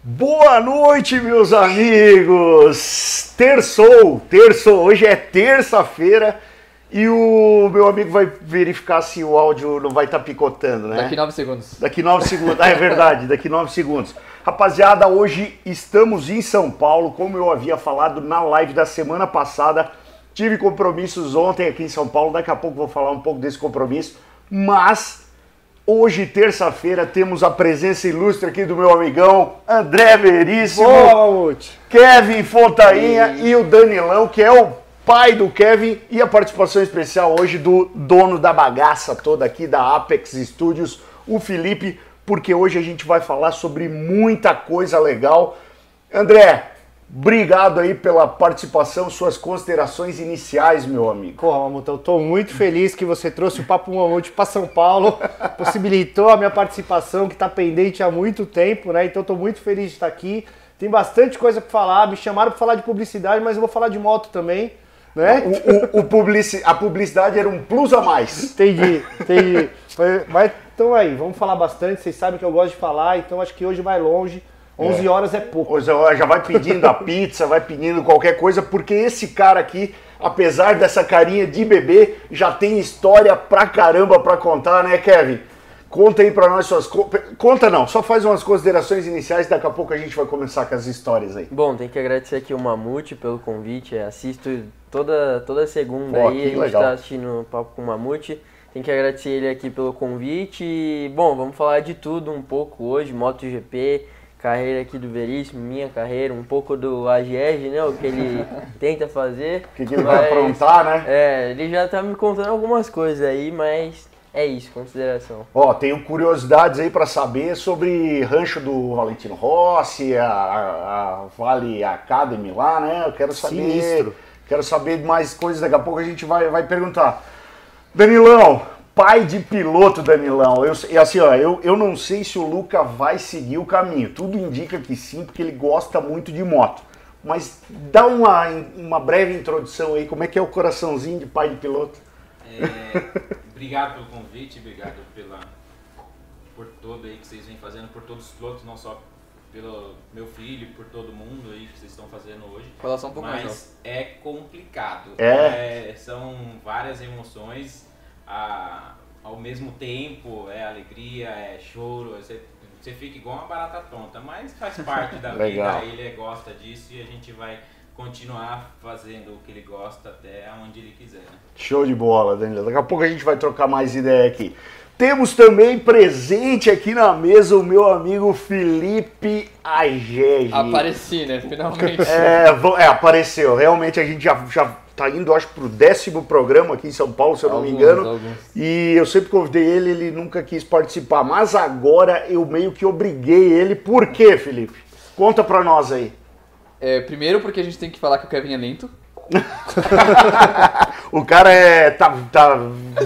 Boa noite, meus amigos! Terçou, terçou, hoje é terça-feira e o meu amigo vai verificar se o áudio não vai estar tá picotando, né? Daqui nove segundos. Daqui nove segundos, ah, é verdade, daqui nove segundos. Rapaziada, hoje estamos em São Paulo, como eu havia falado na live da semana passada. Tive compromissos ontem aqui em São Paulo, daqui a pouco vou falar um pouco desse compromisso, mas Hoje, terça-feira, temos a presença ilustre aqui do meu amigão André Veríssimo, Boa, Kevin Fontainha e... e o Danilão, que é o pai do Kevin, e a participação especial hoje do dono da bagaça toda aqui da Apex Studios, o Felipe, porque hoje a gente vai falar sobre muita coisa legal. André, Obrigado aí pela participação, suas considerações iniciais, meu amigo. Porra, Mamute, eu tô muito feliz que você trouxe o Papo Mamute para São Paulo, possibilitou a minha participação que está pendente há muito tempo, né? Então tô muito feliz de estar aqui. Tem bastante coisa para falar, me chamaram para falar de publicidade, mas eu vou falar de moto também, né? O, o, o publici a publicidade era um plus a mais. Entendi, entendi. mas então aí, vamos falar bastante, vocês sabem que eu gosto de falar, então acho que hoje vai longe. 11 é. horas é pouco. Hoje já vai pedindo a pizza, vai pedindo qualquer coisa, porque esse cara aqui, apesar dessa carinha de bebê, já tem história pra caramba pra contar, né, Kevin? Conta aí pra nós suas. Conta não, só faz umas considerações iniciais e daqui a pouco a gente vai começar com as histórias aí. Bom, tem que agradecer aqui o Mamute pelo convite. É, assisto toda, toda segunda Pô, aí, a gente legal. tá assistindo o Papo com o Mamute. Tem que agradecer ele aqui pelo convite. E, bom, vamos falar de tudo um pouco hoje, MotoGP carreira aqui do Veríssimo, minha carreira, um pouco do AGEG, né? O que ele tenta fazer. O que, que ele mas, vai aprontar, né? É, ele já tá me contando algumas coisas aí, mas é isso, consideração. Ó, tenho curiosidades aí para saber sobre rancho do Valentino Rossi, a, a, Vale Academy lá, né? Eu quero saber. Sinistro. Quero saber mais coisas, daqui a pouco a gente vai, vai perguntar. Danilão, pai de piloto, Danilão. Eu, assim, ó, eu, eu não sei se o Luca vai seguir o caminho. Tudo indica que sim, porque ele gosta muito de moto. Mas dá uma, uma breve introdução aí, como é que é o coraçãozinho de pai de piloto? É, obrigado pelo convite, obrigado pela, por todo aí que vocês vêm fazendo, por todos os pilotos, não só pelo meu filho, por todo mundo aí que vocês estão fazendo hoje. Fala um pouco Mas mais, é complicado. É. é. São várias emoções a, ao mesmo tempo é alegria, é choro, você, você fica igual uma barata tonta, mas faz parte da vida, ele gosta disso e a gente vai continuar fazendo o que ele gosta até onde ele quiser. Né? Show de bola, Danilo. Daqui a pouco a gente vai trocar mais ideia aqui. Temos também presente aqui na mesa o meu amigo Felipe Agege. Apareci, né? Finalmente. É, é, apareceu. Realmente a gente já, já tá indo, acho, pro décimo programa aqui em São Paulo, se eu não alguns, me engano. Alguns. E eu sempre convidei ele, ele nunca quis participar. Mas agora eu meio que obriguei ele. Por quê, Felipe? Conta pra nós aí. É, primeiro porque a gente tem que falar que o Kevin é lento. o cara é, tá, tá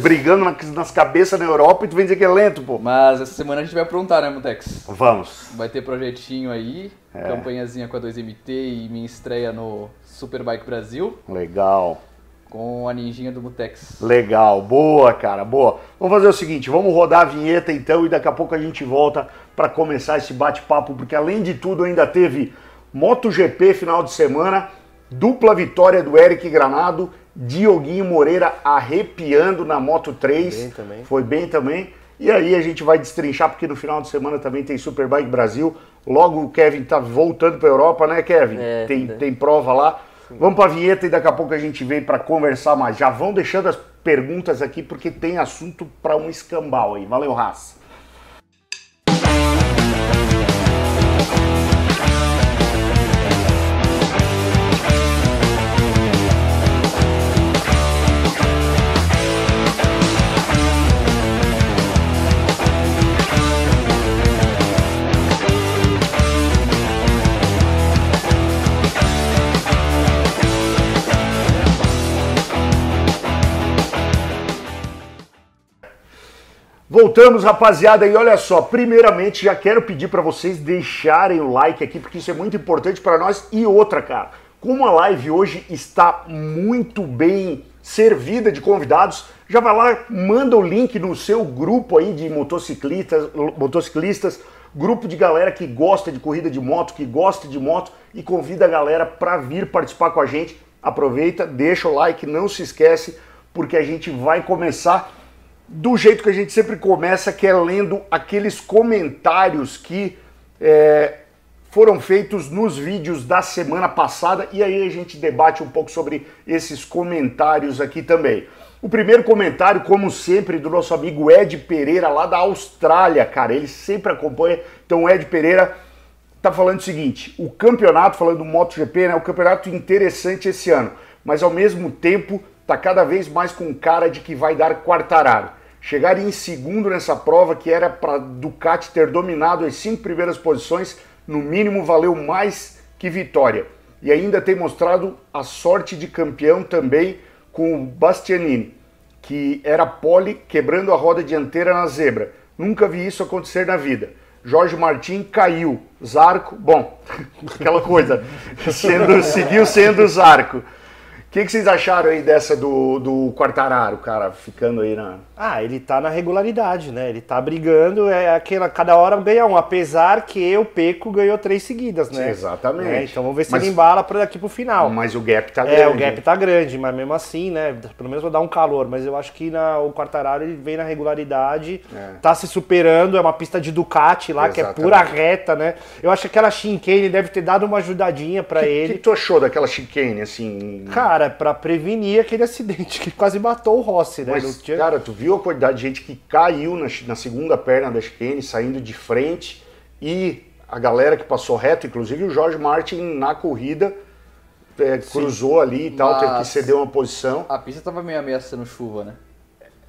brigando nas cabeças na Europa e tu vem dizer que é lento, pô. Mas essa semana a gente vai aprontar, né, Mutex? Vamos. Vai ter projetinho aí, é. campanhazinha com a 2MT e minha estreia no Superbike Brasil. Legal. Com a ninjinha do Mutex. Legal, boa, cara, boa. Vamos fazer o seguinte, vamos rodar a vinheta então e daqui a pouco a gente volta para começar esse bate-papo, porque além de tudo ainda teve MotoGP final de semana, dupla vitória do Eric Granado, Dioguinho Moreira arrepiando na Moto 3. Bem também. Foi bem também. E aí a gente vai destrinchar, porque no final de semana também tem Superbike Brasil. Logo o Kevin tá voltando para Europa, né, Kevin? É, tem, é. tem prova lá. Vamos para a vinheta e daqui a pouco a gente vem para conversar mais. Já vão deixando as perguntas aqui, porque tem assunto para um escambau aí. Valeu, Raça. Voltamos, rapaziada, e olha só, primeiramente já quero pedir para vocês deixarem o like aqui, porque isso é muito importante para nós. E outra, cara, como a live hoje está muito bem servida de convidados, já vai lá, manda o link no seu grupo aí de motociclistas, motociclistas grupo de galera que gosta de corrida de moto, que gosta de moto e convida a galera para vir participar com a gente. Aproveita, deixa o like, não se esquece, porque a gente vai começar do jeito que a gente sempre começa, que é lendo aqueles comentários que é, foram feitos nos vídeos da semana passada e aí a gente debate um pouco sobre esses comentários aqui também. O primeiro comentário, como sempre, do nosso amigo Ed Pereira, lá da Austrália, cara. Ele sempre acompanha. Então, o Ed Pereira tá falando o seguinte: o campeonato, falando do MotoGP, né? O campeonato interessante esse ano, mas ao mesmo tempo tá cada vez mais com cara de que vai dar quartararo. Chegar em segundo nessa prova, que era para Ducati ter dominado as cinco primeiras posições, no mínimo valeu mais que vitória. E ainda tem mostrado a sorte de campeão também com o Bastianini, que era pole quebrando a roda dianteira na zebra. Nunca vi isso acontecer na vida. Jorge Martin caiu, Zarco, bom, aquela coisa, sendo, seguiu sendo Zarco que, que vocês acharam aí dessa do, do Quartararo, cara, ficando aí na. Ah, ele tá na regularidade, né? Ele tá brigando, é aquela, cada hora ganha um, apesar que o Peco ganhou três seguidas, né? exatamente. É, então vamos ver se mas, ele embala para daqui pro final. Mas o gap tá grande. É, o gap tá grande, mas mesmo assim, né? Pelo menos vai dar um calor, mas eu acho que na, o Quartararo ele vem na regularidade, é. tá se superando, é uma pista de Ducati lá, exatamente. que é pura reta, né? Eu acho que aquela chicane deve ter dado uma ajudadinha para ele. O que tu achou daquela chicane, assim? Cara, cara, para prevenir aquele acidente que quase matou o Rossi, né? Mas, tinha... cara, tu viu a quantidade de gente que caiu na, na segunda perna da chicane, saindo de frente, e a galera que passou reto, inclusive o Jorge Martin na corrida é, cruzou ali e tal, teve que ceder uma posição. A pista tava meio ameaçando chuva, né?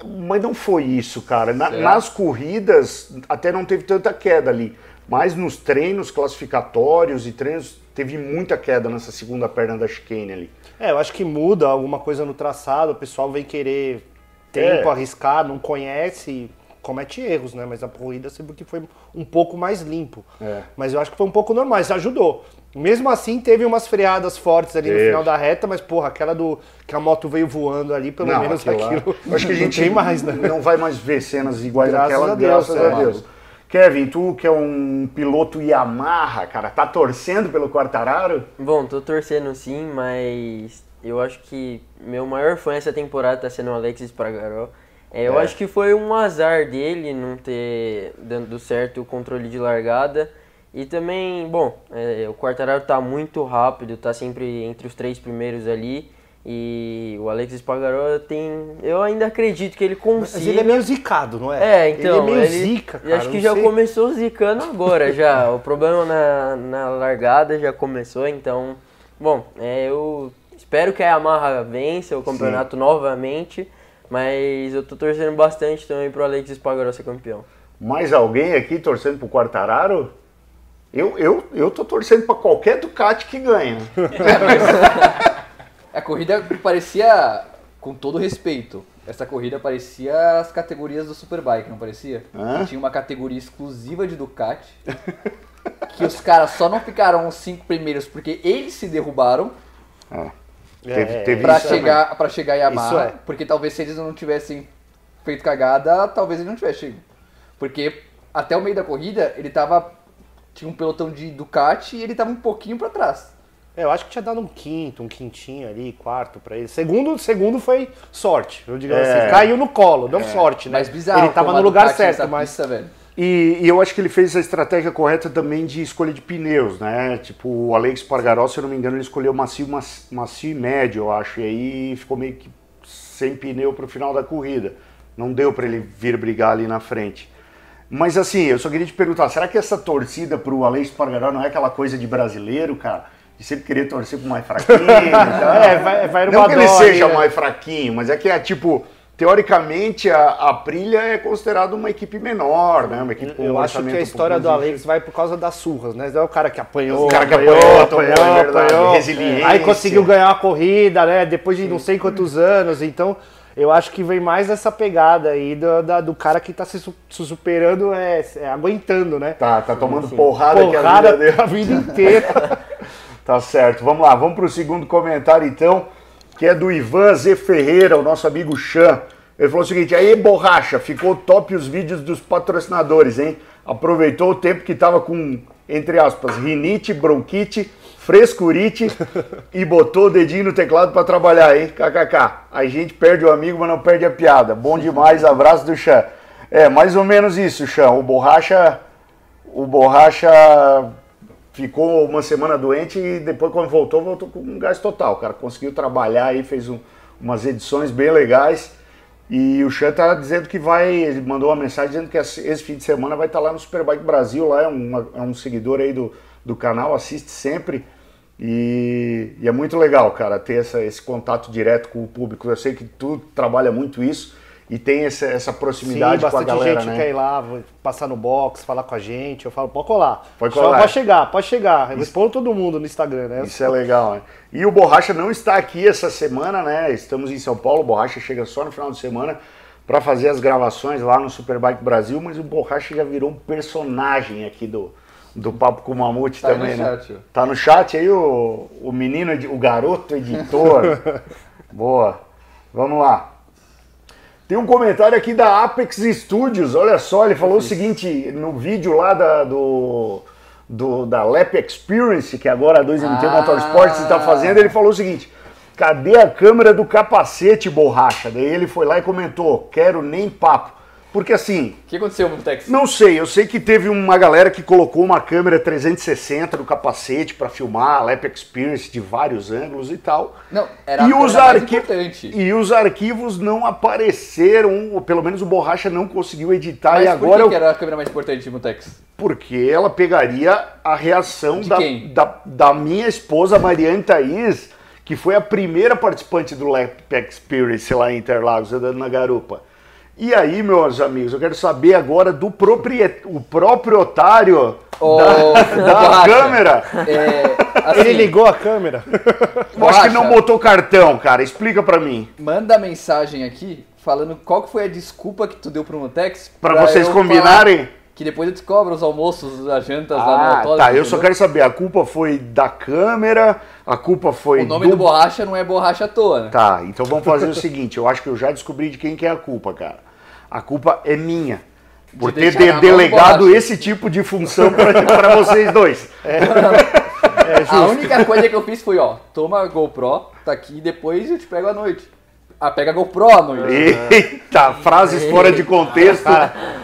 Mas não foi isso, cara. Na, nas corridas até não teve tanta queda ali. Mas nos treinos classificatórios e treinos teve muita queda nessa segunda perna da chicane ali. É, eu acho que muda alguma coisa no traçado, o pessoal vem querer tempo, é. arriscar, não conhece, comete erros, né? Mas a corrida sempre que foi um pouco mais limpo. É. Mas eu acho que foi um pouco normal, isso ajudou. Mesmo assim, teve umas freadas fortes ali no final da reta, mas porra, aquela do que a moto veio voando ali, pelo não, menos aquilo. aquilo acho que a gente não mais, né? Não vai mais ver cenas iguais graças àquela, a Deus, graças é. a Deus. Kevin, tu que é um piloto Yamaha, cara, tá torcendo pelo Quartararo? Bom, tô torcendo sim, mas eu acho que meu maior fã essa temporada tá sendo o Alexis Espargaró. É, eu é. acho que foi um azar dele não ter dado certo o controle de largada. E também, bom, é, o Quartararo tá muito rápido, tá sempre entre os três primeiros ali. E o Alex Espargaró tem. Eu ainda acredito que ele consiga. Mas ele é meio zicado, não é? É, então. Ele é meio ele, zica, cara. Acho que já sei. começou zicando agora já. o problema na, na largada já começou, então. Bom, é, eu espero que a Yamaha vença o campeonato Sim. novamente, mas eu tô torcendo bastante também pro Alex Espargaró ser campeão. Mais alguém aqui torcendo pro Quartararo? Eu, eu, eu tô torcendo para qualquer Ducati que ganha. A corrida parecia, com todo respeito, essa corrida parecia as categorias do Superbike, não parecia? Hã? Tinha uma categoria exclusiva de Ducati, que os caras só não ficaram os cinco primeiros porque eles se derrubaram. Ah. Teve, teve pra, chegar, pra chegar a Yamaha, é. porque talvez se eles não tivessem feito cagada, talvez ele não tivesse chegado. Porque até o meio da corrida, ele tava. Tinha um pelotão de Ducati e ele tava um pouquinho para trás. É, eu acho que tinha dado um quinto, um quintinho ali, quarto para ele. Segundo, segundo foi sorte, eu digo é. assim. Caiu no colo, deu é. sorte, né? Mas bizarro. Ele tava no lugar certo, mas. Pista, velho. E, e, eu acho que ele fez a estratégia correta também de escolha de pneus, né? Tipo, o Alex Pargaró, se eu não me engano, ele escolheu macio, macio e médio, eu acho. E aí ficou meio que sem pneu para o final da corrida. Não deu para ele vir brigar ali na frente. Mas assim, eu só queria te perguntar, será que essa torcida para o Alex Pargaró não é aquela coisa de brasileiro, cara? de sempre querer torcer pro mais fraquinho. é, vai, vai Não que ele seja né? mais fraquinho, mas é que é tipo. Teoricamente, a, a Prilha é considerada uma equipe menor, né? Uma equipe com Eu acho que a história um do Alex vai por causa das surras, né? É o cara que apanhou, o cara que apanhou, apanhou, apanhou, apanhou, apanhou resiliência. Aí conseguiu ganhar uma corrida, né? Depois de não sei quantos anos. Então, eu acho que vem mais essa pegada aí do, da, do cara que tá se, se superando, é, é, aguentando, né? Tá, tá tomando porrada, porrada a vida, a vida inteira. Tá certo, vamos lá, vamos para o segundo comentário então, que é do Ivan Z. Ferreira, o nosso amigo Chan. Ele falou o seguinte: aí, borracha, ficou top os vídeos dos patrocinadores, hein? Aproveitou o tempo que tava com, entre aspas, rinite, bronquite, frescurite e botou o dedinho no teclado para trabalhar, hein? KKK. A gente perde o amigo, mas não perde a piada. Bom demais, abraço do Chan. É, mais ou menos isso, Chan. O borracha. O borracha ficou uma semana doente e depois, quando voltou, voltou com um gás total. Cara conseguiu trabalhar aí, fez um, umas edições bem legais. E o Chan tá dizendo que vai, ele mandou uma mensagem dizendo que esse fim de semana vai estar tá lá no Superbike Brasil, lá é, um é um seguidor aí do, do canal, assiste sempre. E, e, é muito legal, cara, ter essa, esse contato direto com o público. Eu sei que tu trabalha muito isso e tem essa, essa proximidade Sim, com a galera, gente né? quer ir lá, passar no box, falar com a gente. Eu falo, pode colar. Pode colar. pode chegar, pode chegar. Eu respondo todo mundo no Instagram, né? Isso é legal, né? E o Borracha não está aqui essa semana, né? Estamos em São Paulo, o Borracha chega só no final de semana para fazer as gravações lá no Superbike Brasil, mas o Borracha já virou um personagem aqui do, do Papo com o Mamute tá também, né? Chat. Tá no chat aí o, o menino, o garoto editor. Boa. Vamos lá. Tem um comentário aqui da Apex Studios, olha só, ele falou o seguinte, no vídeo lá da, do, do, da Lap Experience, que agora a 2MT ah. Motorsports está fazendo, ele falou o seguinte, cadê a câmera do capacete, borracha? Daí ele foi lá e comentou, quero nem papo. Porque assim. O que aconteceu no Tex? Não sei, eu sei que teve uma galera que colocou uma câmera 360 no capacete para filmar a Lap Experience de vários ângulos e tal. Não, era e os arquivos E os arquivos não apareceram, ou pelo menos o Borracha não conseguiu editar Mas e agora. Por que, eu... que era a câmera mais importante no Tex? Porque ela pegaria a reação da, da, da minha esposa Mariane Thaís, que foi a primeira participante do Lap Experience lá em Interlagos, andando na garupa. E aí, meus amigos, eu quero saber agora do propriet... o próprio otário oh, da, da câmera. É, assim, Ele ligou a câmera. Eu acho que não botou cartão, cara. Explica pra mim. Manda mensagem aqui falando qual que foi a desculpa que tu deu pro Mutex. Pra, pra vocês combinarem. Falar que depois eu descobro os almoços, as jantas ah, lá no autódromo. Tá, eu só quero saber, a culpa foi da câmera, a culpa foi. O nome do, do borracha não é borracha à toa, né? Tá, então vamos fazer o seguinte: eu acho que eu já descobri de quem que é a culpa, cara. A culpa é minha. Por de ter de delegado esse tipo de função para vocês dois. É. É a única coisa que eu fiz foi, ó, toma a GoPro, tá aqui, depois eu te pego à noite. Ah, pega a GoPro à noite. Eita, frases fora de contexto.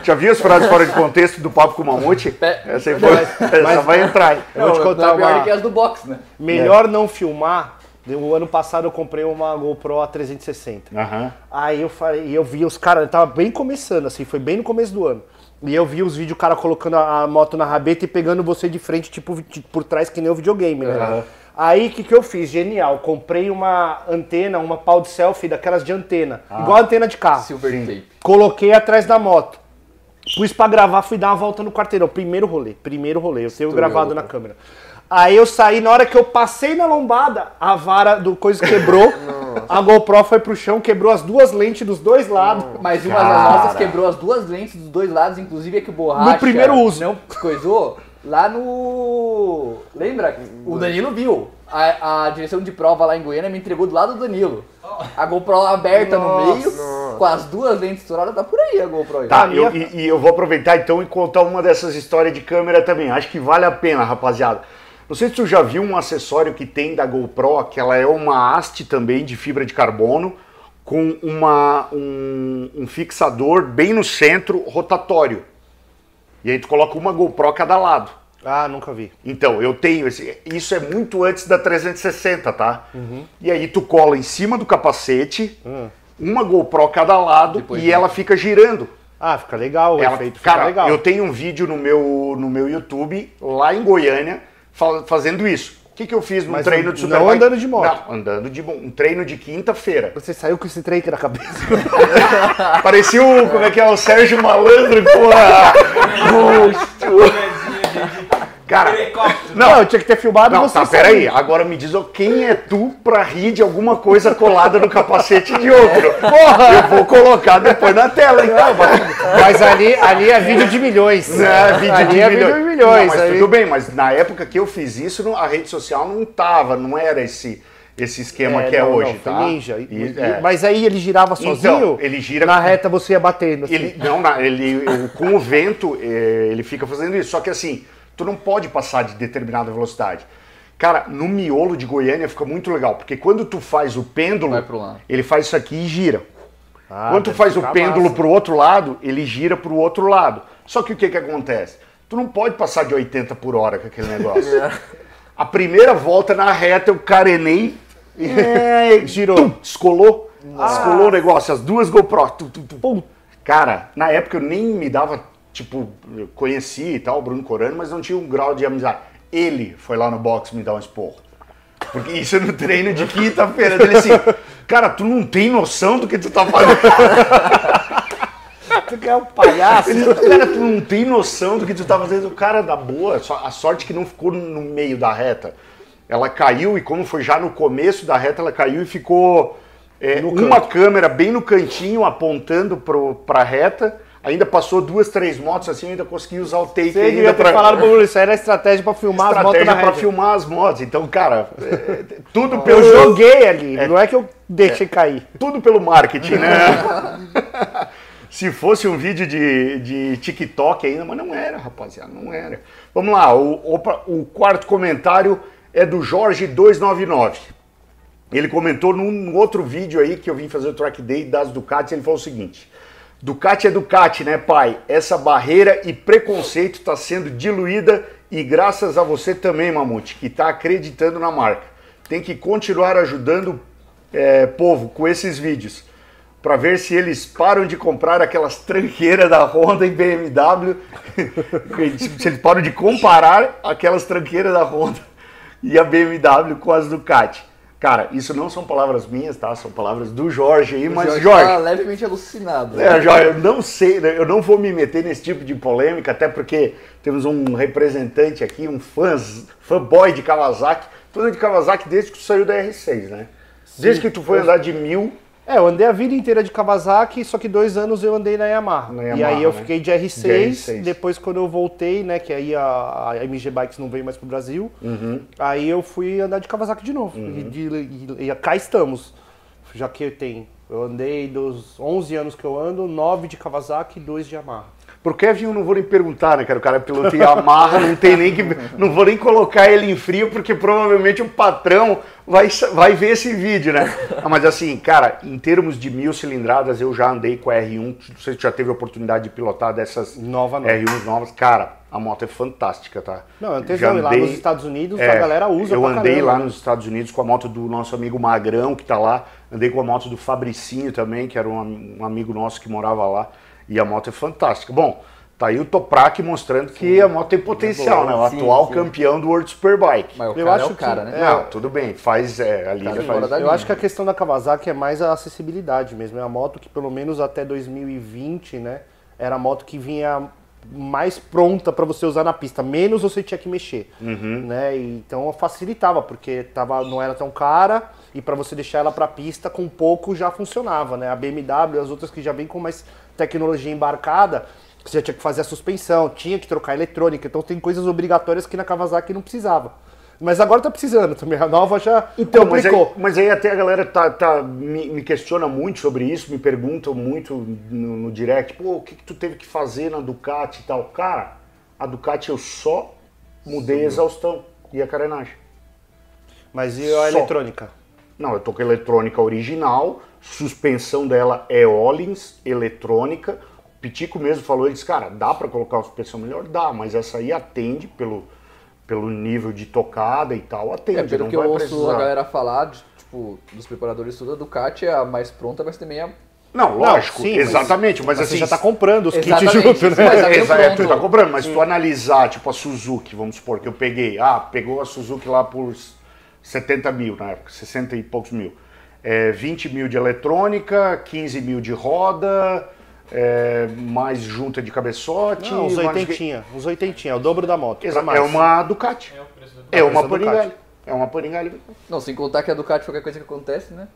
Já viu as frases fora de contexto do Papo com o Mamute? Essa, foi, essa mas, vai entrar. Eu vou te contar não é uma... que as do box, né? Melhor é. não filmar o ano passado eu comprei uma GoPro A360. Uhum. Aí eu falei, eu vi os caras, tava bem começando, assim, foi bem no começo do ano. E eu vi os vídeos, o cara colocando a, moto na rabeta e pegando você de frente, tipo, por trás, que nem o videogame, né? Uhum. Aí o que, que eu fiz? Genial. Comprei uma antena, uma pau de selfie daquelas de antena. Ah. Igual a antena de carro. Silver tape. Coloquei atrás da moto. Pus pra gravar, fui dar uma volta no quarteirão. Primeiro rolê, primeiro rolê. Eu tenho gravado na câmera. Aí eu saí, na hora que eu passei na lombada, a vara do coisa quebrou, a GoPro foi pro chão, quebrou as duas lentes dos dois lados. Mas uma das nossas quebrou as duas lentes dos dois lados, inclusive é que borracha. No primeiro uso. Não coisou? Lá no. Lembra? O Danilo viu. A, a direção de prova lá em Goiânia me entregou do lado do Danilo. A GoPro aberta nossa, no meio, nossa. com as duas lentes estouradas, tá por aí a GoPro. Aí. Tá, eu, e, e eu vou aproveitar então e contar uma dessas histórias de câmera também. Acho que vale a pena, rapaziada. Não sei se tu já viu um acessório que tem da GoPro, que ela é uma haste também de fibra de carbono, com uma, um, um fixador bem no centro, rotatório. E aí tu coloca uma GoPro a cada lado. Ah, nunca vi. Então, eu tenho esse. Isso é muito antes da 360, tá? Uhum. E aí tu cola em cima do capacete, uhum. uma GoPro a cada lado Depois e ela fica girando. Ah, fica legal o ela, efeito. Cara, legal. eu tenho um vídeo no meu, no meu YouTube, lá em Goiânia, fazendo isso. O que, que eu fiz no Mas treino de Superbike? Não andando de moto. Não, andando de um treino de quinta-feira. Você saiu com esse trem aqui na cabeça. Parecia o, como é que é, o Sérgio Malandro, porra. Cara, não, eu tinha que ter filmado não, você. Tá, peraí, agora me diz quem é tu pra rir de alguma coisa colada no capacete de outro? Porra! Eu vou colocar depois na tela, então. Mas ali, ali é vídeo de milhões. É, vídeo ali de é milhões. Vídeo de milhões. Não, mas aí... tudo bem, mas na época que eu fiz isso, a rede social não tava, não era esse esse esquema é, que é não, hoje, não, tá? Ninja. E, é. Mas aí ele girava então, sozinho? Então, ele gira... Na reta você ia batendo. Assim. Ele, não, ele, com o vento, é, ele fica fazendo isso. Só que assim, tu não pode passar de determinada velocidade. Cara, no miolo de Goiânia fica muito legal, porque quando tu faz o pêndulo, ele faz isso aqui e gira. Ah, quando tu faz o pêndulo para o outro lado, ele gira para o outro lado. Só que o que, que acontece? Tu não pode passar de 80 por hora com aquele negócio. A primeira volta na reta eu carenei, é, girou, tum, descolou, descolou o negócio, as duas GoPro. Tum, tum, tum. Cara, na época eu nem me dava, tipo, conheci e tal, o Bruno Corano, mas não tinha um grau de amizade. Ele foi lá no box me dar um esporro. Porque isso é no treino de quinta-feira. Ele assim, cara, tu não tem noção do que tu tá fazendo. tu quer um palhaço? Ele, cara, tu não tem noção do que tu tá fazendo. O cara da boa, a sorte que não ficou no meio da reta. Ela caiu e como foi já no começo da reta, ela caiu e ficou é, uma câmera bem no cantinho apontando pro, pra reta Ainda passou duas, três motos assim, ainda consegui usar o take Você ainda pra... falar pro isso era estratégia para filmar estratégia as motos para filmar as motos. Então, cara, é, tudo eu pelo... Eu joguei ali, é, não é que eu deixei é, cair. Tudo pelo marketing, né? Se fosse um vídeo de, de TikTok ainda, mas não era, rapaziada, não era. Vamos lá, o, opa, o quarto comentário é do Jorge299. Ele comentou num outro vídeo aí que eu vim fazer o track day das Ducati, ele falou o seguinte... Ducati é Ducati, né, pai? Essa barreira e preconceito está sendo diluída e graças a você também, Mamute, que está acreditando na marca. Tem que continuar ajudando é, povo com esses vídeos para ver se eles param de comprar aquelas tranqueiras da Honda e BMW, se eles param de comparar aquelas tranqueiras da Honda e a BMW com as Ducati. Cara, isso não são palavras minhas, tá? São palavras do Jorge aí, mas Jorge. Jorge tá levemente alucinado. Né? É, Jorge, eu não sei, né? eu não vou me meter nesse tipo de polêmica, até porque temos um representante aqui, um fãs, fanboy de Kawasaki. Tu de Kawasaki desde que tu saiu da R6, né? Desde Sim, que tu foi andar de mil é, eu andei a vida inteira de Kawasaki, só que dois anos eu andei na Yamaha. Na Yamaha e aí eu né? fiquei de R6, de R6, depois quando eu voltei, né, que aí a, a MG Bikes não veio mais pro Brasil, uhum. aí eu fui andar de Kawasaki de novo. Uhum. E, de, e, cá estamos, já que eu tenho. Eu andei dos 11 anos que eu ando, 9 de Kawasaki e 2 de Yamaha. Pro Kevin eu não vou nem perguntar, né, cara? O cara é piloto Yamaha, não tem nem que. Não vou nem colocar ele em frio, porque provavelmente o patrão vai, vai ver esse vídeo, né? Ah, mas assim, cara, em termos de mil cilindradas, eu já andei com a R1. Você já teve a oportunidade de pilotar dessas Nova, R1 novas. Cara, a moto é fantástica, tá? Não, eu já andei, lá nos Estados Unidos, é, a galera usa Eu andei caramba, lá né? nos Estados Unidos com a moto do nosso amigo Magrão, que tá lá. Andei com a moto do Fabricinho também, que era um, um amigo nosso que morava lá. E a moto é fantástica. Bom, tá aí o Toprak mostrando que sim. a moto tem potencial, é né? O sim, atual sim. campeão do World Superbike. Mas o eu acho é o cara, que, né? Não, tudo bem, faz é, a linha. Faz... Eu acho que a questão da Kawasaki é mais a acessibilidade mesmo. É a moto que pelo menos até 2020, né? Era a moto que vinha mais pronta para você usar na pista, menos você tinha que mexer, uhum. né? Então facilitava porque tava, não era tão cara e para você deixar ela para pista com pouco já funcionava, né? A BMW, as outras que já vêm com mais tecnologia embarcada, você já tinha que fazer a suspensão, tinha que trocar eletrônica, então tem coisas obrigatórias que na Kawasaki não precisava. Mas agora tá precisando também, a nova já então, mas aí, mas aí, até a galera tá, tá me, me, questiona muito sobre isso, me perguntam muito no, no direct, pô, o que, que tu teve que fazer na Ducati e tal? Cara, a Ducati eu só mudei Sim. a exaustão e a carenagem. Mas e a só. eletrônica? Não, eu tô com a eletrônica original, suspensão dela é Ollins, eletrônica. O Pitico mesmo falou, ele disse, cara, dá para colocar uma suspensão melhor? Dá, mas essa aí atende pelo, pelo nível de tocada e tal, atende. É, pelo que eu ouço precisar. a galera falar, de, tipo, dos preparadores tudo, a Ducati é a mais pronta, mas também é não, lógico, sim, exatamente, mas, mas assim... Você já está comprando os kits junto, né? Mas é, tu tá comprando, mas sim. tu analisar, tipo, a Suzuki, vamos supor, que eu peguei, ah, pegou a Suzuki lá por 70 mil na época, 60 e poucos mil. É, 20 mil de eletrônica, 15 mil de roda, é, mais junta de cabeçote. Não, uns oitentinha, uns oitentinha, é o dobro da moto. Exato, é uma Ducati. É, é uma Panigale. É uma Panigale. Não, sem contar que a Ducati, qualquer coisa que acontece, né?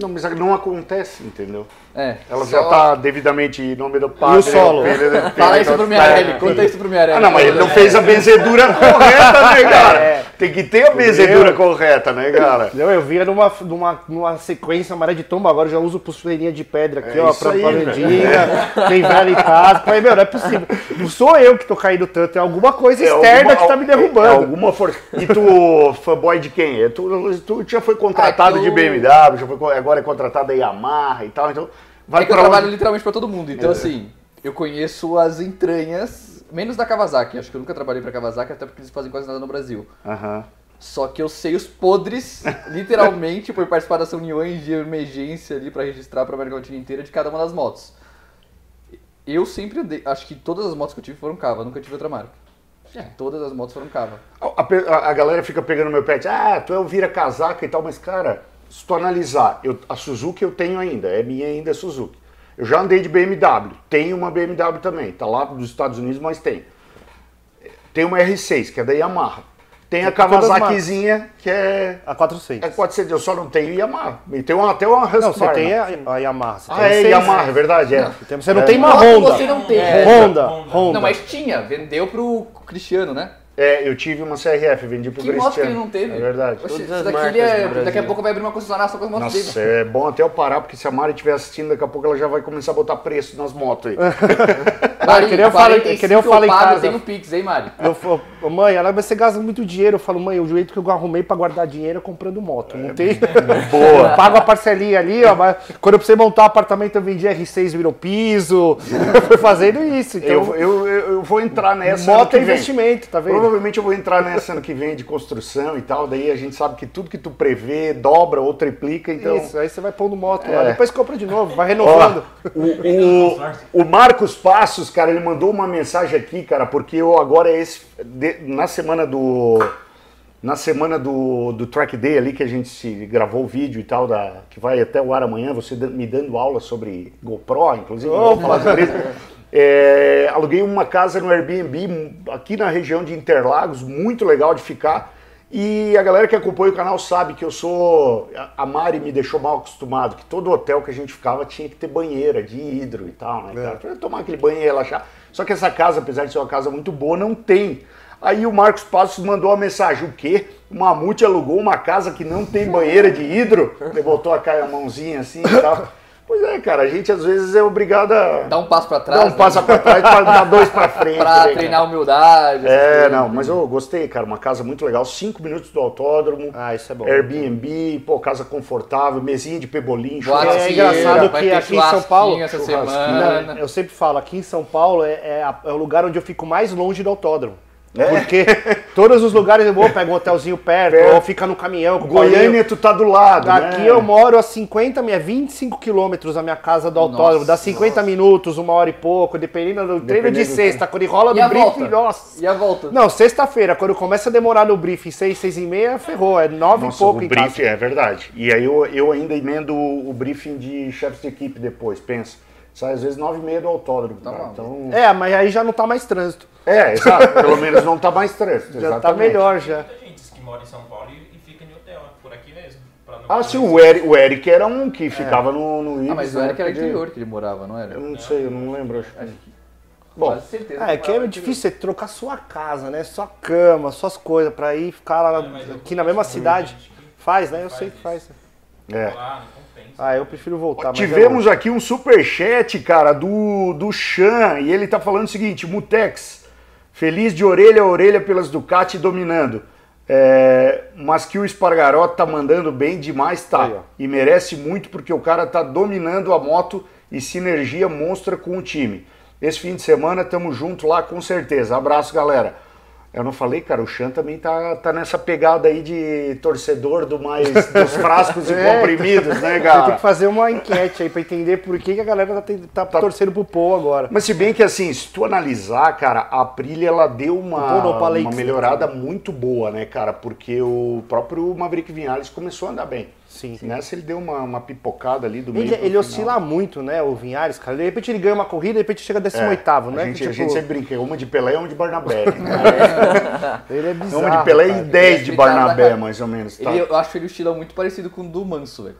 Não, mas não acontece, entendeu? É. Ela só... já está devidamente em nome do padre. E o solo? Fala isso pro Miarelli, conta isso pro Miarelli. Ah, não, mas ele não fez a benzedura correta, né, cara? É. Tem que ter a benzedura correta, né, cara? Não, eu via numa, numa, numa sequência maré de tomba, agora já uso pulseirinha de pedra aqui, é ó, pra, vendinha, tem velho em casa. Falei, meu, não é possível. Não sou eu que tô caindo tanto, é alguma coisa é externa alguma, que tá me derrubando. É, alguma força. E tu, fanboy de quem? É, tu, tu já foi contratado ah, de BMW, já foi, agora é contratado da Yamaha e tal, então... Vai é que eu trabalho onde? literalmente pra todo mundo, então é. assim, eu conheço as entranhas Menos da Kawasaki, acho que eu nunca trabalhei pra Kawasaki, até porque eles fazem quase nada no Brasil. Uhum. Só que eu sei os podres, literalmente, por participar das reuniões de emergência ali para registrar pra América Latina inteira de cada uma das motos. Eu sempre andei, acho que todas as motos que eu tive foram Cava, nunca tive outra marca. É. Todas as motos foram Cava. A, a, a, galera fica pegando meu pet, ah, tu é o vira casaca e tal, mas cara, se tu analisar, eu, a Suzuki eu tenho ainda, é minha ainda, é Suzuki. Eu já andei de BMW, tenho uma BMW também, tá lá dos Estados Unidos, mas tem. Tem uma R6, que é da Yamaha. Tem a Kawasakizinha, que é. A 400. É 400, eu só não tenho Yamaha. E tem uma, até uma Husqvarna. Não, você tem a, a Yamaha. Você ah, é seis, Yamaha, é verdade, é. Você não é. tem uma Honda. Você não tem. É. Honda, Honda. Não, mas tinha, vendeu pro Cristiano, né? É, eu tive uma CRF, vendi pro que Cristiano. Que moto que ele não teve? É verdade. Oxe, daqui, é, daqui a pouco vai abrir uma concessionária só com as motos Nossa, dele. é bom até eu parar, porque se a Mari estiver assistindo, daqui a pouco ela já vai começar a botar preço nas motos aí. Mari, que nem eu falo, que nem eu falo em casa. Tem um Pix, hein, Mari? Eu falo, mãe, ela vai ser gasta muito dinheiro. Eu falo, mãe, o jeito que eu arrumei pra guardar dinheiro é comprando moto. Não é, tem. Boa. Eu pago a parcelinha ali, ó. Mas quando eu precisei montar um apartamento, eu vendi R6, virou piso. Eu fui fazendo isso. Então, eu, eu, eu vou entrar nessa. Moto é investimento, tá vendo? Provavelmente eu vou entrar nessa ano que vem de construção e tal, daí a gente sabe que tudo que tu prevê dobra ou triplica, então... Isso, aí você vai pondo moto é. lá, depois compra de novo, vai renovando. Ó, o, o, o, Marcos Passos, cara, ele mandou uma mensagem aqui, cara, porque eu agora, esse, de, na semana do... Na semana do, do Track Day ali, que a gente se gravou o vídeo e tal, da, que vai até o ar amanhã, você me dando aula sobre GoPro, inclusive, oh, vamos falar sobre isso. É, aluguei uma casa no Airbnb aqui na região de Interlagos, muito legal de ficar. E a galera que acompanha o canal sabe que eu sou. A Mari me deixou mal acostumado, que todo hotel que a gente ficava tinha que ter banheira de hidro e tal, né? É. Pra tomar aquele banho e relaxar. Só que essa casa, apesar de ser uma casa muito boa, não tem. Aí o Marcos Passos mandou uma mensagem: o quê? O Mamute alugou uma casa que não tem banheira de hidro? Ele botou a mãozinha assim e tal. Pois é, cara, a gente às vezes é obrigado a. Dar um passo para trás. Dar um né? passo para trás para dar dois para frente. para né, treinar cara. humildade. É, não, mas eu gostei, cara. Uma casa muito legal. Cinco minutos do autódromo. Ah, isso é bom. Airbnb, pô, casa confortável, mesinha de pebolim. É, é engraçado que aqui em São Paulo. Essa semana. eu sempre falo, aqui em São Paulo é, é, é o lugar onde eu fico mais longe do autódromo. É. Porque todos os lugares eu vou, pego um hotelzinho perto, perto. ou fica no caminhão. Goiânia, tu tá do lado. Aqui né? eu moro a 50, minha 25 quilômetros da minha casa do autódromo. Dá 50 nossa. minutos, uma hora e pouco, dependendo do treino de sexta. Quando rola no briefing, nossa. E a volta? Não, sexta-feira, quando começa a demorar no briefing, 6, 6 e meia, ferrou. É 9 nossa, e pouco o em briefing, casa. É verdade. E aí eu, eu ainda emendo o briefing de chefes de equipe depois, pensa. Sai às vezes 9 e meia do autódromo. Tá então... É, mas aí já não tá mais trânsito. É, exato. Pelo menos não tá mais trânsito. Já tá exatamente. tá melhor já. Tem gente que mora em São Paulo e, e fica em hotel, por aqui mesmo. Ah, sim, o Eric, o Eric era um que é. ficava no, no Ibis. Ah, mas o Eric era interior que ele morava, não era? Eu não sei, eu não lembro. Acho que... Bom, certeza é que é difícil você trocar sua casa, né? Sua cama, suas coisas, pra ir ficar lá é, aqui na mesma cidade. Faz, né? Eu sei que faz. É. Ah, eu prefiro voltar. Tivemos é aqui um super chat, cara, do, do Chan, e ele tá falando o seguinte: Mutex, feliz de orelha a orelha pelas Ducati dominando. É, mas que o Espargaró tá mandando bem demais, tá. Aí, e merece muito porque o cara tá dominando a moto e sinergia monstra com o time. Esse fim de semana tamo junto lá com certeza. Abraço, galera. Eu não falei, cara, o Chan também tá, tá nessa pegada aí de torcedor do mais dos frascos e é, comprimidos, né, cara? Tem que fazer uma enquete aí pra entender por que, que a galera tá, tá, tá, torcendo pro Paul agora. Mas se bem que assim, se tu analisar, cara, a Aprilia ela deu uma, uma melhorada muito boa, né, cara? Porque o próprio Maverick Vinales começou a andar bem. Sim. Nessa ele deu uma, uma pipocada ali do meio. Ele, ele oscila muito, né, o Vinhares, cara. De repente ele ganha uma corrida, de repente chega a 18, é, né? A gente, tipo... a gente sempre brinca, uma de Pelé e uma de Barnabé. Né? ele é bizarro. Uma de Pelé cara. e 10 de Barnabé, mais ou menos. Tá? Ele, eu acho ele o estilo muito parecido com o do Manso, velho.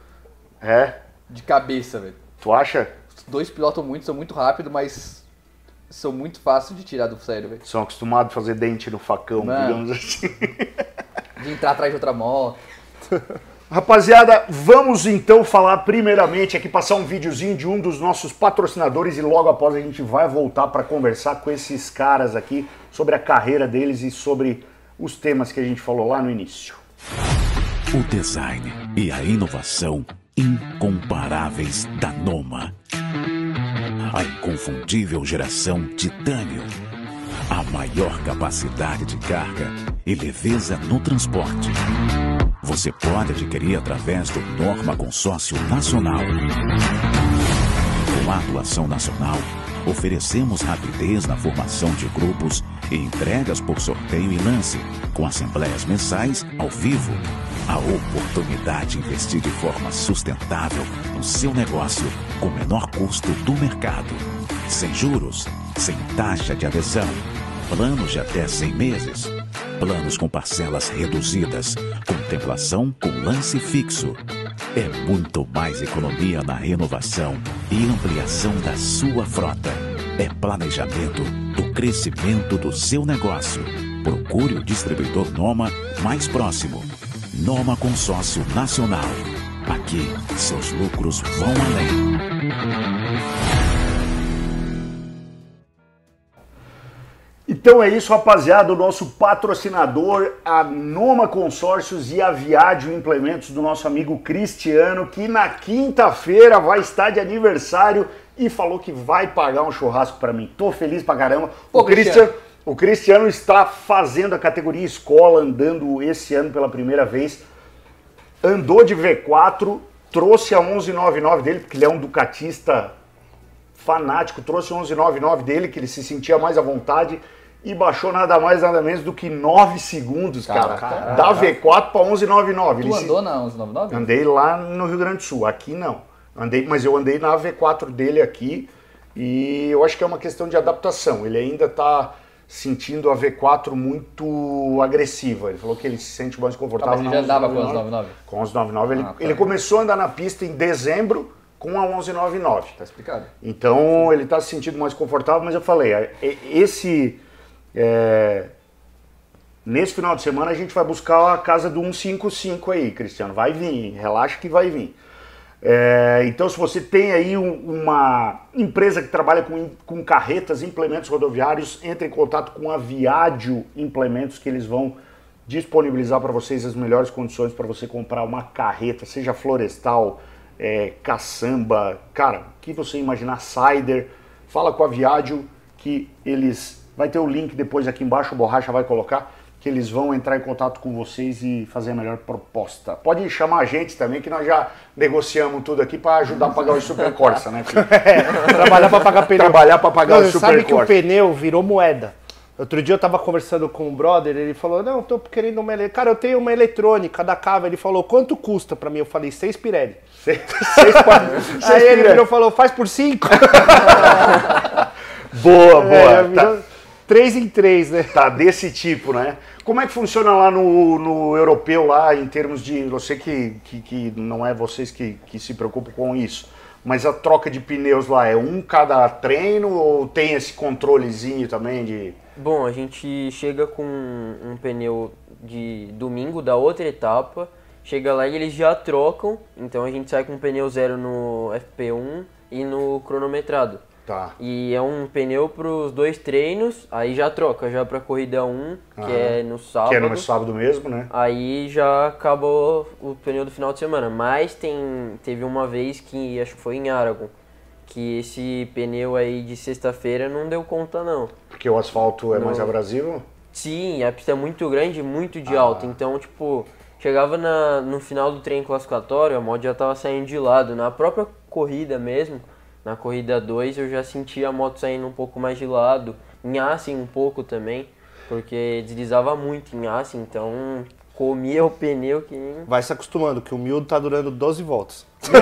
É? De cabeça, velho. Tu acha? Os dois pilotam muito, são muito rápidos, mas são muito fáceis de tirar do sério, velho. São acostumados a fazer dente no facão, Mano, digamos assim. De entrar atrás de outra moto. Rapaziada, vamos então falar primeiramente aqui, passar um videozinho de um dos nossos patrocinadores e logo após a gente vai voltar para conversar com esses caras aqui sobre a carreira deles e sobre os temas que a gente falou lá no início. O design e a inovação incomparáveis da Noma. A inconfundível geração Titânio. A maior capacidade de carga e leveza no transporte você pode adquirir através do Norma Consórcio Nacional. Com a atuação nacional, oferecemos rapidez na formação de grupos e entregas por sorteio e lance, com assembleias mensais ao vivo. A oportunidade de investir de forma sustentável no seu negócio com o menor custo do mercado. Sem juros, sem taxa de adesão, planos de até 100 meses Planos com parcelas reduzidas, contemplação com lance fixo. É muito mais economia na renovação e ampliação da sua frota. É planejamento do crescimento do seu negócio. Procure o distribuidor Noma mais próximo. Noma Consórcio Nacional. Aqui, seus lucros vão além. Então é isso, rapaziada. O nosso patrocinador, a Noma Consórcios e a Viádio Implementos do nosso amigo Cristiano, que na quinta-feira vai estar de aniversário e falou que vai pagar um churrasco para mim. Tô feliz pra caramba. Pô, o Cristiano, o Cristiano está fazendo a categoria escola, andando esse ano pela primeira vez. Andou de V4, trouxe a 1199 dele, porque ele é um ducatista fanático, trouxe a 1199 dele, que ele se sentia mais à vontade e baixou nada mais nada menos do que 9 segundos, cara. cara. Da V4 para 1199. Tu Ele andou se... na 1199? Andei lá no Rio Grande do Sul, aqui não. Andei, mas eu andei na V4 dele aqui e eu acho que é uma questão de adaptação. Ele ainda está sentindo a V4 muito agressiva. Ele falou que ele se sente mais confortável. Ah, mas ele já andava com a 1199? Com a 1199. Ele, ah, tá. ele começou a andar na pista em dezembro com a 1199. Tá explicado. Então ele está se sentindo mais confortável, mas eu falei, é, esse é... Nesse final de semana a gente vai buscar a casa do 155 aí, Cristiano. Vai vir, relaxa que vai vir. É, então, se você tem aí um, uma empresa que trabalha com, com carretas, implementos rodoviários, entre em contato com a Viadio Implementos, que eles vão disponibilizar para vocês as melhores condições para você comprar uma carreta, seja florestal, é, caçamba, cara, o que você imaginar, cider. Fala com a Viadio que eles Vai ter o link depois aqui embaixo, o Borracha vai colocar, que eles vão entrar em contato com vocês e fazer a melhor proposta. Pode chamar a gente também, que nós já negociamos tudo aqui para ajudar a pagar o Super Corsa, né? é, trabalhar para pagar pneu. Trabalhar para pagar Não, o Super Sabe que o pneu virou moeda. Outro dia eu tava conversando com um brother, ele falou, não, tô querendo uma eletrônica. Cara, eu tenho uma eletrônica da Cava. Ele falou, quanto custa pra mim? Eu falei, seis Pirelli. Seis, seis, seis Aí ele virou, falou, faz por cinco. boa, boa. É, virou... Três em três, né? Tá, desse tipo, né? Como é que funciona lá no, no europeu, lá, em termos de. Eu sei que, que, que não é vocês que, que se preocupam com isso, mas a troca de pneus lá é um cada treino ou tem esse controlezinho também de. Bom, a gente chega com um pneu de domingo da outra etapa, chega lá e eles já trocam, então a gente sai com um pneu zero no FP1 e no cronometrado. Tá. E é um pneu para os dois treinos, aí já troca, já para corrida 1, que é no sábado. Que é no sábado mesmo, né? Aí já acabou o pneu do final de semana. Mas tem, teve uma vez que acho que foi em Aragon, que esse pneu aí de sexta-feira não deu conta não. Porque o asfalto é mais abrasivo? Sim, a pista é muito grande, muito de ah. alta. Então, tipo, chegava na, no final do treino classificatório, a moto já estava saindo de lado. Na própria corrida mesmo, na corrida 2 eu já senti a moto saindo um pouco mais de lado, em Assen um pouco também, porque deslizava muito em Assen, então comia o pneu que nem... Vai se acostumando, que o miúdo tá durando 12 voltas. Não,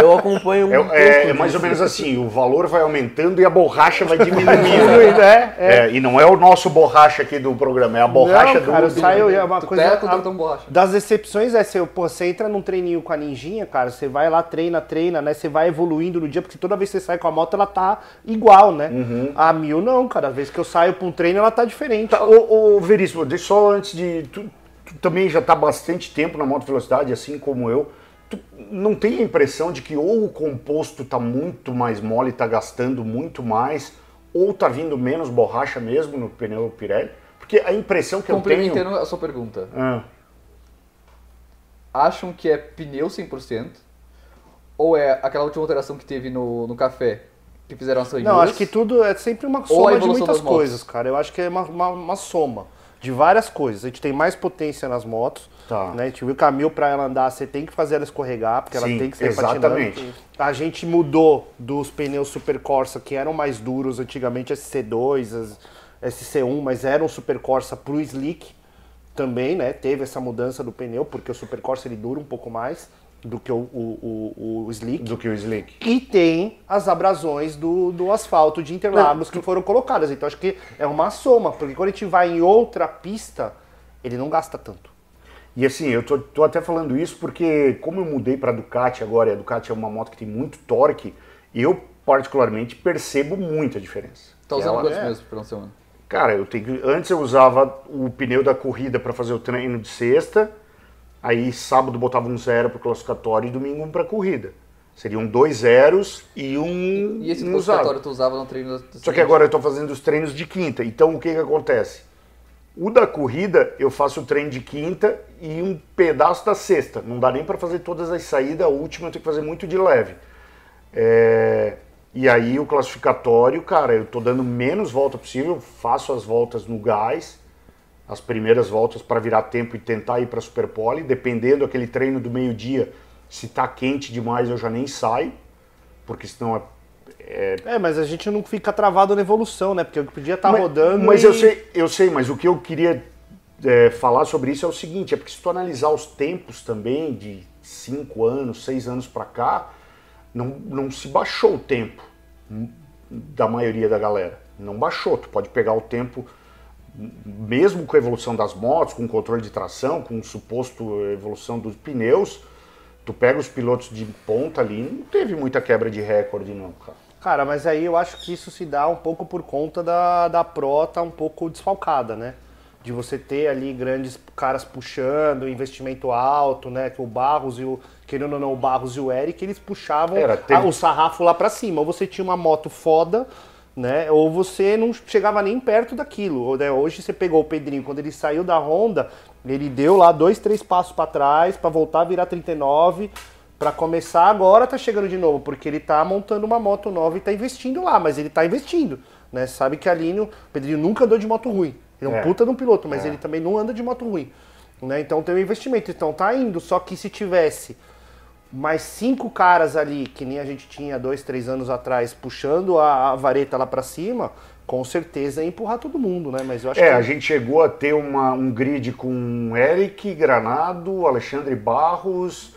eu, eu, acompanho um é, é, é mais ou menos assim, o valor vai aumentando e a borracha vai diminuindo. é, é. é, e não é o nosso borracha aqui do programa, é a borracha não, cara, do... Saiu, é uma coisa, a, das decepções é, você, pô, você entra num treininho com a ninjinha, cara, você vai lá, treina, treina, né, você vai evoluindo no dia, porque toda vez que você sai com a moto, ela tá igual, né? Uhum. A mil não, cada vez que eu saio pra um treino, ela tá diferente. Tá, ô, ô Veríssimo, deixa só antes de... Tu, tu também já tá bastante tempo na moto velocidade, assim como eu tu não tem a impressão de que ou o composto está muito mais mole, está gastando muito mais, ou está vindo menos borracha mesmo no pneu Pirelli? Porque a impressão que eu tenho... Complementando a sua pergunta. Ah. Acham que é pneu 100%? Ou é aquela última alteração que teve no, no café? Que fizeram as Não, acho que tudo é sempre uma soma de muitas coisas, cara. Eu acho que é uma, uma, uma soma de várias coisas. A gente tem mais potência nas motos, Tá. Né? A gente viu que a mil para ela andar, você tem que fazer ela escorregar, porque Sim, ela tem que ser exatamente. patinando. A gente mudou dos pneus Super Corsa, que eram mais duros antigamente, SC2, SC1, mas eram Super Corsa pro Slick também, né? Teve essa mudança do pneu, porque o Super Corsa ele dura um pouco mais do que o, o, o, o Slick. Do que o Slick. E tem as abrasões do, do asfalto de Interlagos que foram colocadas. Então acho que é uma soma, porque quando a gente vai em outra pista, ele não gasta tanto. E assim, eu tô, tô até falando isso porque como eu mudei para Ducati agora, e a Ducati é uma moto que tem muito torque, eu particularmente percebo muita diferença. Tá usando quantos é... mesmo por semana? Cara, eu tenho antes eu usava o pneu da corrida para fazer o treino de sexta, aí sábado botava um zero para classificatório e domingo um para corrida. Seriam dois zeros e um. E esse classificatório tu usava no treino da Só que agora eu estou fazendo os treinos de quinta. Então o que, que acontece? O da corrida, eu faço o treino de quinta e um pedaço da sexta. Não dá nem para fazer todas as saídas, a última eu tenho que fazer muito de leve. É... E aí o classificatório, cara, eu tô dando menos volta possível, faço as voltas no gás, as primeiras voltas para virar tempo e tentar ir para Superpole, dependendo aquele treino do meio-dia, se tá quente demais eu já nem saio, porque senão é é... é, mas a gente não fica travado na evolução, né? Porque eu podia estar tá rodando. Mas e... eu sei, eu sei, mas o que eu queria é, falar sobre isso é o seguinte: é porque se tu analisar os tempos também, de 5 anos, 6 anos para cá, não, não se baixou o tempo da maioria da galera. Não baixou. Tu pode pegar o tempo, mesmo com a evolução das motos, com o controle de tração, com o suposto evolução dos pneus. Tu pega os pilotos de ponta ali, não teve muita quebra de recorde, não, cara. Cara, mas aí eu acho que isso se dá um pouco por conta da, da Pro tá um pouco desfalcada, né? De você ter ali grandes caras puxando, investimento alto, né? Que o Barros e o. Querendo ou não, o Barros e o Eric, eles puxavam Era, tem... o sarrafo lá pra cima. Ou você tinha uma moto foda, né? Ou você não chegava nem perto daquilo. Né? Hoje você pegou o Pedrinho, quando ele saiu da Honda, ele deu lá dois, três passos para trás para voltar a virar 39 para começar agora tá chegando de novo, porque ele tá montando uma moto nova e tá investindo lá, mas ele tá investindo, né? Sabe que a Aline, o Pedrinho nunca andou de moto ruim. Ele é um é. puta de um piloto, mas é. ele também não anda de moto ruim. Né? Então tem um investimento, então tá indo, só que se tivesse mais cinco caras ali, que nem a gente tinha dois, três anos atrás, puxando a, a vareta lá para cima, com certeza ia empurrar todo mundo, né? Mas eu acho é, que... a gente chegou a ter uma, um grid com Eric Granado, Alexandre Barros,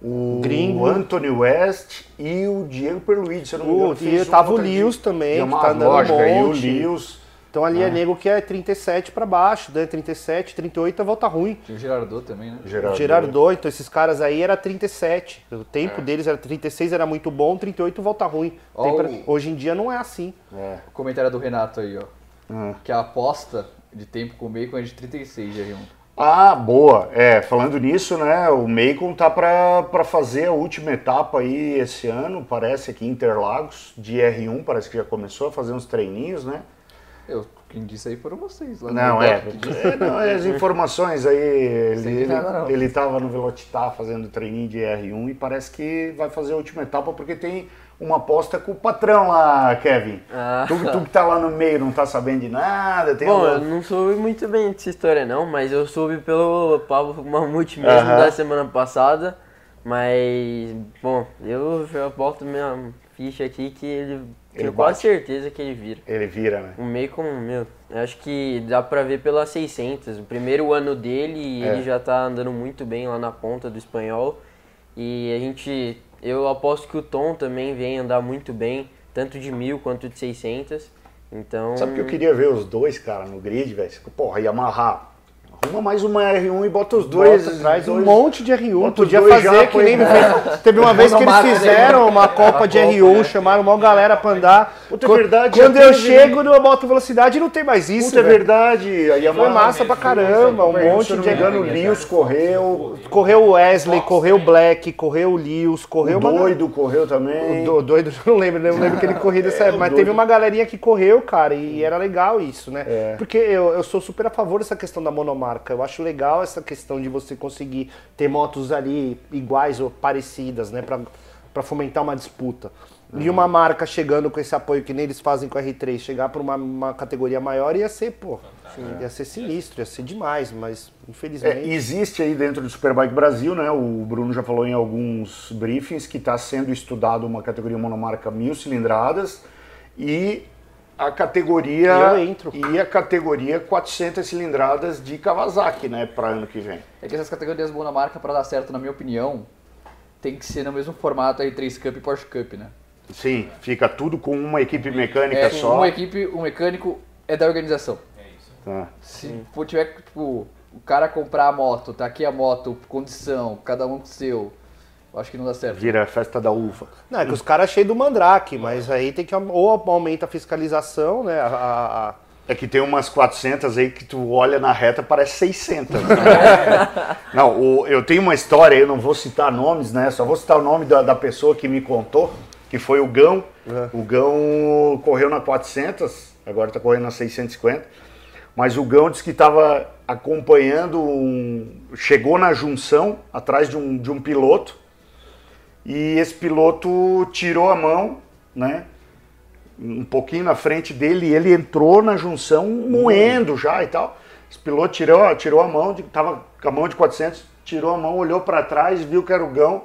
o Gringo. Anthony West e o Diego Perluigi, se eu não me engano. E tava o Lewis também, que tá andando lógica, um monte. E o. Então ali é, é nego que é 37 para baixo, né? 37, 38 é volta ruim. Tinha o Gerardot também, né? Gerardot. Gerardot, então esses caras aí era 37. O tempo é. deles era 36, era muito bom, 38 volta ruim. Pra... Hoje em dia não é assim. É. O comentário do Renato aí, ó. Hum. Que a aposta de tempo com o bacon é de 36 de R1. Ah, boa. É, falando nisso, né, o Macon tá para fazer a última etapa aí esse ano, parece aqui Interlagos, de R1, parece que já começou a fazer uns treininhos, né? Eu, quem disse aí foram vocês. Lá não, é, é, não, é, as informações aí, ele, ele, ele tava no Velocitar fazendo treininho de R1 e parece que vai fazer a última etapa porque tem uma aposta com o patrão lá, Kevin. Ah. Tu, tu, que tá lá no meio não tá sabendo de nada. Tem Bom, eu não soube muito bem dessa história não, mas eu soube pelo Pablo Mamute mesmo uh -huh. da semana passada. Mas, bom, eu já aposto minha ficha aqui que ele tenho quase certeza que ele vira. Ele vira, né? Um meio como, meu, acho que dá pra ver pelas 600. O primeiro ano dele, é. ele já tá andando muito bem lá na ponta do espanhol. E a gente, eu aposto que o Tom também vem andar muito bem, tanto de mil quanto de 600. Então... Sabe que eu queria ver os dois, cara, no grid, velho? Porra, ia amarrar Arruma mais uma R1 e bota os dois. Bota, traz dois, um monte de R1. Podia fazer que nem. Teve uma vez que eles fizeram uma Copa de R1, chamaram uma galera pra andar. Puta, é verdade. Quando eu chego, eu boto velocidade e não tem mais isso. Puta, é verdade. Aí Foi massa pra caramba. Um monte de R1. O Lewis correu. Correu o Wesley, correu o Black, correu o Lewis, correu o Doido correu também. O doido, não lembro, não lembro que ele correu dessa época. Mas teve uma galerinha que correu, cara, e era legal isso, né? É. Porque eu, eu sou super a favor dessa questão da monomarca. Eu acho legal essa questão de você conseguir ter motos ali iguais ou parecidas, né? Para fomentar uma disputa. Uhum. E uma marca chegando com esse apoio que nem eles fazem com a R3, chegar para uma, uma, categoria maior ia ser, pô, ia ser sinistro, ia ser demais, mas infelizmente. É, existe aí dentro do Superbike Brasil, né? O Bruno já falou em alguns briefings que está sendo estudado uma categoria monomarca mil cilindradas e a categoria eu entro. e a categoria 400 cilindradas de Kawasaki, né, para ano que vem. É que essas categorias monomarca para dar certo, na minha opinião, tem que ser no mesmo formato R3 Cup e Porsche Cup, né? Sim, fica tudo com uma equipe mecânica é, só. Uma equipe, um mecânico é da organização. É isso. Tá. Se for, tiver tipo o cara comprar a moto, tá aqui a moto, condição, cada um com o seu Acho que não dá certo. Vira a festa da uva. Não, é que os caras cheios do mandrake, mas aí tem que. Ou aumenta a fiscalização, né? A, a... É que tem umas 400 aí que tu olha na reta parece 600. Né? não, o, eu tenho uma história, eu não vou citar nomes, né? Só vou citar o nome da, da pessoa que me contou, que foi o Gão. Uhum. O Gão correu na 400, agora está correndo na 650. Mas o Gão disse que estava acompanhando um. Chegou na junção atrás de um, de um piloto e esse piloto tirou a mão, né? Um pouquinho na frente dele, e ele entrou na junção moendo já e tal. Esse piloto tirou, tirou a mão, de, tava com a mão de 400, tirou a mão, olhou para trás, viu que era o Gão,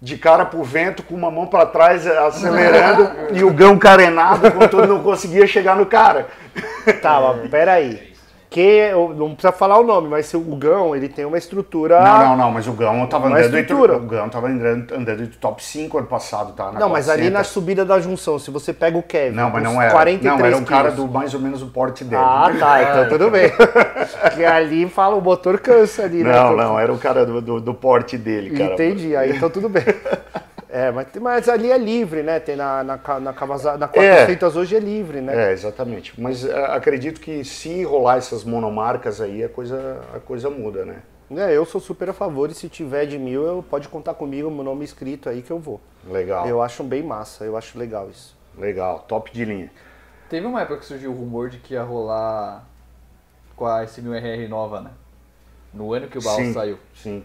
de cara pro vento, com uma mão para trás, acelerando, e o Gão carenado, contudo não conseguia chegar no cara. Tá, mas peraí que não precisa falar o nome, mas o Gão, ele tem uma estrutura. Não, não, não, mas o Gão tava andando estrutura. entre, o Gão tava andando, andando de top 5 ano passado, tá? não, mas ali na subida da junção, se você pega o Kevin, não, mas não era, 43 não, era um cara do mais ou menos o porte dele. Ah, tá, então tudo bem. que ali fala o motor cansa ali, né? Não, não, era o cara do, do, do porte dele, cara. Entendi, aí então tudo bem. É, mas, mas ali é livre, né? Tem na, na, na, Kawasaki, na 400 é, hoje é livre, né? É, exatamente. Mas é, acredito que se rolar essas monomarcas aí, a coisa, a coisa muda, né? É, eu sou super a favor e se tiver de mil, eu, pode contar comigo, meu nome escrito aí que eu vou. Legal. Eu acho bem massa, eu acho legal isso. Legal, top de linha. Teve uma época que surgiu o rumor de que ia rolar com a S1000RR nova, né? No ano que o Baal saiu. Sim,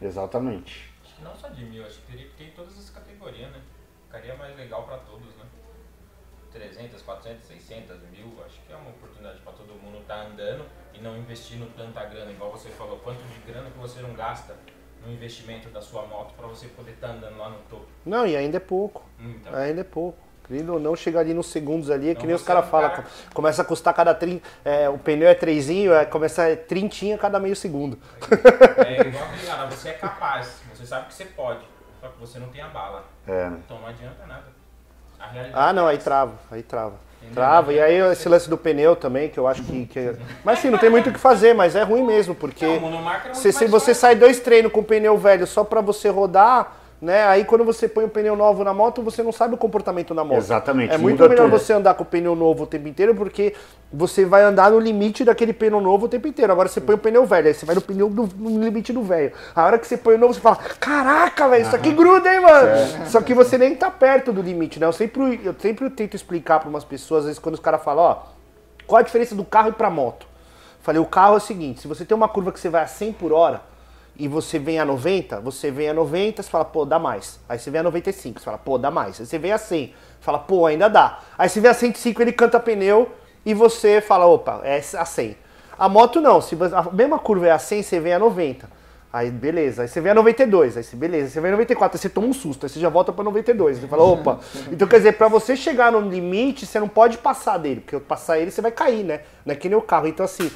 exatamente. Que não só de mil, acho que teria que ter todas as categoria, né? Ficaria mais legal para todos, né? 300, 400, 600, mil, acho que é uma oportunidade para todo mundo estar tá andando e não investindo tanta grana, igual você falou, quanto de grana que você não gasta no investimento da sua moto para você poder estar tá andando lá no topo. Não, e ainda é pouco. Então. Ainda é pouco. Querido ou não, chega ali nos segundos ali, é que nem os caras falam, cara... começa a custar cada 30, é, o pneu é trezinho, é, começa a trintinha cada meio segundo. É, é igual cara, você é capaz, você sabe que você pode, só que você não tem a bala. É. Então não adianta nada. ah, não, aí trava, aí trava. Entendeu? Trava, e aí esse lance do pneu também, que eu acho que. que... Mas sim, não tem muito o que fazer, mas é ruim mesmo, porque. Não, é se, se você sai dois treinos com pneu velho só pra você rodar né? Aí quando você põe um pneu novo na moto, você não sabe o comportamento da moto. Exatamente. É muito melhor tudo. você andar com o pneu novo o tempo inteiro, porque você vai andar no limite daquele pneu novo o tempo inteiro. Agora você põe o pneu velho, aí você vai no pneu do, no limite do velho. A hora que você põe o novo, você fala: Caraca, velho, isso aqui gruda, hein, mano? É. Só que você nem tá perto do limite, né? Eu sempre, eu sempre tento explicar para umas pessoas, às vezes, quando os caras falam: Ó, qual a diferença do carro e pra moto? Falei: o carro é o seguinte, se você tem uma curva que você vai a 100 por hora e você vem a 90, você vem a 90, você fala, pô, dá mais. Aí você vem a 95, você fala, pô, dá mais. Aí você vem a 100, fala, pô, ainda dá. Aí você vem a 105, ele canta pneu e você fala, opa, é a 100. A moto não, se a mesma curva é a 100, você vem a 90. Aí beleza, aí você vê a 92, aí você beleza, você vê a 94, aí você toma um susto, aí você já volta pra 92, você fala, opa. Então quer dizer, pra você chegar no limite, você não pode passar dele, porque passar ele você vai cair, né? Não é que nem o carro. Então assim,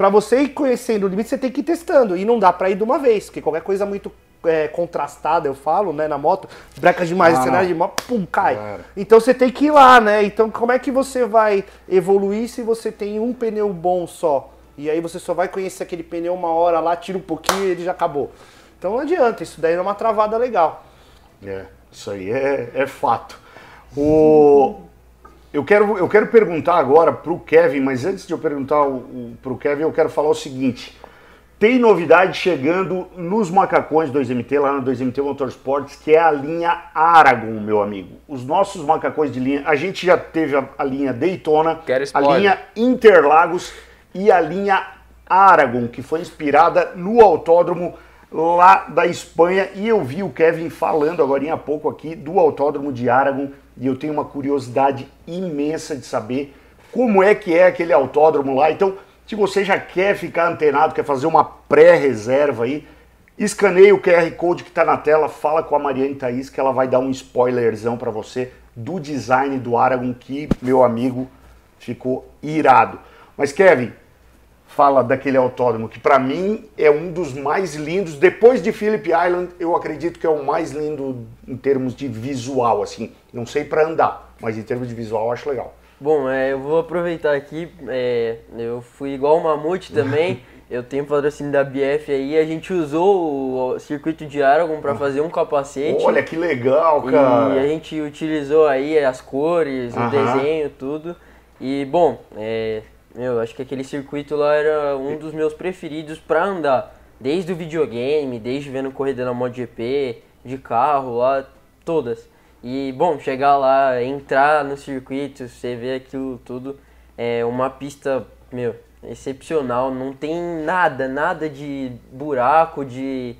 pra você ir conhecendo o limite, você tem que ir testando, e não dá pra ir de uma vez, porque qualquer coisa muito é, contrastada, eu falo, né, na moto, breca demais, ah, cenário de moto, pum, cai. Claro. Então você tem que ir lá, né? Então como é que você vai evoluir se você tem um pneu bom só? E aí você só vai conhecer aquele pneu uma hora lá, tira um pouquinho e ele já acabou. Então não adianta, isso daí é uma travada legal. É, isso aí é, é fato. O, eu, quero, eu quero perguntar agora para o Kevin, mas antes de eu perguntar para o Kevin, eu quero falar o seguinte. Tem novidade chegando nos macacões 2MT, lá no 2MT Motorsports, que é a linha Aragon, meu amigo. Os nossos macacões de linha, a gente já teve a, a linha Daytona, a linha Interlagos e a linha Aragon, que foi inspirada no autódromo lá da Espanha. E eu vi o Kevin falando agora há pouco aqui do autódromo de Aragon e eu tenho uma curiosidade imensa de saber como é que é aquele autódromo lá. Então, se você já quer ficar antenado, quer fazer uma pré-reserva aí, escaneie o QR Code que está na tela, fala com a Mariane Thaís que ela vai dar um spoilerzão para você do design do Aragon que, meu amigo, ficou irado. Mas Kevin, fala daquele autódromo que para mim é um dos mais lindos. Depois de Phillip Island, eu acredito que é o mais lindo em termos de visual, assim. Não sei para andar, mas em termos de visual eu acho legal. Bom, é, eu vou aproveitar aqui. É, eu fui igual o Mamute também. eu tenho patrocínio da BF aí. A gente usou o circuito de Aragon para fazer um capacete. Olha que legal, cara! E a gente utilizou aí as cores, o desenho, tudo. E bom, é, meu, acho que aquele circuito lá era um dos meus preferidos para andar. Desde o videogame, desde vendo corrida na MotoGP, de carro lá, todas. E, bom, chegar lá, entrar no circuito, você vê aquilo tudo, é uma pista, meu, excepcional. Não tem nada, nada de buraco, de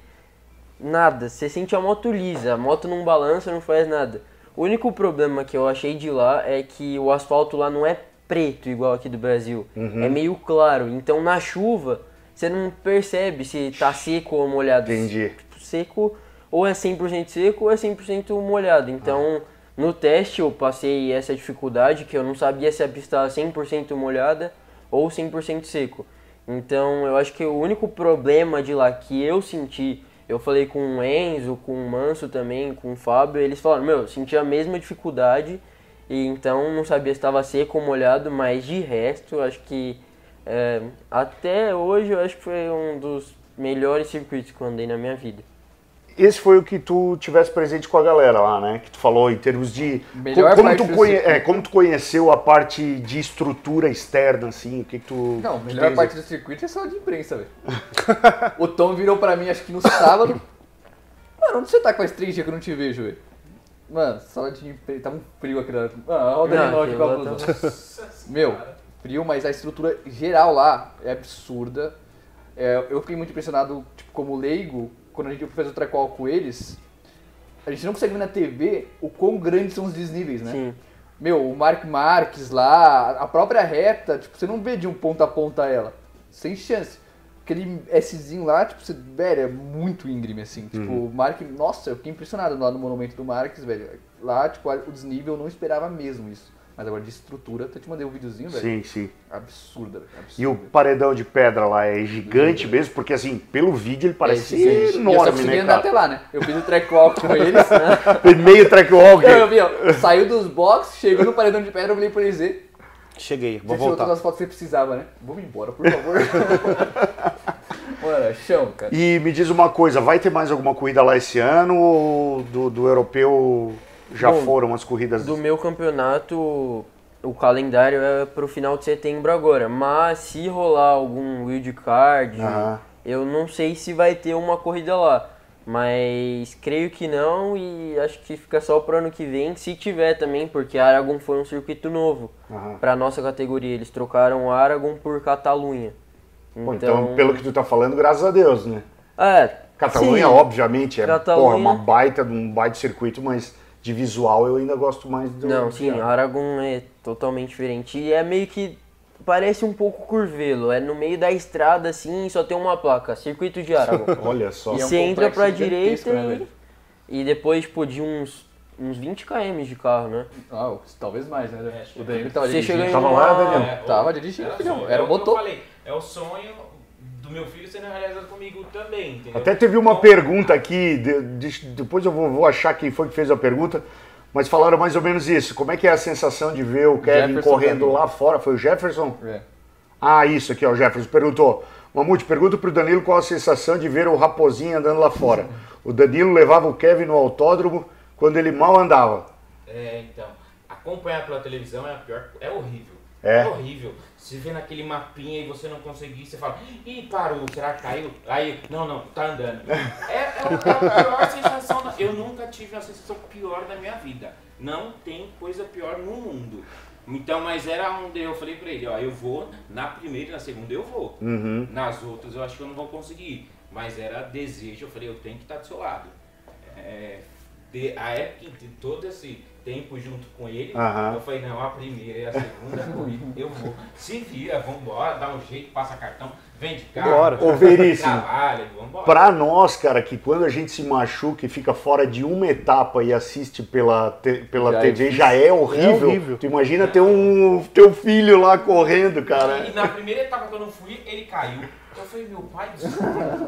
nada. Você sente a moto lisa, a moto não balança, não faz nada. O único problema que eu achei de lá é que o asfalto lá não é preto igual aqui do Brasil. Uhum. É meio claro. Então na chuva você não percebe se tá seco ou molhado. Entendi. Seco ou é 100% seco ou é 100% molhado. Então ah. no teste eu passei essa dificuldade que eu não sabia se a pista estava 100% molhada ou 100% seco. Então eu acho que o único problema de lá que eu senti, eu falei com o Enzo, com o Manso também, com o Fábio, eles falaram, meu, eu senti a mesma dificuldade e então não sabia se estava seco ou molhado, mas de resto, acho que é, até hoje eu acho que foi um dos melhores circuitos que eu andei na minha vida. Esse foi o que tu tivesse presente com a galera lá, né? Que tu falou em termos de Melhor como, tu, conhe... é, como tu conheceu a parte de estrutura externa, assim, o que, que tu. Não, a melhor parte do circuito é só de imprensa, velho. o Tom virou pra mim, acho que no sábado. Mano, onde você tá com as três dias que eu não te vejo, velho? Mano, sala de. Tá um frio aqui. Mano, olha o aqui com a blusa. Meu, frio, mas a estrutura geral lá é absurda. É, eu fiquei muito impressionado, tipo, como leigo, quando a gente fez o trecol com eles. A gente não consegue ver na TV o quão grandes são os desníveis, né? Sim. Meu, o Mark Marques lá, a própria reta, tipo, você não vê de um ponto a ponta ela. Sem chance aquele Szinho lá, tipo, você, velho, é muito íngreme, assim. Tipo, uhum. o Mark, nossa, eu fiquei impressionado lá no monumento do Marques, velho. Lá, tipo, o desnível eu não esperava mesmo isso. Mas agora de estrutura, até te mandei um videozinho, velho. Sim, sim. Absurda, absurda. E o paredão de pedra lá é gigante uhum. mesmo, porque assim, pelo vídeo ele parece é, enorme, né, andar até lá, né? Eu fiz o track walk com eles. Né? meio track walk. Eu, eu vi, ó, saiu dos boxes, chegou no paredão de pedra, eu olhei pra ele dizer... Cheguei, vou você voltar. Você todas as fotos que você precisava, né? Vamos embora, por favor. Mano, chão, cara. E me diz uma coisa, vai ter mais alguma corrida lá esse ano ou do, do europeu já Bom, foram as corridas? Do meu campeonato, o calendário é pro final de setembro agora. Mas se rolar algum wildcard, uhum. eu não sei se vai ter uma corrida lá. Mas creio que não e acho que fica só pro ano que vem, se tiver também, porque Aragon foi um circuito novo uhum. para nossa categoria. Eles trocaram Aragon por Catalunha. Então, então, pelo que tu tá falando, graças a Deus, né? É. Catalunha, sim. obviamente, é Catalunha... Porra, uma baita, um baita circuito, mas de visual eu ainda gosto mais do. Não, sim, Aragon é totalmente diferente. E é meio que parece um pouco curvelo. É no meio da estrada, assim, só tem uma placa, Circuito de Aragon. Olha só. E, é um você entra pra direita né, e, e, depois, tipo, de uns, uns 20 km de carro, né? Ah, talvez mais, né? É, o tava você dirigindo. Chegou tava lá, Danilo? É, tava dirigindo, era, filhão. Era o motor. Eu falei, é o sonho do meu filho sendo realizado comigo também, entendeu? Até teve uma então, pergunta aqui, de, de, depois eu vou, vou achar quem foi que fez a pergunta, mas falaram mais ou menos isso. Como é que é a sensação de ver o Kevin Jefferson correndo Danilo. lá fora? Foi o Jefferson? É. Ah, isso aqui, ó, o Jefferson perguntou. Mamute, pergunta pro Danilo qual a sensação de ver o Raposinho andando lá fora. O Danilo levava o Kevin no autódromo quando ele mal andava. É, então, acompanhar pela televisão é a pior, é horrível. É, é horrível. Você vê naquele mapinha e você não conseguir, você fala, ih, parou, será que caiu? Aí, não, não, tá andando. É, é, é a pior sensação. Da... Eu nunca tive uma sensação pior da minha vida. Não tem coisa pior no mundo. Então, mas era onde eu falei pra ele, ó, eu vou, na primeira e na segunda eu vou. Uhum. Nas outras eu acho que eu não vou conseguir. Mas era desejo, eu falei, eu tenho que estar do seu lado. É, de, a época de todo esse tempo junto com ele. Uhum. Eu falei, não, a primeira e a segunda eu vou. Se vira, vambora, dá um jeito, passa cartão, vende carro, Bora. Ô, Veríssimo, trabalha, vambora. Pra nós, cara, que quando a gente se machuca e fica fora de uma etapa e assiste pela, te, pela já TV, é já é horrível. é horrível. Tu imagina ter um teu filho lá correndo, cara. E, e na primeira etapa que eu não fui, ele caiu. Eu falei, meu pai céu.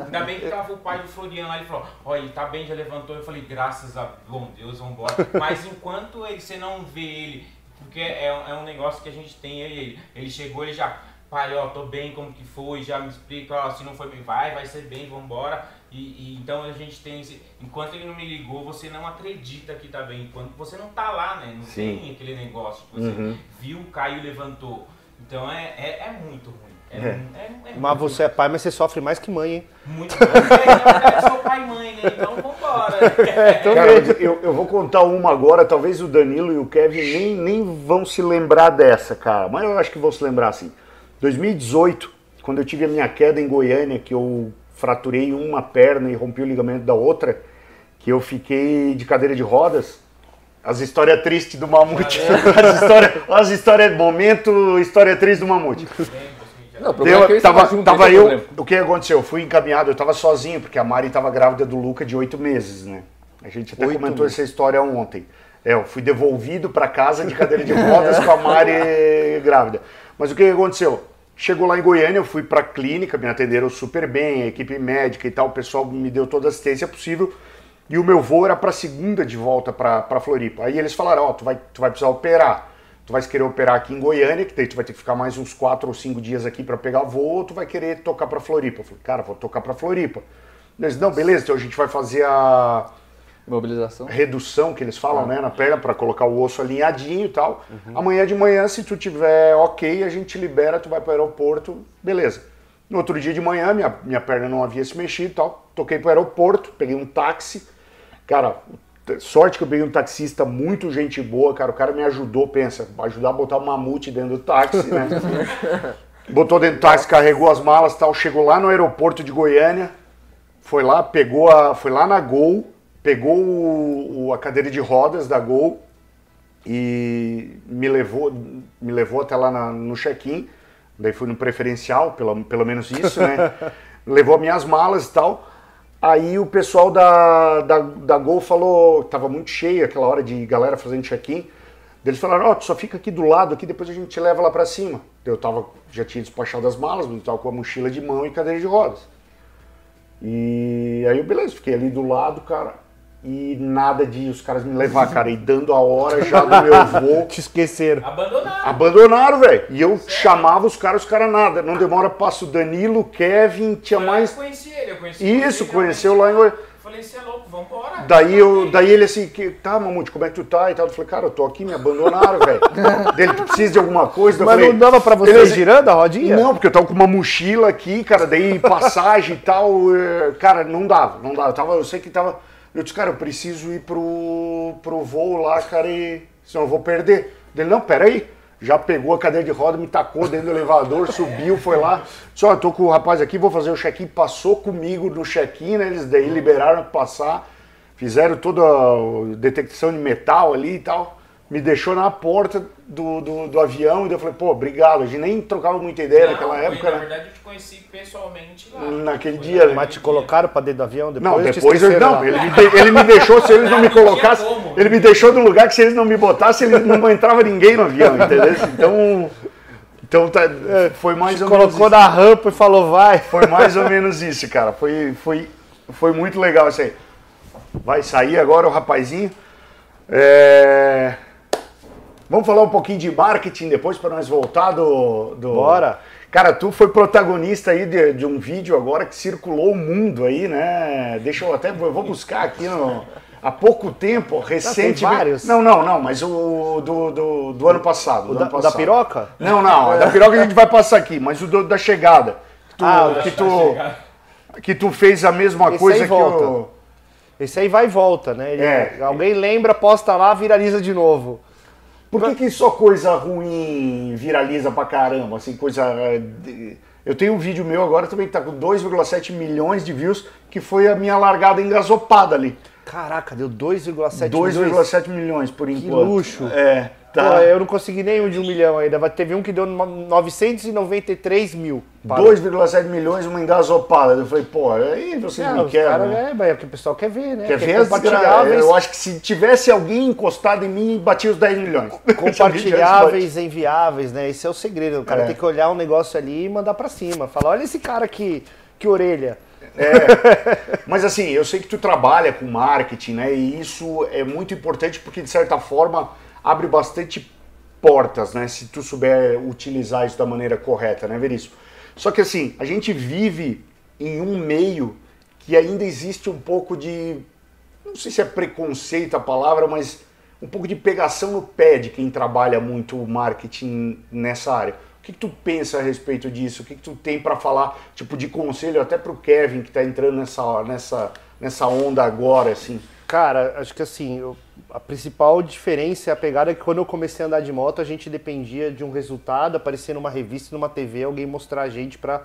Ainda bem que tava o pai do Floriano lá, ele falou, olha, ele tá bem, já levantou. Eu falei, graças a bom Deus, vambora. Mas enquanto ele, você não vê ele, porque é, é um negócio que a gente tem, ele, ele, ele chegou, ele já, pai, ó, tô bem, como que foi, já me explica, ó, se não foi bem, vai, vai ser bem, vambora. E, e então a gente tem esse, enquanto ele não me ligou, você não acredita que tá bem, enquanto você não tá lá, né? Não Sim. tem aquele negócio que você Uhum. viu, caiu, levantou. Então é, é, é muito. É, É. é- é Mas você é pai, mas você sofre mais que mãe, hein? muito bom. Na verdade, sou pai e mãe, né? Então vambora. Cara, eu, eu vou contar uma agora, talvez o Danilo e o Kevin nem, nem vão se lembrar dessa, cara. Mas eu acho que vão se lembrar assim. 2018, quando eu tive a minha queda em Goiânia, que eu fraturei uma perna e rompi o ligamento da outra, que eu fiquei de cadeira de rodas. As histórias tristes do Mamute. As histórias, as histórias, momento, história triste do Mamute. Não, o problema é que eles tava, juntos, tava eu, problema. o que aconteceu? Eu fui encaminhado, eu tava sozinho, porque a Mari tava grávida do Luca de oito meses, né? A gente até Oito comentou meses. essa história ontem. É, eu fui devolvido para casa de cadeira de rodas com a Mari grávida. Mas o que aconteceu? Chegou lá em Goiânia, eu fui pra clínica, me atenderam super bem, a equipe médica e tal, o pessoal me deu toda a assistência possível. E o meu voo era pra segunda de volta pra Floripa. Aí eles falaram, ó, tu, vai, tu vai precisar operar. Tu vai querer operar aqui em Goiânia, que daí tu vai ter que ficar mais uns quatro ou cinco dias aqui pra pegar voo, ou tu vai querer tocar pra Floripa. Eu falei, cara, vou tocar pra Floripa. Eles, não, beleza, então a gente vai fazer a Mobilização. redução que eles falam, né, na perna para colocar o osso alinhadinho e tal. Amanhã de manhã, se tu tiver ok, a gente te libera, tu vai para o aeroporto, beleza. No outro dia de manhã, minha, minha perna não havia se mexido e tal. Toquei para o aeroporto, peguei um táxi. Cara, sorte que eu peguei um taxista muito gente boa, cara. O cara me ajudou, pensa, ajudar a botar o mamute dentro do táxi, né? Botou dentro do táxi, carregou as malas e tal. Chegou lá no aeroporto de Goiânia, foi lá, pegou a, foi lá na Gol, pegou o- o- a cadeira de rodas da Gol e me levou, me levou até lá na- no check-in. Daí fui no preferencial, pelo, pelo menos isso, né? levou minhas malas e tal. Aí o pessoal da, da, da Gol falou, tava muito cheio aquela hora de galera fazendo check-in. Eles falaram, ó, tu só fica aqui do lado, aqui depois a gente te leva lá pra cima. Eu tava, já tinha despachado as malas, mas tava com a mochila de mão e cadeira de rodas. E aí eu, beleza, fiquei ali do lado, cara. E nada de os caras me levar, cara. E dando a hora já do meu voo. Te esqueceram. Abandonaram. Abandonaram, velho. E eu chamava os caras, os caras nada. Não demora, passa o Danilo, Kevin, tinha lá mais. Eu conheci ele, eu conheci Isso, ele, conheceu lá em. Falei, você é louco, vambora. Daí, eu, daí ele assim, que, tá, Mamute, como é que tu tá? E tal. Eu falei, cara, eu tô aqui, me abandonaram, velho. Dele, tu precisa de alguma coisa? Eu Mas falei, não dava pra você ele ir girando a rodinha? Não, porque eu tava com uma mochila aqui, cara, daí passagem e tal. eh, Cara, não dava, não dava. Eu, tava, eu sei que tava. Eu disse, cara, eu preciso ir pro, pro voo lá, cara, e senão eu vou perder. Ele, não, peraí. Já pegou a cadeira de roda, me tacou dentro do elevador, subiu, foi lá. Só, eu tô com o rapaz aqui, vou fazer o check-in. Passou comigo no check-in, né? Eles daí liberaram passar. Fizeram toda a detecção de metal ali e tal. Me deixou na porta, do, do, do, avião, e eu falei, pô, obrigado, a gente nem trocava muita ideia não, naquela época. Na né? verdade, eu te conheci pessoalmente lá. Naquele dia. Né? Mas te colocaram pra dentro do avião depois? Não, depois eu, não, ele me, ele me deixou, se eles não me colocassem, ele me deixou no lugar que se eles não me botassem, ele não entrava ninguém no avião, entendeu? Então. Então tá, foi mais ou menos. Colocou na rampa e falou, vai. Foi mais ou menos isso, cara. Foi, foi, foi muito legal isso aí. Vai sair agora o rapazinho. É... Vamos falar um pouquinho de marketing depois para nós voltar do, do. Bora! Cara, tu foi protagonista aí de, de, um vídeo agora que circulou o mundo aí, né? Deixa eu até. Eu vou buscar aqui no há pouco tempo, recente. vários. Não, não, não, mas o do, do, do ano passado. Do da, ano passado. da piroca? Não, não, da piroca a gente vai passar aqui, mas o do, da chegada. Que tu, ah, que, tu, que tu fez a mesma Esse coisa que volta. o. Esse aí vai e volta, né? Ele, é. Alguém lembra, posta lá, viraliza de novo. Por que, que só coisa ruim viraliza pra caramba? Assim, coisa. Eh, eu tenho um vídeo meu agora também que tá com 2,7 milhões de views, que foi a minha largada engasopada ali. Caraca, deu 2,7 milhões. 2,7 milhões por enquanto. Que luxo. É. Tá. Pô, eu não consegui nenhum de um milhão ainda. Teve um que deu 993 mil. 2,7 milhões uma engasopada. Eu falei, pô, aí vocês não, me querem. Cara, né? É, é o que o pessoal quer ver, né? Quer, quer ver as compartilháveis. Eu acho que se tivesse alguém encostado em mim, batia os 10 milhões. Compartilháveis, enviáveis, né? Esse é o segredo. O cara é. tem que olhar um negócio ali e mandar pra cima. Falar, olha esse cara aqui, que orelha. É, mas assim, eu sei que tu trabalha com marketing, né? E isso é muito importante porque, de certa forma, abre bastante portas, né? Se tu souber utilizar isso da maneira correta, né, Veríssimo? Só que assim, a gente vive em um meio que ainda existe um pouco de. Não sei se é preconceito a palavra, mas um pouco de pegação no pé de quem trabalha muito marketing nessa área. O que, que tu pensa a respeito disso? O que, que tu tem para falar, tipo, de conselho até para o Kevin que está entrando nessa, nessa, nessa onda agora, assim? Cara, acho que assim, eu, a principal diferença é a pegada que quando eu comecei a andar de moto, a gente dependia de um resultado, aparecer numa revista, numa TV, alguém mostrar a gente para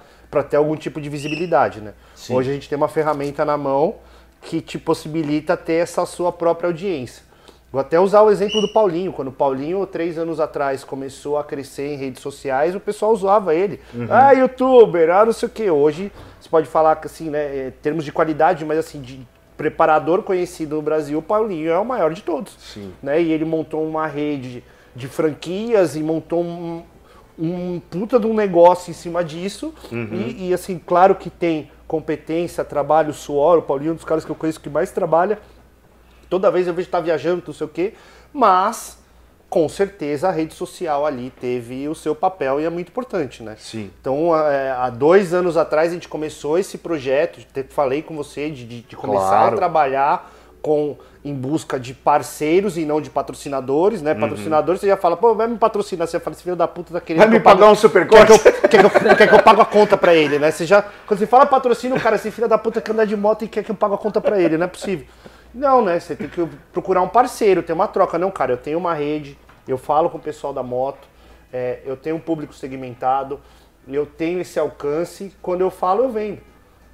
ter algum tipo de visibilidade, né? Sim. Hoje a gente tem uma ferramenta na mão que te possibilita ter essa sua própria audiência. Vou até usar o exemplo do Paulinho. Quando o Paulinho, três anos atrás, começou a crescer em redes sociais, o pessoal usava ele. Uhum. Ah, youtuber, ah, não sei o que. Hoje, você pode falar que, assim, né, em termos de qualidade, mas assim, de preparador conhecido no Brasil, o Paulinho é o maior de todos. Sim. Né? E ele montou uma rede de franquias e montou um, um puta de um negócio em cima disso. Uhum. E, e, assim, claro que tem competência, trabalho, suor. O Paulinho é um dos caras que eu conheço que mais trabalha Toda vez eu vejo estar tá viajando, não sei o quê, mas com certeza a rede social ali teve o seu papel e é muito importante, né? Sim. Então, é, há dois anos atrás a gente começou esse projeto, falei com você, de, de começar claro. a trabalhar com em busca de parceiros e não de patrocinadores, né? Uhum. Patrocinadores, você já fala, pô, vai me patrocinar. Você fala, esse filho da puta tá querendo. Vai me pagar pago... um super quer que, quer, que eu, quer que eu pague a conta pra ele, né? Você já, quando você fala patrocínio, o cara, esse filho da puta quer andar de moto e quer que eu pague a conta pra ele, não é possível. Não, né? Você tem que procurar um parceiro, ter uma troca. Não, cara, eu tenho uma rede, eu falo com o pessoal da moto, é, eu tenho um público segmentado, eu tenho esse alcance, quando eu falo, eu vendo.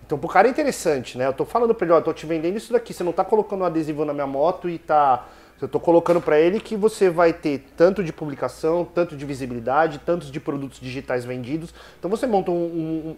Então, pro cara é interessante, né? Eu tô falando pra ele, ó, eu tô te vendendo isso daqui, você não tá colocando um adesivo na minha moto e tá. Eu tô colocando para ele que você vai ter tanto de publicação, tanto de visibilidade, tantos de produtos digitais vendidos. Então você monta um,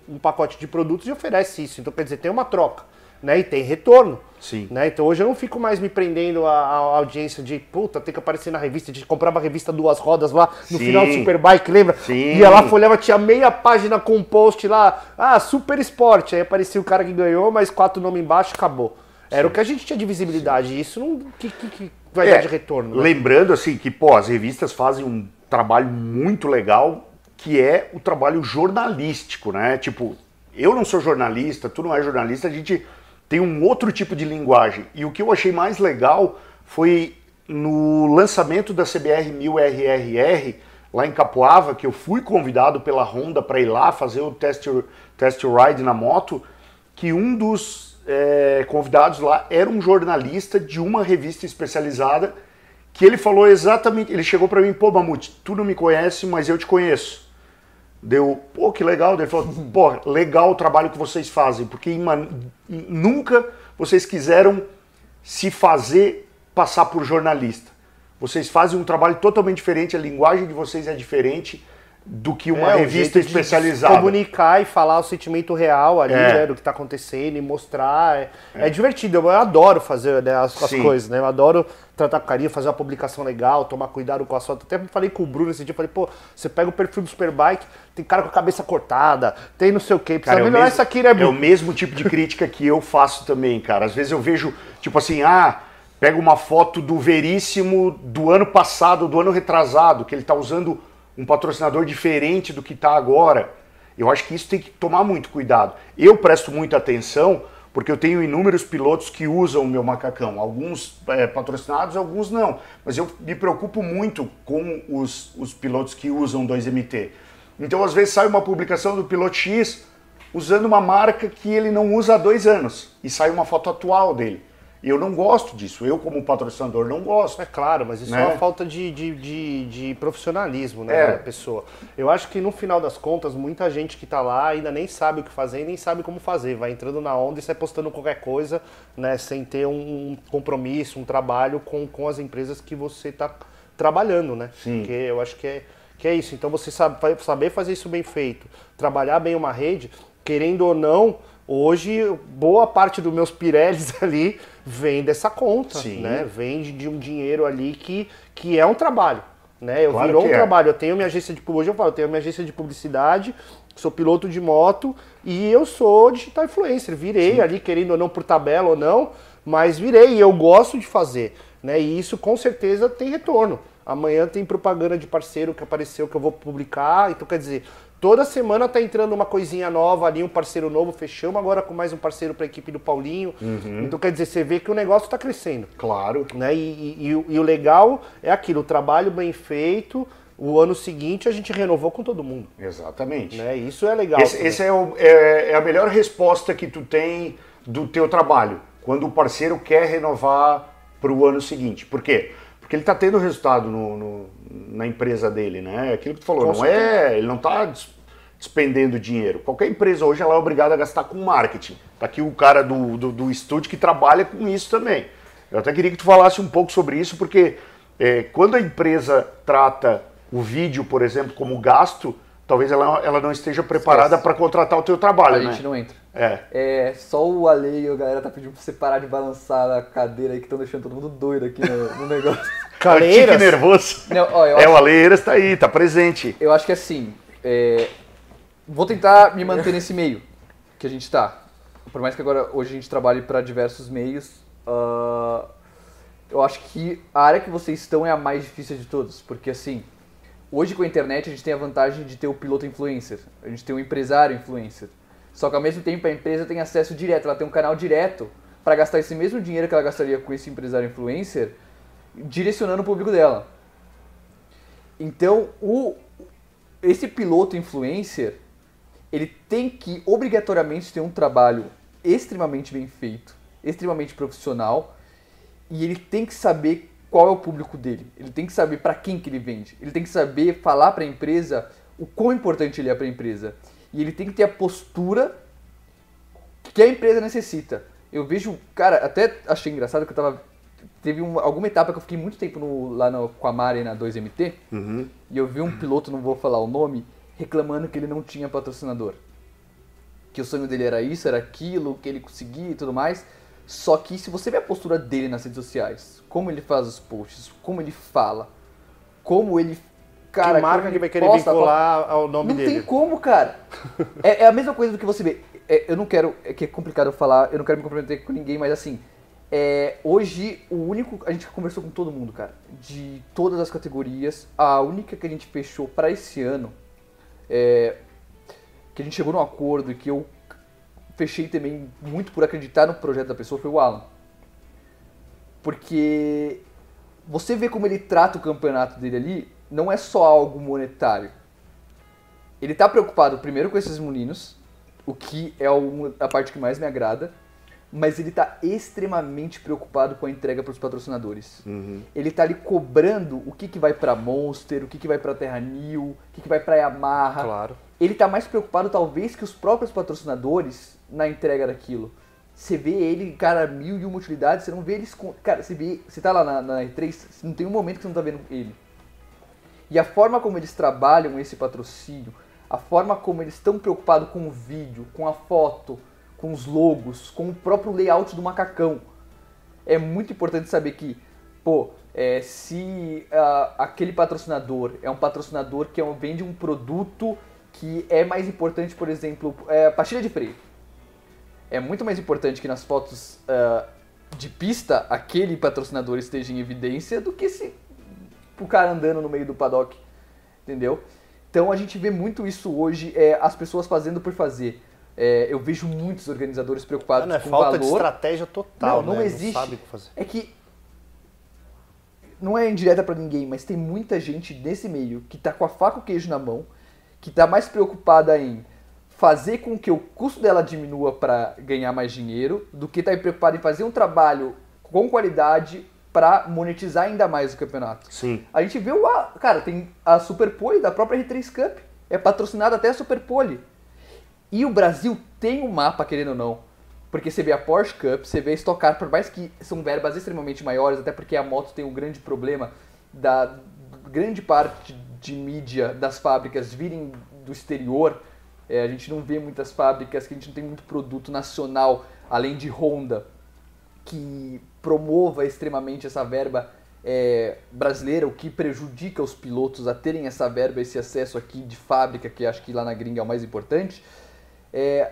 um, um pacote de produtos e oferece isso. Então, quer dizer, tem uma troca né? E tem retorno. Sim. Né? Então hoje eu não fico mais me prendendo à, audiência de puta, tem que aparecer na revista. A gente comprava a revista Duas Rodas lá no Sim. final do Superbike, lembra? Sim. Ia lá, folhava, tinha meia página com um post lá, ah, Super Esporte. Aí aparecia o cara que ganhou, mais quatro nomes embaixo acabou. Era Sim. o que a gente tinha de visibilidade. Sim. Isso não. Que, que, que vai é, dar de retorno? Né? Lembrando assim que, pô, as revistas fazem um trabalho muito legal que é o trabalho jornalístico, né? Tipo, eu não sou jornalista, tu não é jornalista, a gente tem um outro tipo de linguagem. E o que eu achei mais legal foi no lançamento da CBR 1000 RRR, lá em Capoava, que eu fui convidado pela Honda para ir lá fazer o test, test ride na moto, que um dos é, convidados lá era um jornalista de uma revista especializada, que ele falou exatamente, ele chegou para mim, pô Mamute, tu não me conhece, mas eu te conheço. Deu, pô, que legal. Ele falou, pô, legal o trabalho que vocês fazem, porque nunca vocês quiseram se fazer passar por jornalista. vocês fazem um trabalho totalmente diferente, a linguagem de vocês é diferente do que uma é, revista especializada. comunicar e falar o sentimento real ali, é. né, do que está acontecendo e mostrar. É, é. é, divertido, eu adoro fazer né, as, as, coisas, né? Eu adoro tratar com carinho, fazer uma publicação legal, tomar cuidado com a sua. Até falei com o Bruno esse dia, falei, pô, você pega o perfil do Superbike, tem cara com a cabeça cortada, tem não sei o quê, precisa cara, melhorar isso aqui, né, Bruno? É o mesmo tipo de crítica que eu faço também, cara. Às vezes eu vejo, tipo assim, ah, pega uma foto do Veríssimo do ano passado, do ano retrasado, que ele tá usando um patrocinador diferente do que está agora. Eu acho que isso tem que tomar muito cuidado. Eu presto muita atenção porque eu tenho inúmeros pilotos que usam o meu macacão, alguns é, patrocinados, alguns não. Mas eu me preocupo muito com os, os pilotos que usam 2MT. Então, às vezes, sai uma publicação do piloto X usando uma marca que ele não usa há dois anos e sai uma foto atual dele. E eu não gosto disso, eu como patrocinador não gosto. É claro, mas isso né? é uma falta de, de, de, de profissionalismo né, é. da pessoa. Eu acho que no final das contas, muita gente que está lá ainda nem sabe o que fazer e nem sabe como fazer. Vai entrando na onda e sai postando qualquer coisa, né, sem ter um compromisso, um trabalho com, com as empresas que você está trabalhando, né? Sim. Porque eu acho que é, que é isso. Então você sabe, saber fazer isso bem feito, trabalhar bem uma rede, querendo ou não, hoje boa parte dos meus Pirellis ali vem dessa conta, Sim. né? Vem de um dinheiro ali que, que é um trabalho, né? Eu claro virou um é. trabalho. Eu tenho minha agência de hoje eu falo, eu tenho minha agência de publicidade, sou piloto de moto e eu sou digital influencer. Virei Sim. ali querendo ou não por tabela ou não, mas virei e eu gosto de fazer, né? E isso com certeza tem retorno. Amanhã tem propaganda de parceiro que apareceu que eu vou publicar, então quer dizer, Toda semana tá entrando uma coisinha nova ali, um parceiro novo, fechamos agora com mais um parceiro para a equipe do Paulinho. Uhum. Então quer dizer, você vê que o negócio está crescendo. Claro. Né? E, e, e, e, o legal é aquilo, o trabalho bem feito. O ano seguinte a gente renovou com todo mundo. Exatamente. Né? Isso é legal. Esse, esse é, o, é, é, a melhor resposta que tu tem do teu trabalho, quando o parceiro quer renovar para o ano seguinte. Por quê? Porque ele está tendo resultado no, no, na empresa dele, né? Aquilo que tu falou, Com não é, ele não está despendendo dinheiro. Qualquer empresa hoje ela é obrigada a gastar com marketing. Tá aqui o cara do, do, do estúdio que trabalha com isso também. Eu até queria que tu falasse um pouco sobre isso, porque é, quando a empresa trata o vídeo, por exemplo, como gasto, talvez ela, ela não esteja preparada para contratar o teu trabalho. A né? gente não entra. É. É, só o Ale e a galera tá pedindo pra você parar de balançar a cadeira aí que estão deixando todo mundo doido aqui no, no negócio. Caleiras? nervoso. Não, ó, é, acho... o Aleiras tá aí, tá presente. Eu acho que assim, é, Vou tentar me manter nesse meio que a gente está. Por mais que agora hoje a gente trabalhe para diversos meios, uh, eu acho que a área que vocês estão é a mais difícil de todas, porque assim, hoje com a internet a gente tem a vantagem de ter o piloto influencer, a gente tem o empresário influencer. Só que ao mesmo tempo a empresa tem acesso direto, ela tem um canal direto para gastar esse mesmo dinheiro que ela gastaria com esse empresário influencer, direcionando o público dela. Então, o esse piloto influencer, ele tem que obrigatoriamente ter um trabalho extremamente bem feito, extremamente profissional, e ele tem que saber qual é o público dele. Ele tem que saber para quem que ele vende. Ele tem que saber falar para a empresa o quão importante ele é para a empresa. E ele tem que ter a postura que a empresa necessita. Eu vejo, cara, até achei engraçado que eu tava teve uma, alguma etapa que eu fiquei muito tempo no, lá no, com a Mari na 2MT uhum. e eu vi um piloto, não vou falar o nome, reclamando que ele não tinha patrocinador. Que o sonho dele era isso, era aquilo, que ele conseguia e tudo mais. Só que se você vê a postura dele nas redes sociais, como ele faz os posts, como ele fala, como ele. Cara, que marca que vai querer posta, vincular ao nome não dele? Não tem como, cara. é, é, a mesma coisa do que você vê. É, eu não quero. É que é complicado falar, eu não quero me comprometer com ninguém, mas assim. É, hoje, o único. A gente conversou com todo mundo, cara. De todas as categorias. A única que a gente fechou para esse ano é, que a gente chegou num acordo e que eu fechei também muito por acreditar no projeto da pessoa foi o Alan. Porque você vê como ele trata o campeonato dele ali, não é só algo monetário. Ele está preocupado primeiro com esses meninos, o que é a parte que mais me agrada, mas ele está extremamente preocupado com a entrega para os patrocinadores. Uhum. Ele está ali cobrando o que, que vai para Monster, o que, que vai para Terra New, o que, que vai para Yamaha. Claro. Ele está mais preocupado talvez que os próprios patrocinadores na entrega daquilo. Você vê ele, cara, mil e uma utilidades, você não vê eles. Cara, você vê. Você tá lá na, na R3, não tem um momento que você não tá vendo ele. E a forma como eles trabalham esse patrocínio, a forma como eles estão preocupados com o vídeo, com a foto, com os logos, com o próprio layout do macacão. É muito importante saber que, pô, é, se uh, aquele patrocinador é um patrocinador que é, vende um produto que é mais importante, por exemplo, é, pastilha de freio. É muito mais importante que nas fotos uh, de pista aquele patrocinador esteja em evidência do que se o cara andando no meio do paddock, entendeu? Então a gente vê muito isso hoje, é, as pessoas fazendo por fazer. É, eu vejo muitos organizadores preocupados não, não é com falta valor. de estratégia total, não, não né? existe. Não sabe o que fazer. É que não é indireta para ninguém, mas tem muita gente nesse meio que tá com a faca e o queijo na mão, que tá mais preocupada em fazer com que o custo dela diminua para ganhar mais dinheiro, do que tá preocupada em fazer um trabalho com qualidade para monetizar ainda mais o campeonato. Sim. A gente viu, a, cara, tem a Super Pole da própria R3 Cup, é patrocinada até a Super Pole. E o Brasil tem um mapa, querendo ou não. Porque você vê a Porsche Cup, você vê a Stock Car, por mais que são verbas extremamente maiores, até porque a moto tem um grande problema da grande parte de mídia das fábricas virem do exterior. É, a gente não vê muitas fábricas, que a gente não tem muito produto nacional, além de Honda, que promova extremamente essa verba é, brasileira, o que prejudica os pilotos a terem essa verba, esse acesso aqui de fábrica, que acho que lá na gringa é o mais importante. É,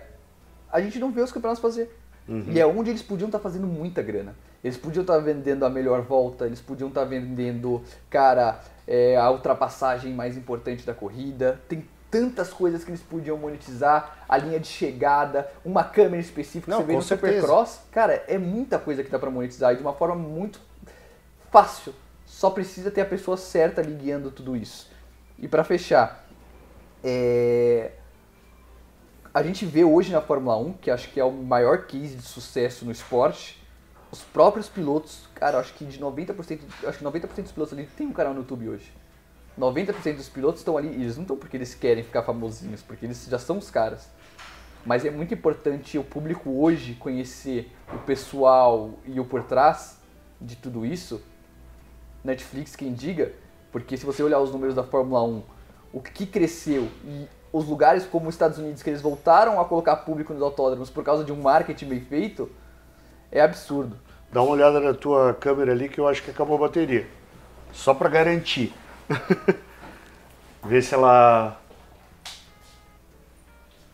a gente não vê os campeonatos fazer. Uhum. E é onde eles podiam estar tá fazendo muita grana. Eles podiam estar tá vendendo a melhor volta, eles podiam estar tá vendendo, cara, é, a ultrapassagem mais importante da corrida. Tem tantas coisas que eles podiam monetizar, a linha de chegada, uma câmera específica Não, que você vê no certeza. Supercross. Cara, é muita coisa que dá para monetizar e de uma forma muito fácil. Só precisa ter a pessoa certa ali guiando tudo isso. E para fechar, é a gente vê hoje na Fórmula 1, que acho que é o maior case de sucesso no esporte, os próprios pilotos, cara, acho que de 90%, acho que 90% dos pilotos ali tem um canal no YouTube hoje. 90% dos pilotos estão ali, e eles não estão porque eles querem ficar famosinhos, porque eles já são os caras. Mas é muito importante o público hoje conhecer o pessoal e o por trás de tudo isso. Netflix quem diga, porque se você olhar os números da Fórmula 1, o que cresceu e os lugares como os Estados Unidos, que eles voltaram a colocar público nos autódromos por causa de um marketing bem feito, é absurdo. Dá uma olhada na tua câmera ali que eu acho que acabou a bateria. Só para garantir. Ver se ela.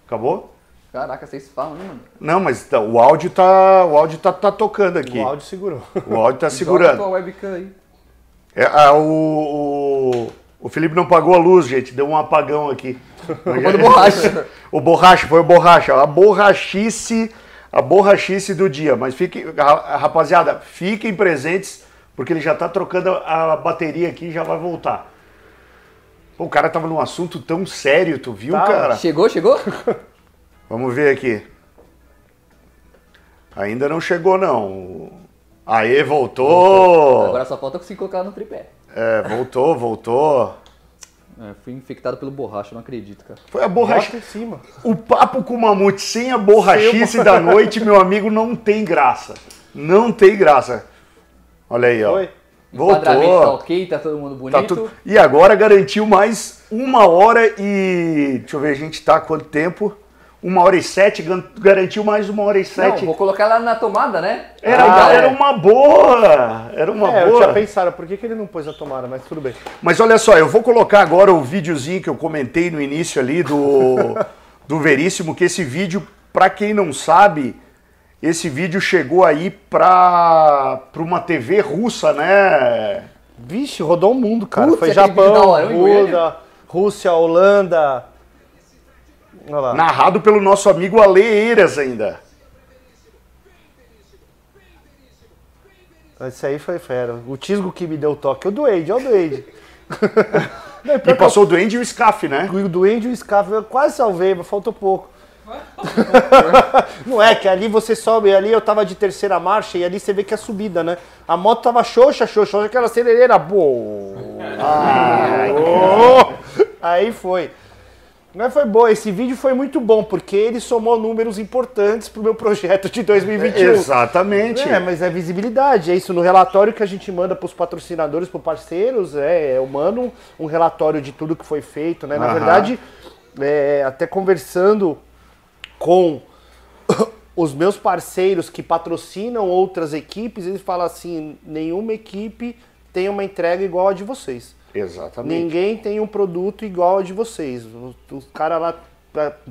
Acabou? Caraca, vocês falam, né, mano? Não, mas tá, o áudio tá. O áudio tá, tá tocando aqui. O áudio segurou. O áudio tá segurando. Joga a webcam aí. É, ah, o, o, o Felipe não pagou a luz, gente. Deu um apagão aqui. Do borracha. o borracha, foi o borracha. A borrachice, a borrachice do dia. Mas fiquem, rapaziada, fiquem presentes, porque ele já está trocando a bateria aqui e já vai voltar. Pô, o cara tava num assunto tão sério, tu viu, tá, cara? Chegou, chegou? Vamos ver aqui. Ainda não chegou, não. Aê, voltou! Agora só falta conseguir colocar no tripé. É, voltou, voltou. É, fui infectado pelo borracha, não acredito, cara. Foi a borracha. em cima. O papo com o mamute sem a borrachice da noite, meu amigo, não tem graça. Não tem graça. Olha aí, ó. Foi. Voltou. Tá ok, tá todo mundo bonito. Tá tu... E agora garantiu mais uma hora e. Deixa eu ver, a gente tá há quanto tempo? uma hora e sete, garantiu mais uma hora e sete. Não, vou colocar lá na tomada, né? Era, ah, era é. uma boa! Era uma é, boa. Eu tinha pensado, por que, que ele não pôs a tomada, mas tudo bem. Mas olha só, eu vou colocar agora o videozinho que eu comentei no início ali do, do Veríssimo, que esse vídeo, para quem não sabe, esse vídeo chegou aí pra, pra uma TV russa, né? Vixe, rodou o mundo, cara. Putz, Foi Japão, Rússia, Rússia, Holanda, Narrado pelo nosso amigo Ale Eiras ainda. Esse aí foi fera. O Tisgo que me deu o toque. O Duende, olha o Duende. Não, e passou o Duende e o Scaf, né? O Duende e o Scaf. Eu quase salvei, mas faltou pouco. Não é que ali você sobe, ali eu tava de terceira marcha e ali você vê que é subida, né? A moto tava xoxa, xoxa, aquela acelereira, boa. Aí foi. Não é, foi bom, esse vídeo foi muito bom, porque ele somou números importantes para o meu projeto de 2021. Exatamente. É, mas é visibilidade, é isso. No relatório que a gente manda para os patrocinadores, para os parceiros, é, eu mando um, relatório de tudo que foi feito, né? Na uhum. verdade, é, até conversando com os meus parceiros que patrocinam outras equipes, eles falam assim, nenhuma equipe tem uma entrega igual a de vocês. Exatamente. Ninguém tem um produto igual a de vocês. O, o cara lá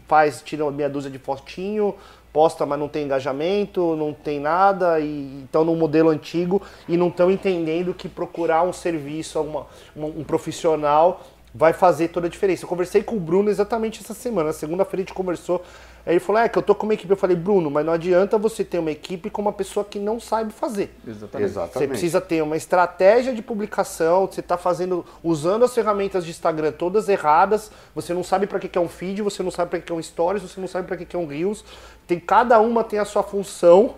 faz, tira meia dúzia de fotinho, posta, mas não tem engajamento, não tem nada, e estão no modelo antigo e não estão entendendo que procurar um serviço, uma, um, um profissional vai fazer toda a diferença. Eu conversei com o Bruno exatamente essa semana. Segunda-feira a gente conversou Aí ele falou: é que eu tô com uma equipe. Eu falei, Bruno, mas não adianta você ter uma equipe com uma pessoa que não sabe fazer. Exatamente. Você precisa ter uma estratégia de publicação, você está fazendo, usando as ferramentas de Instagram todas erradas, você não sabe para que, que é um feed, você não sabe para que, que é um stories, você não sabe para que, que é um reels. Tem, cada uma tem a sua função.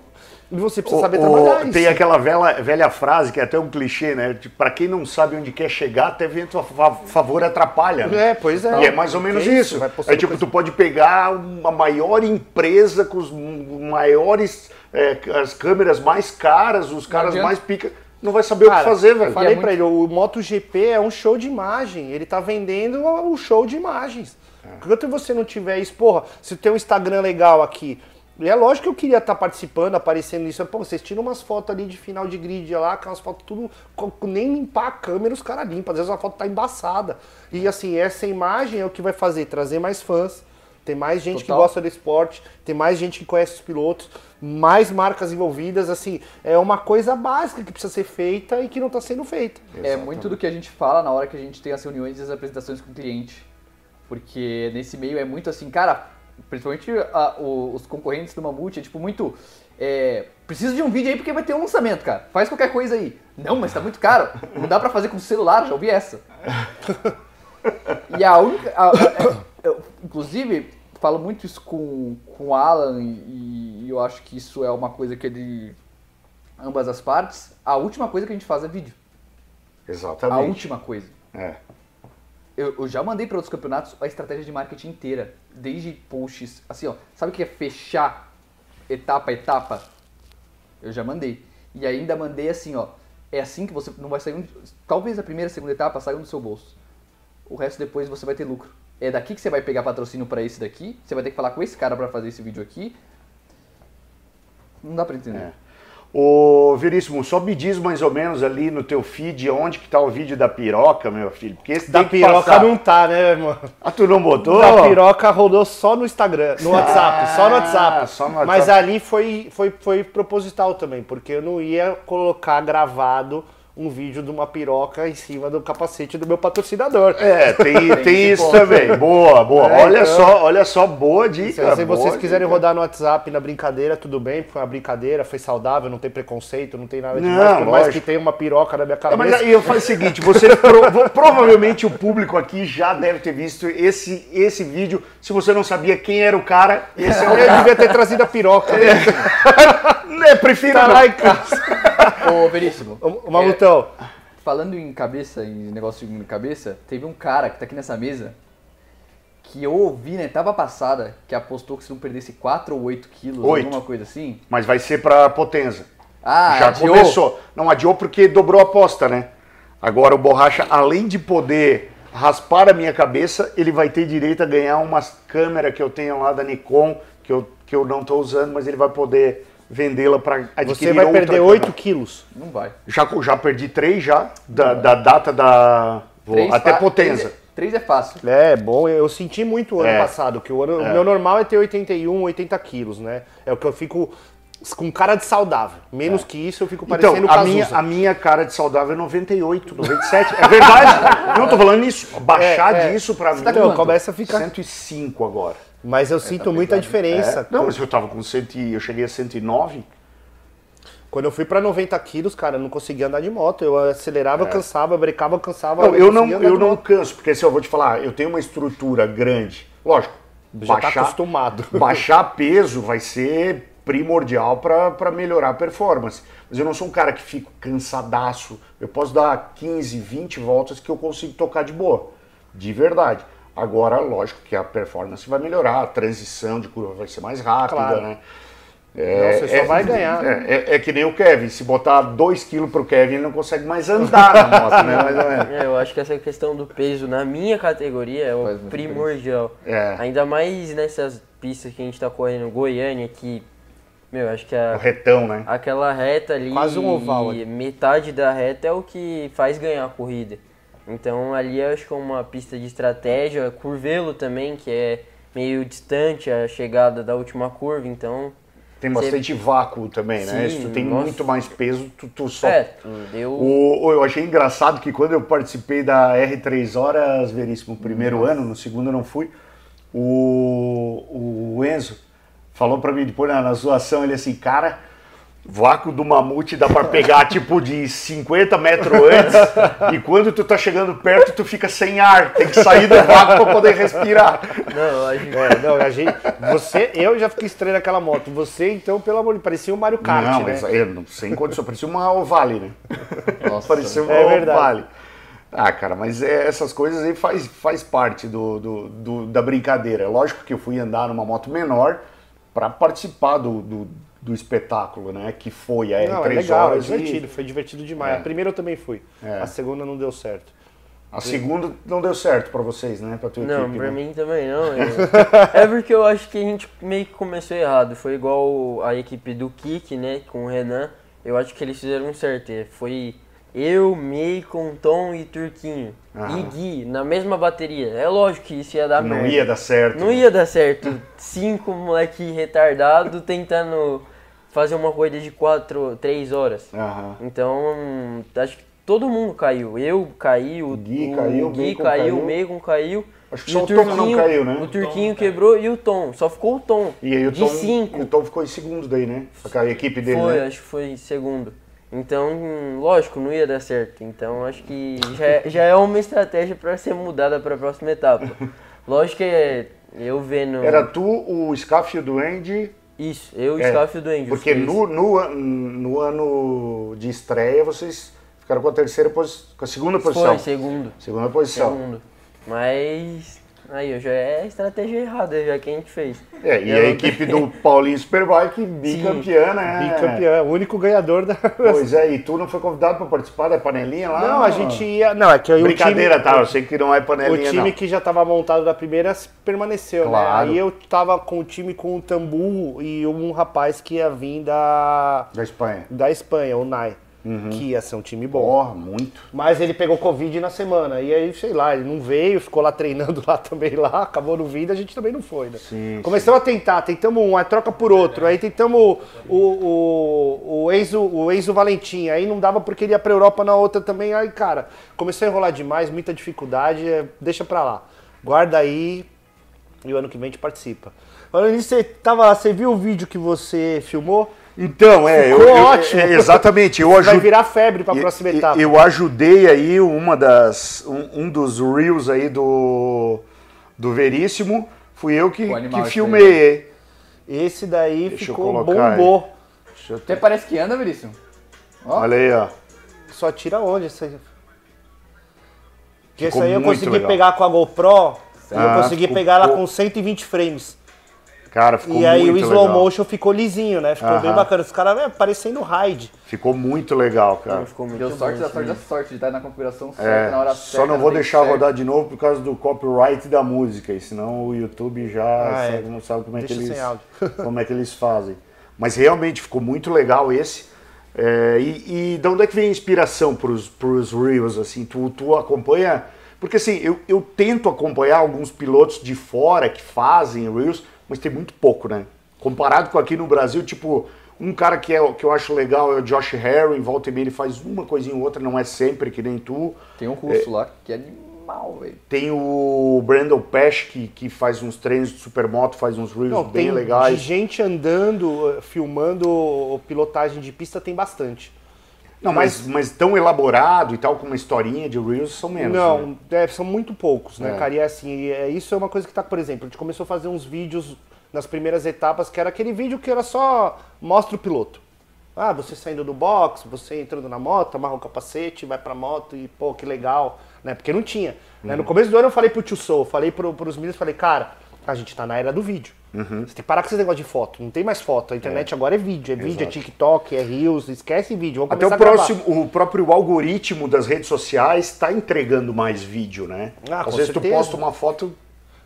E você precisa o, saber trabalhar o, isso. Tem aquela velha, velha frase que é até um clichê, né? Tipo, para quem não sabe onde quer chegar, até vento a favor atrapalha. Né? É, pois é. E é mais ou menos isso. isso. É tipo, coisa... tu pode pegar uma maior empresa com os maiores, é, as câmeras mais caras, os caras mais pica não vai saber Cara, o que fazer, velho. Falei é muito... pra ele, o MotoGP é um show de imagem. Ele tá vendendo o show de imagens. É. Enquanto você não tiver isso, porra, se tem um Instagram legal aqui, e é lógico que eu queria estar participando, aparecendo nisso. Pô, vocês tiram umas fotos ali de final de grid lá, aquelas fotos tudo. Nem limpar a câmera os caras limpam. Às vezes a foto tá embaçada. E assim, essa imagem é o que vai fazer, trazer mais fãs. Tem mais gente Total. que gosta do esporte, tem mais gente que conhece os pilotos, mais marcas envolvidas, assim, é uma coisa básica que precisa ser feita e que não está sendo feita. Exatamente. É muito do que a gente fala na hora que a gente tem as reuniões e as apresentações com o cliente. Porque nesse meio é muito assim, cara, principalmente a, o, os concorrentes do Mamute, é tipo muito. É, preciso de um vídeo aí porque vai ter um lançamento, cara. Faz qualquer coisa aí. Não, mas tá muito caro. Não dá pra fazer com celular, já ouvi essa. E a única. A, a, é, eu, inclusive, falo muito isso com, com o Alan e, e, eu acho que isso é uma coisa que é de ambas as partes. A última coisa que a gente faz é vídeo. Exatamente. A última coisa. É. Eu, eu já mandei para outros campeonatos a estratégia de marketing inteira desde posts, assim, ó, sabe o que é fechar etapa a etapa? Eu já mandei. E ainda mandei assim, ó, é assim que você não vai sair, um, talvez a primeira, segunda etapa saiam do seu bolso. O resto depois você vai ter lucro. É daqui que você vai pegar patrocínio para esse daqui, você vai ter que falar com esse cara para fazer esse vídeo aqui. Não dá para entender. É. Ô, Veríssimo, só me diz mais ou menos ali no teu feed onde que tá o vídeo da piroca, meu filho. Porque esse da piroca não tá, né, irmão? Ah, tu não botou? Da piroca rodou só no Instagram, no WhatsApp, ah, só no WhatsApp. Só no WhatsApp. Mas ali foi, foi, foi proposital também, porque eu não ia colocar gravado um vídeo de uma piroca em cima do capacete do meu patrocinador. É, tem, tem isso também. Boa, boa. É, olha então, só, olha só, boa dica. Se, vocês quiserem dica. rodar no WhatsApp na brincadeira, tudo bem, foi uma brincadeira, foi saudável, não tem preconceito, não tem nada demais, não, por mais que tem uma piroca na minha cabeça. mas aí eu falo o seguinte, você pro, provavelmente o público aqui já deve ter visto esse, esse vídeo. Se você não sabia quem era o cara, esse é o Eu devia ter trazido a piroca. É, prefiro tá lá em casa. Ô, Veríssimo. O Mamutão. É, falando em cabeça, em negócio de cabeça, teve um cara que tá aqui nessa mesa que eu ouvi na etapa passada que apostou que se não perdesse 4 ou 8 quilos, 8. alguma coisa assim. Mas vai ser pra Potenza. Ah, Já adiou. começou. Não adiou porque dobrou a aposta, né? Agora o Borracha, além de poder raspar a minha cabeça, ele vai ter direito a ganhar umas câmeras que eu tenho lá da Nikon, que eu, que eu não estou usando, mas ele vai poder vendê-la para adquirir Você vai perder 8 quilos. Não vai. Já, já perdi 3 já, da, da data da... Vou, até Potenza. 3 é, é fácil. É, bom, eu senti muito o ano é. passado, que o, ano, é. o meu normal é ter 81, 80 quilos, né? É o que eu fico com cara de saudável. Menos é. que isso, eu fico então, parecendo então, a minha, a minha cara de saudável é 98, 97. é verdade. não, tô falando isso. Baixar é, é. disso pra mim. Tá não, começa a ficar. 105 agora. Mas eu é, sinto muita diferença. É. Não, mas eu tava com 100, eu cheguei a 109. Quando eu fui para 90 quilos, cara, eu não conseguia andar de moto. Eu acelerava, é. eu cansava, eu brecava, eu cansava. Não, eu, eu não, eu não canso, porque assim, eu vou te falar, eu tenho uma estrutura grande. Lógico, Já tá baixar, tá acostumado. baixar peso vai ser primordial para melhorar a performance. Mas eu não sou um cara que fico cansadaço. Eu posso dar 15, 20 voltas que eu consigo tocar de boa. De verdade. Agora, lógico que a performance vai melhorar, a transição de curva vai ser mais rápida, claro. né? É, não, você só é, vai ganhar. É, é, é, que nem o Kevin, se botar 2 kg pro Kevin, ele não consegue mais andar na moto, né? Mais ou menos. É, eu acho que essa questão do peso na minha categoria é o primordial. É. Ainda mais nessas pistas que a gente tá correndo, Goiânia, que, meu, acho que a, o retão, né? Aquela reta ali, quase um oval. E metade da reta é o que faz ganhar a corrida. Então ali acho que é uma pista de estratégia, Curvelo também, que é meio distante a chegada da última curva, então tem bastante você... vácuo também, né? Sim, Se tu tem nossa. muito mais peso, tu, tu só. É, eu... O, eu achei engraçado que quando eu participei da R3 Horas, Veríssimo, primeiro nossa. ano, no segundo eu não fui, o, o Enzo falou para mim depois na, na zoação, ele assim, cara vácuo do mamute dá para pegar tipo de 50 metros antes e quando tu tá chegando perto tu fica sem ar, tem que sair do vácuo para poder respirar. Não, a gente, é, não, a gente, você, eu já fiquei estranho naquela moto. Você então, pelo amor de parecia um Mario Kart, não, né? Mas, eu, sem condição, parecia uma Ovale, né? Nossa, parecia uma é Ovale. Ah, cara, mas é, essas coisas aí faz, faz parte do, do, do, da brincadeira. Lógico que eu fui andar numa moto menor para participar do, do do espetáculo, né? Que foi a não, R3 é legal, horas. É divertido, e... foi divertido demais. É. A primeira eu também fui. É. A segunda não deu certo. A segunda não deu certo para vocês, né? Pra tua não, equipe, pra né? mim também não. é porque eu acho que a gente meio que começou errado. Foi igual a equipe do Kik, né? Com o Renan. Eu acho que eles fizeram certo. Foi eu, Meikon, Tom e Turquinho. Ah. E Gui, na mesma bateria. É lógico que isso ia dar Não merda. ia dar certo. Não né? ia dar certo. Cinco moleque retardado tentando fazer uma corrida de 4, 3 horas. Uhum. Então, acho que todo mundo caiu. Eu caí, o Gui o, caiu, o Gui caiu, o Megan caiu. Acho que só o, Turquinho, Tom não caiu, né? O Turquinho quebrou e o Tom. Só ficou o Tom. E aí o Tom, cinco. E o Tom ficou em segundo daí, né? A equipe dele, Foi, né? acho que foi em segundo. Então, lógico, não ia dar certo. Então, acho que já, é, já é uma estratégia para ser mudada para a próxima etapa. Lógico que é, eu vendo... Era tu, o Scaff e o Duende isso, eu e é, Scaff e o Duende. Porque no, no, no ano de estreia vocês ficaram com a terceira posição, com a segunda posição. Foi, segundo. Segunda posição. Segundo. Mas Aí, já é a estratégia errada, já que a gente fez. É, e, a equipe do Paulinho Superbike, bicampeã, né? Bicampeã, o único ganhador da. Pois é, e tu não foi convidado para participar da panelinha lá? Não, a gente ia. Não, é que eu Brincadeira, time... tá? Eu sei que não é panelinha. O time não. que já estava montado da primeira permaneceu, né? claro. né? Aí eu tava com o time com o Tambu e um rapaz que ia vir da. Da Espanha. Da Espanha, o Nai. Uhum. Que ia ser um time bom. Oh, muito. Mas ele pegou Covid na semana. E aí, sei lá, ele não veio, ficou lá treinando lá também lá, acabou no vindo, a gente também não foi, né? Sim, Começamos sim. a tentar, tentamos um, aí troca por outro. Aí tentamos o, o, o, Enzo, o Enzo Valentim. Aí não dava porque ele ia pra Europa na outra também. Aí, cara, começou a enrolar demais, muita dificuldade. É, deixa pra lá. Guarda aí e o ano que vem a gente participa. Falando nisso, você, tava, você viu o vídeo que você filmou? Então, é, Ficou eu, ótimo. É, exatamente, eu ajudei. Vai virar febre para a próxima etapa. Eu ajudei aí uma das um, um, dos reels aí do do Veríssimo, fui eu que, que filmei. Esse daí Deixa ficou bombou. Até parece que anda, Veríssimo. Ó. Olha aí, ó. Só tira onde isso aí? Porque esse aí eu consegui legal. pegar com a GoPro, ah, eu consegui pegar ela com 120 frames. Cara, ficou E aí o slow legal. motion ficou lisinho, né? Ficou bem bacana. Os caras, é, parecendo raid. Ficou muito legal, cara. Ficou muito Deu sorte da sorte da sorte de estar na configuração certa, é, na hora certa. Só não vou deixar certo. rodar de novo por causa do copyright da música, e senão o YouTube já ah, sabe, é. não sabe como é, que eles, como é que eles fazem. Mas realmente ficou muito legal esse. É, e, e de onde é que vem a inspiração para os Reels? Assim, tu, tu acompanha. Porque assim, eu, eu tento acompanhar alguns pilotos de fora que fazem Reels, mas tem muito pouco, né? Comparado com aqui no Brasil, tipo, um cara que, é, que eu acho legal é o Josh Harry, em volta e meia ele faz uma coisinha ou outra, não é sempre que nem tu. Tem um russo é, lá que é animal, velho. Tem o Brandon Pesh, que, que faz uns treinos de supermoto, faz uns reels não, bem legais. De gente andando, filmando pilotagem de pista tem bastante. Não, mas, mas tão elaborado e tal, com uma historinha de Reels, são menos. Não, né? é, são muito poucos, né, é. cara? E é assim, é, isso é uma coisa que tá, por exemplo, a gente começou a fazer uns vídeos nas primeiras etapas, que era aquele vídeo que era só mostra o piloto. Ah, você saindo do box, você entrando na moto, amarra o capacete, vai pra moto e, pô, que legal. né? Porque não tinha. Uhum. Né? No começo do ano eu falei pro Tio Sou, falei pro, pros meninos, falei, cara, a gente tá na era do vídeo. Uhum. Você tem que parar com esse negócio de foto. Não tem mais foto. A internet é. agora é vídeo. É Exato. vídeo, é TikTok, é Reels. Esquece vídeo. Até o, próximo, o próprio algoritmo das redes sociais está entregando mais vídeo, né? Ah, Às vezes certeza. tu posta uma foto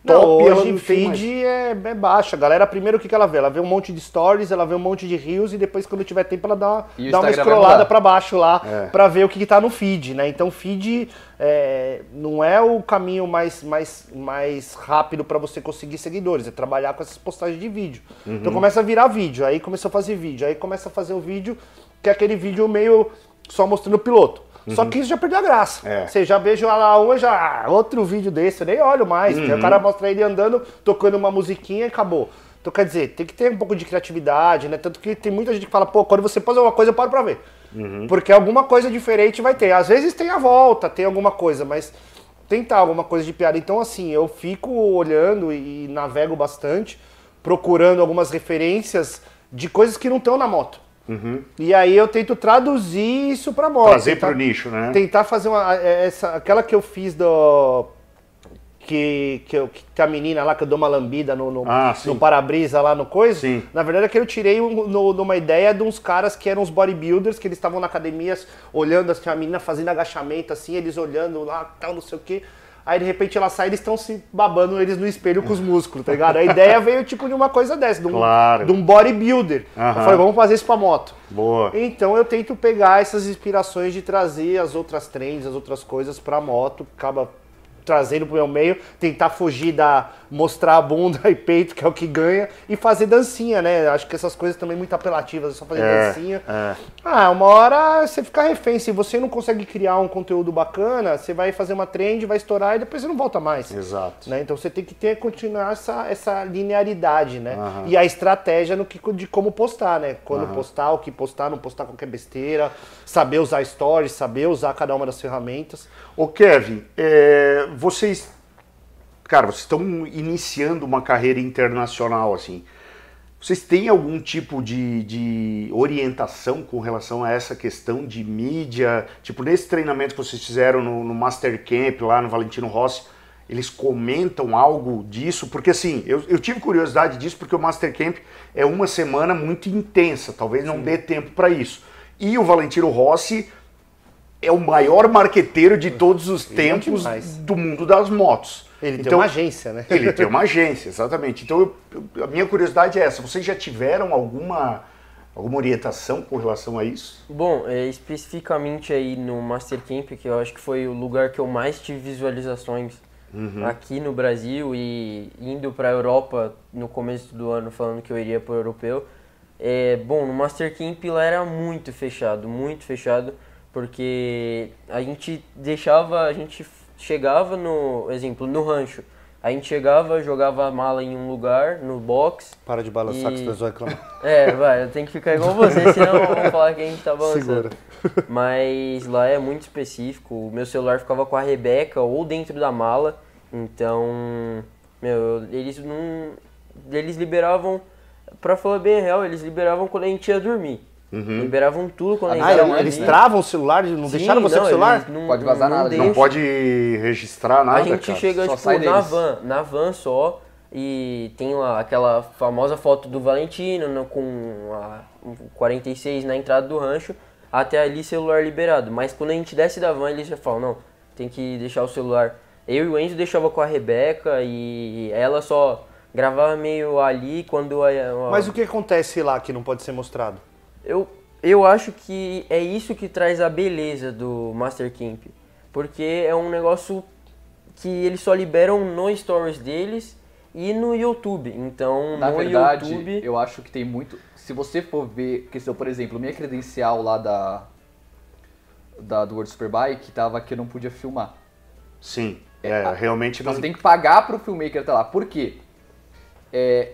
top. Não, hoje feed é, é baixa. A galera, primeiro o que, que ela vê? Ela vê um monte de stories, ela vê um monte de reels e depois, quando tiver tempo, ela dá, dá uma scrollada para baixo lá é. para ver o que, que tá no feed, né? Então, feed é, não é o caminho mais, mais, mais rápido para você conseguir seguidores, é trabalhar com essas postagens de vídeo. Uhum. Então, começa a virar vídeo, aí começa a fazer vídeo, aí começa a fazer o vídeo que é aquele vídeo meio só mostrando o piloto. Uhum. Só que isso já perdeu a graça. É. Você já vejo lá já ah, outro vídeo desse, eu nem olho mais. Uhum. o cara mostra ele andando, tocando uma musiquinha e acabou. Então quer dizer, tem que ter um pouco de criatividade, né? Tanto que tem muita gente que fala, pô, quando você pôs uma coisa, eu paro pra ver. Uhum. Porque alguma coisa diferente vai ter. Às vezes tem a volta, tem alguma coisa, mas tentar alguma coisa de piada. Então, assim, eu fico olhando e navego bastante, procurando algumas referências de coisas que não estão na moto. Uhum. E aí eu tento traduzir isso para moto. Trazer para o nicho, né? Tentar fazer uma, é, essa, aquela que eu fiz do que, que, eu, que a menina lá que eu dou uma lambida no, no, ah, no para-brisa lá no coisa. Sim. Na verdade é que eu tirei um, no, numa ideia de uns caras que eram os bodybuilders, que eles estavam na academia olhando assim, a menina fazendo agachamento assim, eles olhando lá, tal, não sei o quê. Aí de repente ela sai e eles estão se babando eles no espelho com os músculos, tá ligado? A ideia veio tipo de uma coisa dessa, de um, claro. de um bodybuilder. Uhum. Eu falei, vamos fazer isso pra moto. Boa. Então eu tento pegar essas inspirações de trazer as outras trends, as outras coisas pra moto, acaba trazendo pro meu meio, tentar fugir da mostrar a bunda e peito, que é o que ganha, e fazer dancinha, né? Acho que essas coisas também muito apelativas, é só fazer é, dancinha. É. Ah, uma hora você fica refém. Se você não consegue criar um conteúdo bacana, você vai fazer uma trend, vai estourar e depois você não volta mais. Exato. Né? Então você tem que ter, continuar essa, essa linearidade, né? Uhum. E a estratégia no que, de como postar, né? Quando uhum. postar, o que postar, não postar qualquer besteira, saber usar stories, saber usar cada uma das ferramentas. Ô Kevin, é, vocês cara, vocês estão iniciando uma carreira internacional, assim. Vocês têm algum tipo de, de orientação com relação a essa questão de mídia? Tipo, nesse treinamento que vocês fizeram no, no Master Camp, lá no Valentino Rossi, eles comentam algo disso? Porque assim, eu, eu tive curiosidade disso porque o Master Camp é uma semana muito intensa, talvez não Sim. dê tempo para isso. E o Valentino Rossi é o maior marqueteiro de todos os tempos do mundo das motos. Ele então, tem uma agência, né? Ele tem uma agência, exatamente. Então, eu, eu, a minha curiosidade é essa: vocês já tiveram alguma, alguma orientação com relação a isso? Bom, é, especificamente aí no Master Camp, que eu acho que foi o lugar que eu mais tive visualizações uhum. aqui no Brasil e indo para a Europa no começo do ano, falando que eu iria para o europeu. É, bom, no Master Camp lá era muito fechado, muito fechado, porque a gente deixava, a gente chegava no, exemplo, no rancho. A gente chegava, jogava a mala em um lugar, no box. Para de balançar e... que você vai reclamar. É, vai, eu tenho que ficar igual você, senão vão falar que a gente tá balançando. Segura. Mas lá é muito específico. O meu celular ficava com a Rebeca ou dentro da mala. Então, meu, eles não. Eles liberavam, pra falar bem real, eles liberavam quando a gente ia dormir. Uhum. Liberavam tudo quando ah, eles, eles travam o celular, não Sim, deixaram você não, com o celular? Não pode vazar não, nada. Não, pode registrar nada. A gente cara. chega só tipo, na van, na van só e tem lá aquela famosa foto do Valentino no, com a 46 na entrada do rancho, até ali celular liberado. Mas quando a gente desce da van, eles já falam, não, tem que deixar o celular. Eu e o Enzo deixava com a Rebeca e ela só gravava meio ali quando a, a... Mas o que acontece lá que não pode ser mostrado? Eu, eu acho que é isso que traz a beleza do Master Camp. Porque é um negócio que eles só liberam no stories deles e no YouTube. Então, na no verdade, YouTube... eu acho que tem muito. Se você for ver, questão, por exemplo, minha credencial lá da, da do World Superbike tava que eu não podia filmar. Sim, é, é realmente não. Você tem que pagar pro filmmaker estar tá lá. Por quê? É,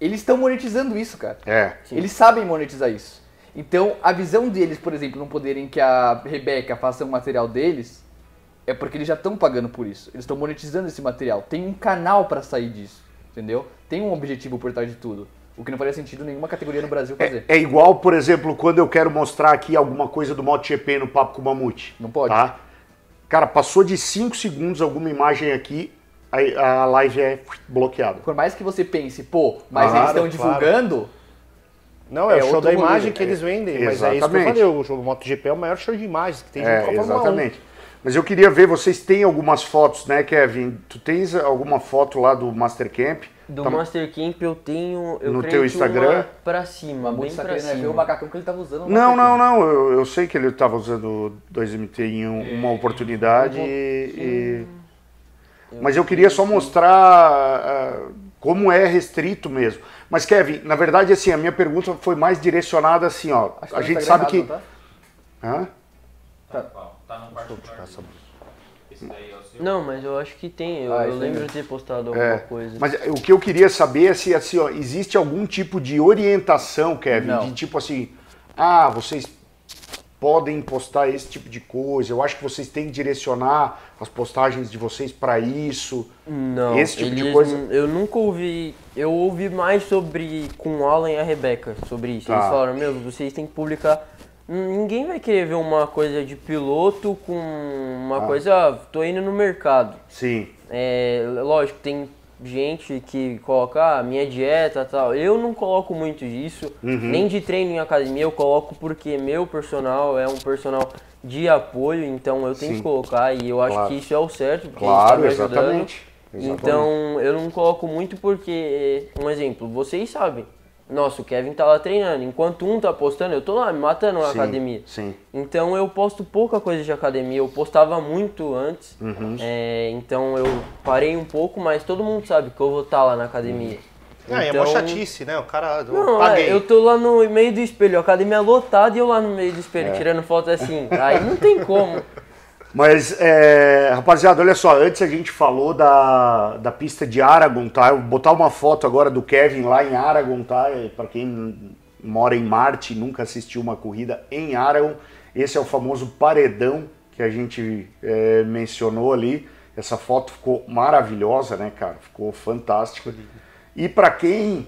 eles estão monetizando isso, cara. É. Eles sabem monetizar isso. Então, a visão deles, por exemplo, não poderem que a Rebeca faça um material deles, é porque eles já estão pagando por isso. Eles estão monetizando esse material. Tem um canal para sair disso, entendeu? Tem um objetivo por trás de tudo. O que não faria sentido nenhuma categoria no Brasil é, fazer. É, é, igual, por exemplo, quando eu quero mostrar aqui alguma coisa do MotoGP no Papo com o Mamute. Não pode. Tá? Cara, passou de 5 segundos alguma imagem aqui, a, a live é bloqueada. Por mais que você pense, pô, mas eles estão divulgando. Não, é, é o show da imagem que eles vendem, é, mas é isso que eu falei, o MotoGP é o maior show de imagens que tem é, Exatamente. Mas eu queria ver, vocês têm algumas fotos, né, Kevin? Tu tens alguma foto lá do Master Camp? Do tá... Master Camp eu tenho, eu no teu Instagram para cima, bem para cima. Né? Ver o macacão que ele tava usando. Não, não, não, eu, eu, sei que ele estava usando 2MT em uma oportunidade e, mas eu queria só mostrar uh, como é restrito mesmo. Mas Kevin, na verdade assim, a minha pergunta foi mais direcionada assim, ó, Acho a gente sabe que tá? Hã? Tá, tá no quarto não, mas eu acho que tem. Eu, ah, eu lembro de ter postado alguma é, coisa. Mas o que eu queria saber é se assim, ó, existe algum tipo de orientação, Kevin, Não. de tipo assim, ah, vocês podem postar esse tipo de coisa. Eu acho que vocês têm que direcionar as postagens de vocês para isso. Não, esse tipo de coisa. Eu nunca ouvi. Eu ouvi mais sobre com o Alan e a Rebeca sobre isso. Tá. Eles falaram, meu, vocês têm que publicar Ninguém vai querer ver uma coisa de piloto com uma ah. coisa, ah, tô indo no mercado. Sim. É, lógico, tem gente que coloca ah, minha dieta tal. Eu não coloco muito disso, uhum. nem de treino em academia eu coloco porque meu personal é um personal de apoio, então eu tenho Sim. que colocar e eu acho claro. que isso é o certo. Claro, tá exatamente. exatamente. Então eu não coloco muito porque, um exemplo, vocês sabem, nossa, o Kevin tá lá treinando. Enquanto um tá postando, eu tô lá me matando na sim, academia. Sim. Então eu posto pouca coisa de academia. Eu postava muito antes. Uhum. É, então eu parei um pouco, mas todo mundo sabe que eu vou estar tá lá na academia. Uhum. É, então... é uma chatice, né? O cara. Eu não, é, eu tô lá no meio do espelho, a academia é lotada e eu lá no meio do espelho, é. tirando foto assim. Aí não tem como. Mas, é, rapaziada, olha só, antes a gente falou da, da pista de Aragon, tá? Eu vou botar uma foto agora do Kevin lá em Aragon, tá? Para quem mora em Marte e nunca assistiu uma corrida em Aragon, esse é o famoso paredão que a gente é, mencionou ali. Essa foto ficou maravilhosa, né, cara? Ficou fantástico. E para quem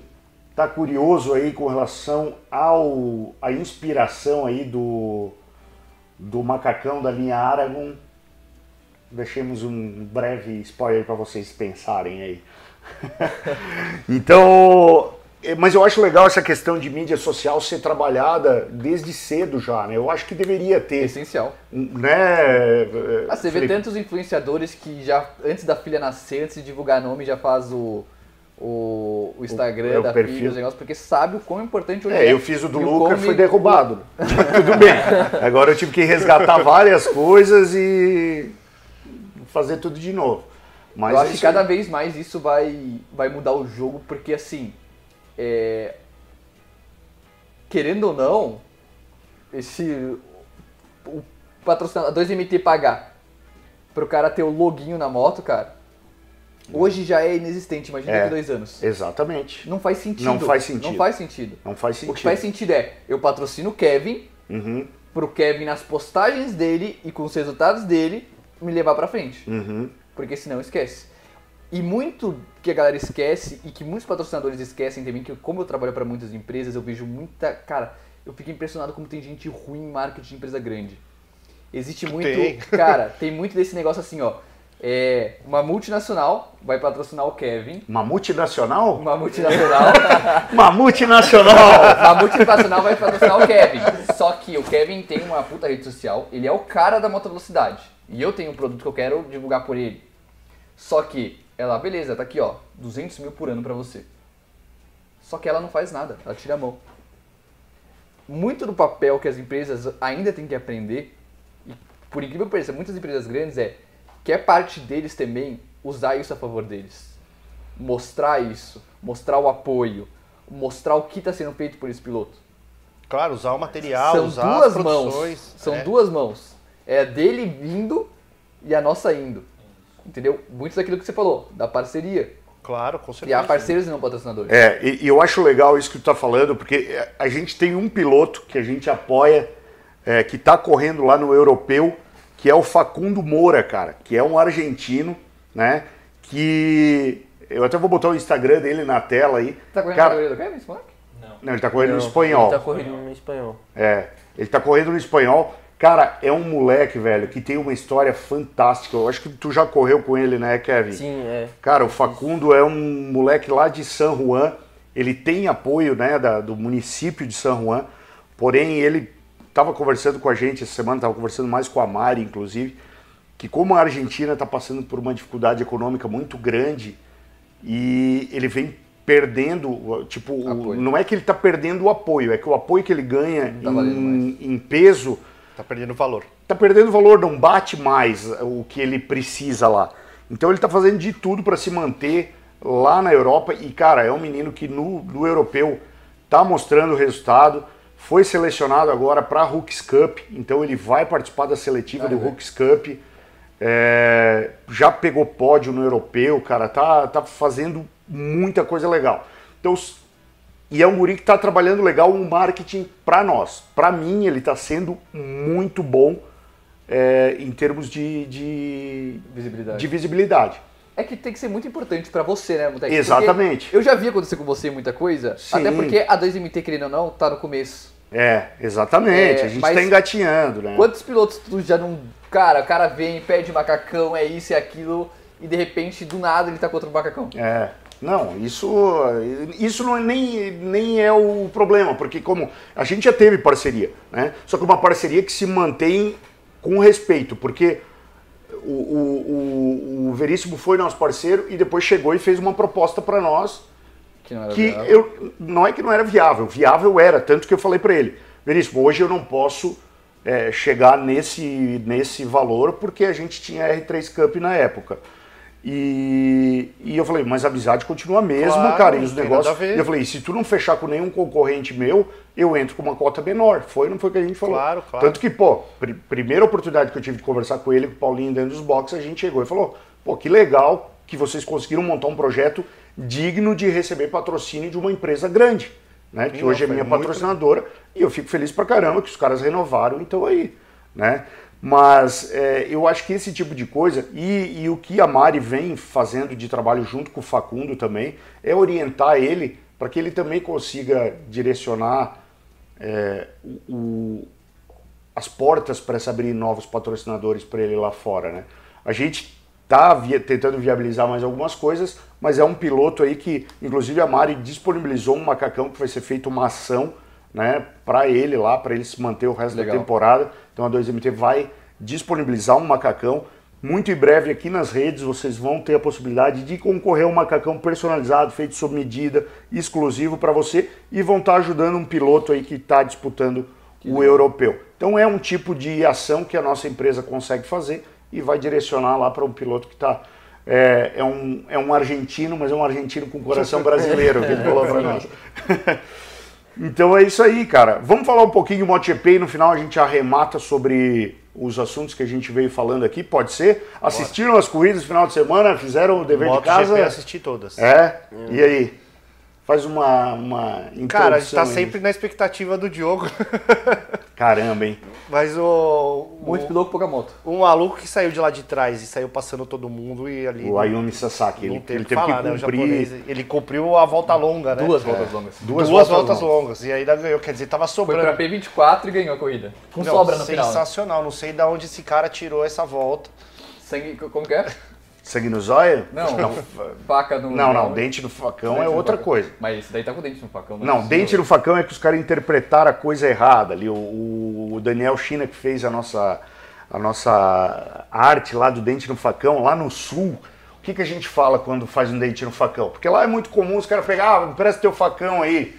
tá curioso aí com relação ao a inspiração aí do do macacão da linha Aragon. Deixemos um breve spoiler para vocês pensarem aí. então, é, mas eu acho legal essa questão de mídia social ser trabalhada desde cedo já, né? Eu acho que deveria ter. Essencial. Né? Ah, você vê tantos influenciadores que já, antes da filha nascer, antes de divulgar nome, já faz o, o, o Instagram o, é, da perfil. filha, os negócios, porque sabe o quão importante hoje é. É, eu fiz o do Luca e foi derrubado. Tudo bem. Agora eu tive que resgatar várias coisas e fazer tudo de novo. Mas eu acho que cada vez mais isso vai, vai mudar o jogo, porque assim, é... querendo ou não, esse o patrocinador 2MT pagar pro cara ter o loginho na moto, cara, Hoje já é inexistente, imagina é, daqui dois anos. Exatamente. Não faz sentido. Não faz sentido. Não faz sentido. Não faz sentido. O que faz sentido é, eu patrocino o Kevin, uhum. pro Kevin nas postagens dele e com os resultados dele me levar pra frente. Uhum. Porque senão esquece. E muito que a galera esquece e que muitos patrocinadores esquecem também, que como eu trabalho para muitas empresas, eu vejo muita. Cara, eu fico impressionado como tem gente ruim em marketing de empresa grande. Existe muito. Tem. Cara, tem muito desse negócio assim, ó é, uma multinacional vai patrocinar o Kevin. Uma multinacional? Uma multinacional. uma multinacional! uma multinacional vai patrocinar o Kevin. Só que o Kevin tem uma puta rede social, ele é o cara da motovelocidade. E eu tenho um produto que eu quero divulgar por ele. Só que ela, beleza, tá aqui ó, 200 mil por ano pra você. Só que ela não faz nada, ela tira a mão. Muito do papel que as empresas ainda têm que aprender, e por incrível que pareça, muitas empresas grandes é que é parte deles também usar isso a favor deles. Mostrar isso, mostrar o apoio, mostrar o que está sendo feito por esse piloto. Claro, usar o material, são usar duas mãos. São é. duas mãos. É a dele vindo e a nossa indo. Entendeu? Muito daquilo que você falou, da parceria. Claro, com certeza. E há parceiros e não patrocinadores. É, e, e, eu acho legal isso que tu está falando, porque a gente tem um piloto que a gente apoia, é, que está correndo lá no europeu, que é o Facundo Moura, cara, que é um argentino, né? Que eu até vou botar o Instagram dele na tela aí. Tá correndo cara... esse Não. Não, ele tá correndo Não, no espanhol. Ele tá correndo no espanhol. É, ele tá correndo no espanhol. Cara, é um moleque, velho, que tem uma história fantástica. Eu acho que tu já correu com ele, né, Kevin? Sim, é. Cara, o Facundo é um moleque lá de San Juan. Ele tem apoio, né, da, do município de San Juan. Porém, ele estava conversando com a gente essa semana, estava conversando mais com a Mari, inclusive, que como a Argentina está passando por uma dificuldade econômica muito grande e ele vem perdendo, tipo, não é que ele está perdendo o apoio, é que o apoio que ele ganha tá em, em peso Tá perdendo valor. Tá perdendo valor, não bate mais o que ele precisa lá. Então ele tá fazendo de tudo para se manter lá na Europa e, cara, é um menino que no, no europeu tá mostrando o resultado. Foi selecionado agora para a Hooks Cup, então ele vai participar da seletiva ah, do é. Hooks Cup. É, já pegou pódio no europeu, cara, tá, tá fazendo muita coisa legal. Então e é um guri que está trabalhando legal o marketing para nós. Para mim, ele está sendo muito bom é, em termos de, de, visibilidade. de visibilidade. É que tem que ser muito importante para você, né, Mutec? Exatamente. Porque eu já vi acontecer com você muita coisa, Sim. até porque a 2MT, querendo ou não, tá no começo. É, exatamente. É, a gente está engatinhando, né? Quantos pilotos tu já não. Cara, o cara vem, pede macacão, é isso e aquilo, e de repente, do nada, ele tá contra o macacão. É. Não, isso, isso não é nem, nem é o problema, porque como a gente já teve parceria, né? Só que uma parceria que se mantém com respeito, porque o, o, o Veríssimo foi nosso parceiro e depois chegou e fez uma proposta para nós que, não, que eu não é que não era viável, viável era, tanto que eu falei para ele, Veríssimo, hoje eu não posso é, chegar nesse, nesse valor porque a gente tinha R3 Cup na época. E, e eu falei, mas a amizade continua a mesma, claro, cara. E os negócios. E eu falei, se tu não fechar com nenhum concorrente meu, eu entro com uma cota menor. Foi não foi o que a gente falou? Claro, claro. Tanto que, pô, pr primeira oportunidade que eu tive de conversar com ele, com o Paulinho dentro dos boxes, a gente chegou e falou: pô, que legal que vocês conseguiram montar um projeto digno de receber patrocínio de uma empresa grande, né? Que hoje é minha patrocinadora. E eu fico feliz pra caramba que os caras renovaram, então aí, né? Mas é, eu acho que esse tipo de coisa, e, e, o que a Mari vem fazendo de trabalho junto com o Facundo também, é orientar ele para que ele também consiga direcionar é, o, as portas para se abrir novos patrocinadores para ele lá fora. Né? A gente está via, tentando viabilizar mais algumas coisas, mas é um piloto aí que, inclusive, a Mari disponibilizou um macacão que vai ser feita uma ação né, para ele lá, para ele se manter o resto Legal. da temporada. Então a 2MT vai disponibilizar um macacão. Muito em breve aqui nas redes vocês vão ter a possibilidade de concorrer a um macacão personalizado, feito sob medida, exclusivo para você e vão estar tá ajudando um piloto aí que está disputando que o legal. europeu. Então é um tipo de ação que a nossa empresa consegue fazer e vai direcionar lá para um piloto que está é, é, um, é um argentino, mas é um argentino com coração brasileiro, que ele falou para nós. Então é isso aí, cara. Vamos falar um pouquinho do MotoGP e no final a gente arremata sobre os assuntos que a gente veio falando aqui, pode ser? Assistiram as corridas no final de semana? Fizeram o dever Moto de casa? GP assisti todas. É? Hum. E aí? Faz uma, uma Cara, a gente tá sempre na expectativa do Diogo. Caramba, hein? Mas o. Muito piloto, pouca moto. Um maluco que saiu de lá de trás e saiu passando todo mundo e ali. O Ayumi Sasaki. Ele, teve, ele teve falar, que né, cumprir. Né, ele cumpriu a volta longa, né? Duas voltas é. longas. Duas, Duas voltas, voltas longas. longas. E ainda ganhou. Quer dizer, tava sobrando. Foi pra P24 e ganhou a corrida. Com Não, sobra no sensacional. final. Sensacional. Não sei de onde esse cara tirou essa volta. Sangue, como que é? Sangue no zóio? Não, não, faca no. Não, não, dente no facão dente é outra facão. coisa. Mas isso daí tá com dente no facão. Não, não dente no facão é que os caras interpretaram a coisa errada ali. O, o, Daniel China que fez a nossa, a nossa arte lá do dente no facão, lá no sul. O que, que a gente fala quando faz um dente no facão? Porque lá é muito comum os caras pegar, ah, presta teu facão aí,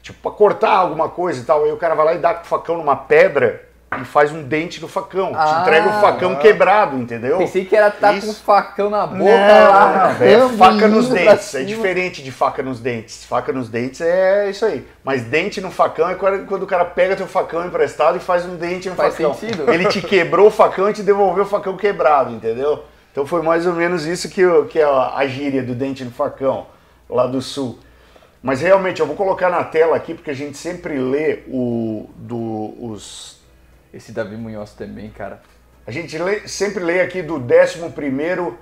tipo, pra cortar alguma coisa e tal. Aí o cara vai lá e dá com o facão numa pedra e faz um dente no facão. Ah, te entrega o facão ah. quebrado, entendeu? Pensei que era estar tá com o facão na boca não, lá. Não, é faca nos dentes. É diferente de faca nos dentes. Faca nos dentes é isso aí. Mas dente no facão é quando o cara pega teu facão emprestado e faz um dente no faz facão. Sentido. Ele te quebrou o facão e te devolveu o facão quebrado, entendeu? Então foi mais ou menos isso que, que é a gíria do dente no facão, lá do sul. Mas realmente, eu vou colocar na tela aqui, porque a gente sempre lê o, do, os esse Davi Munhoz também, cara. A gente lê, sempre lê aqui do 11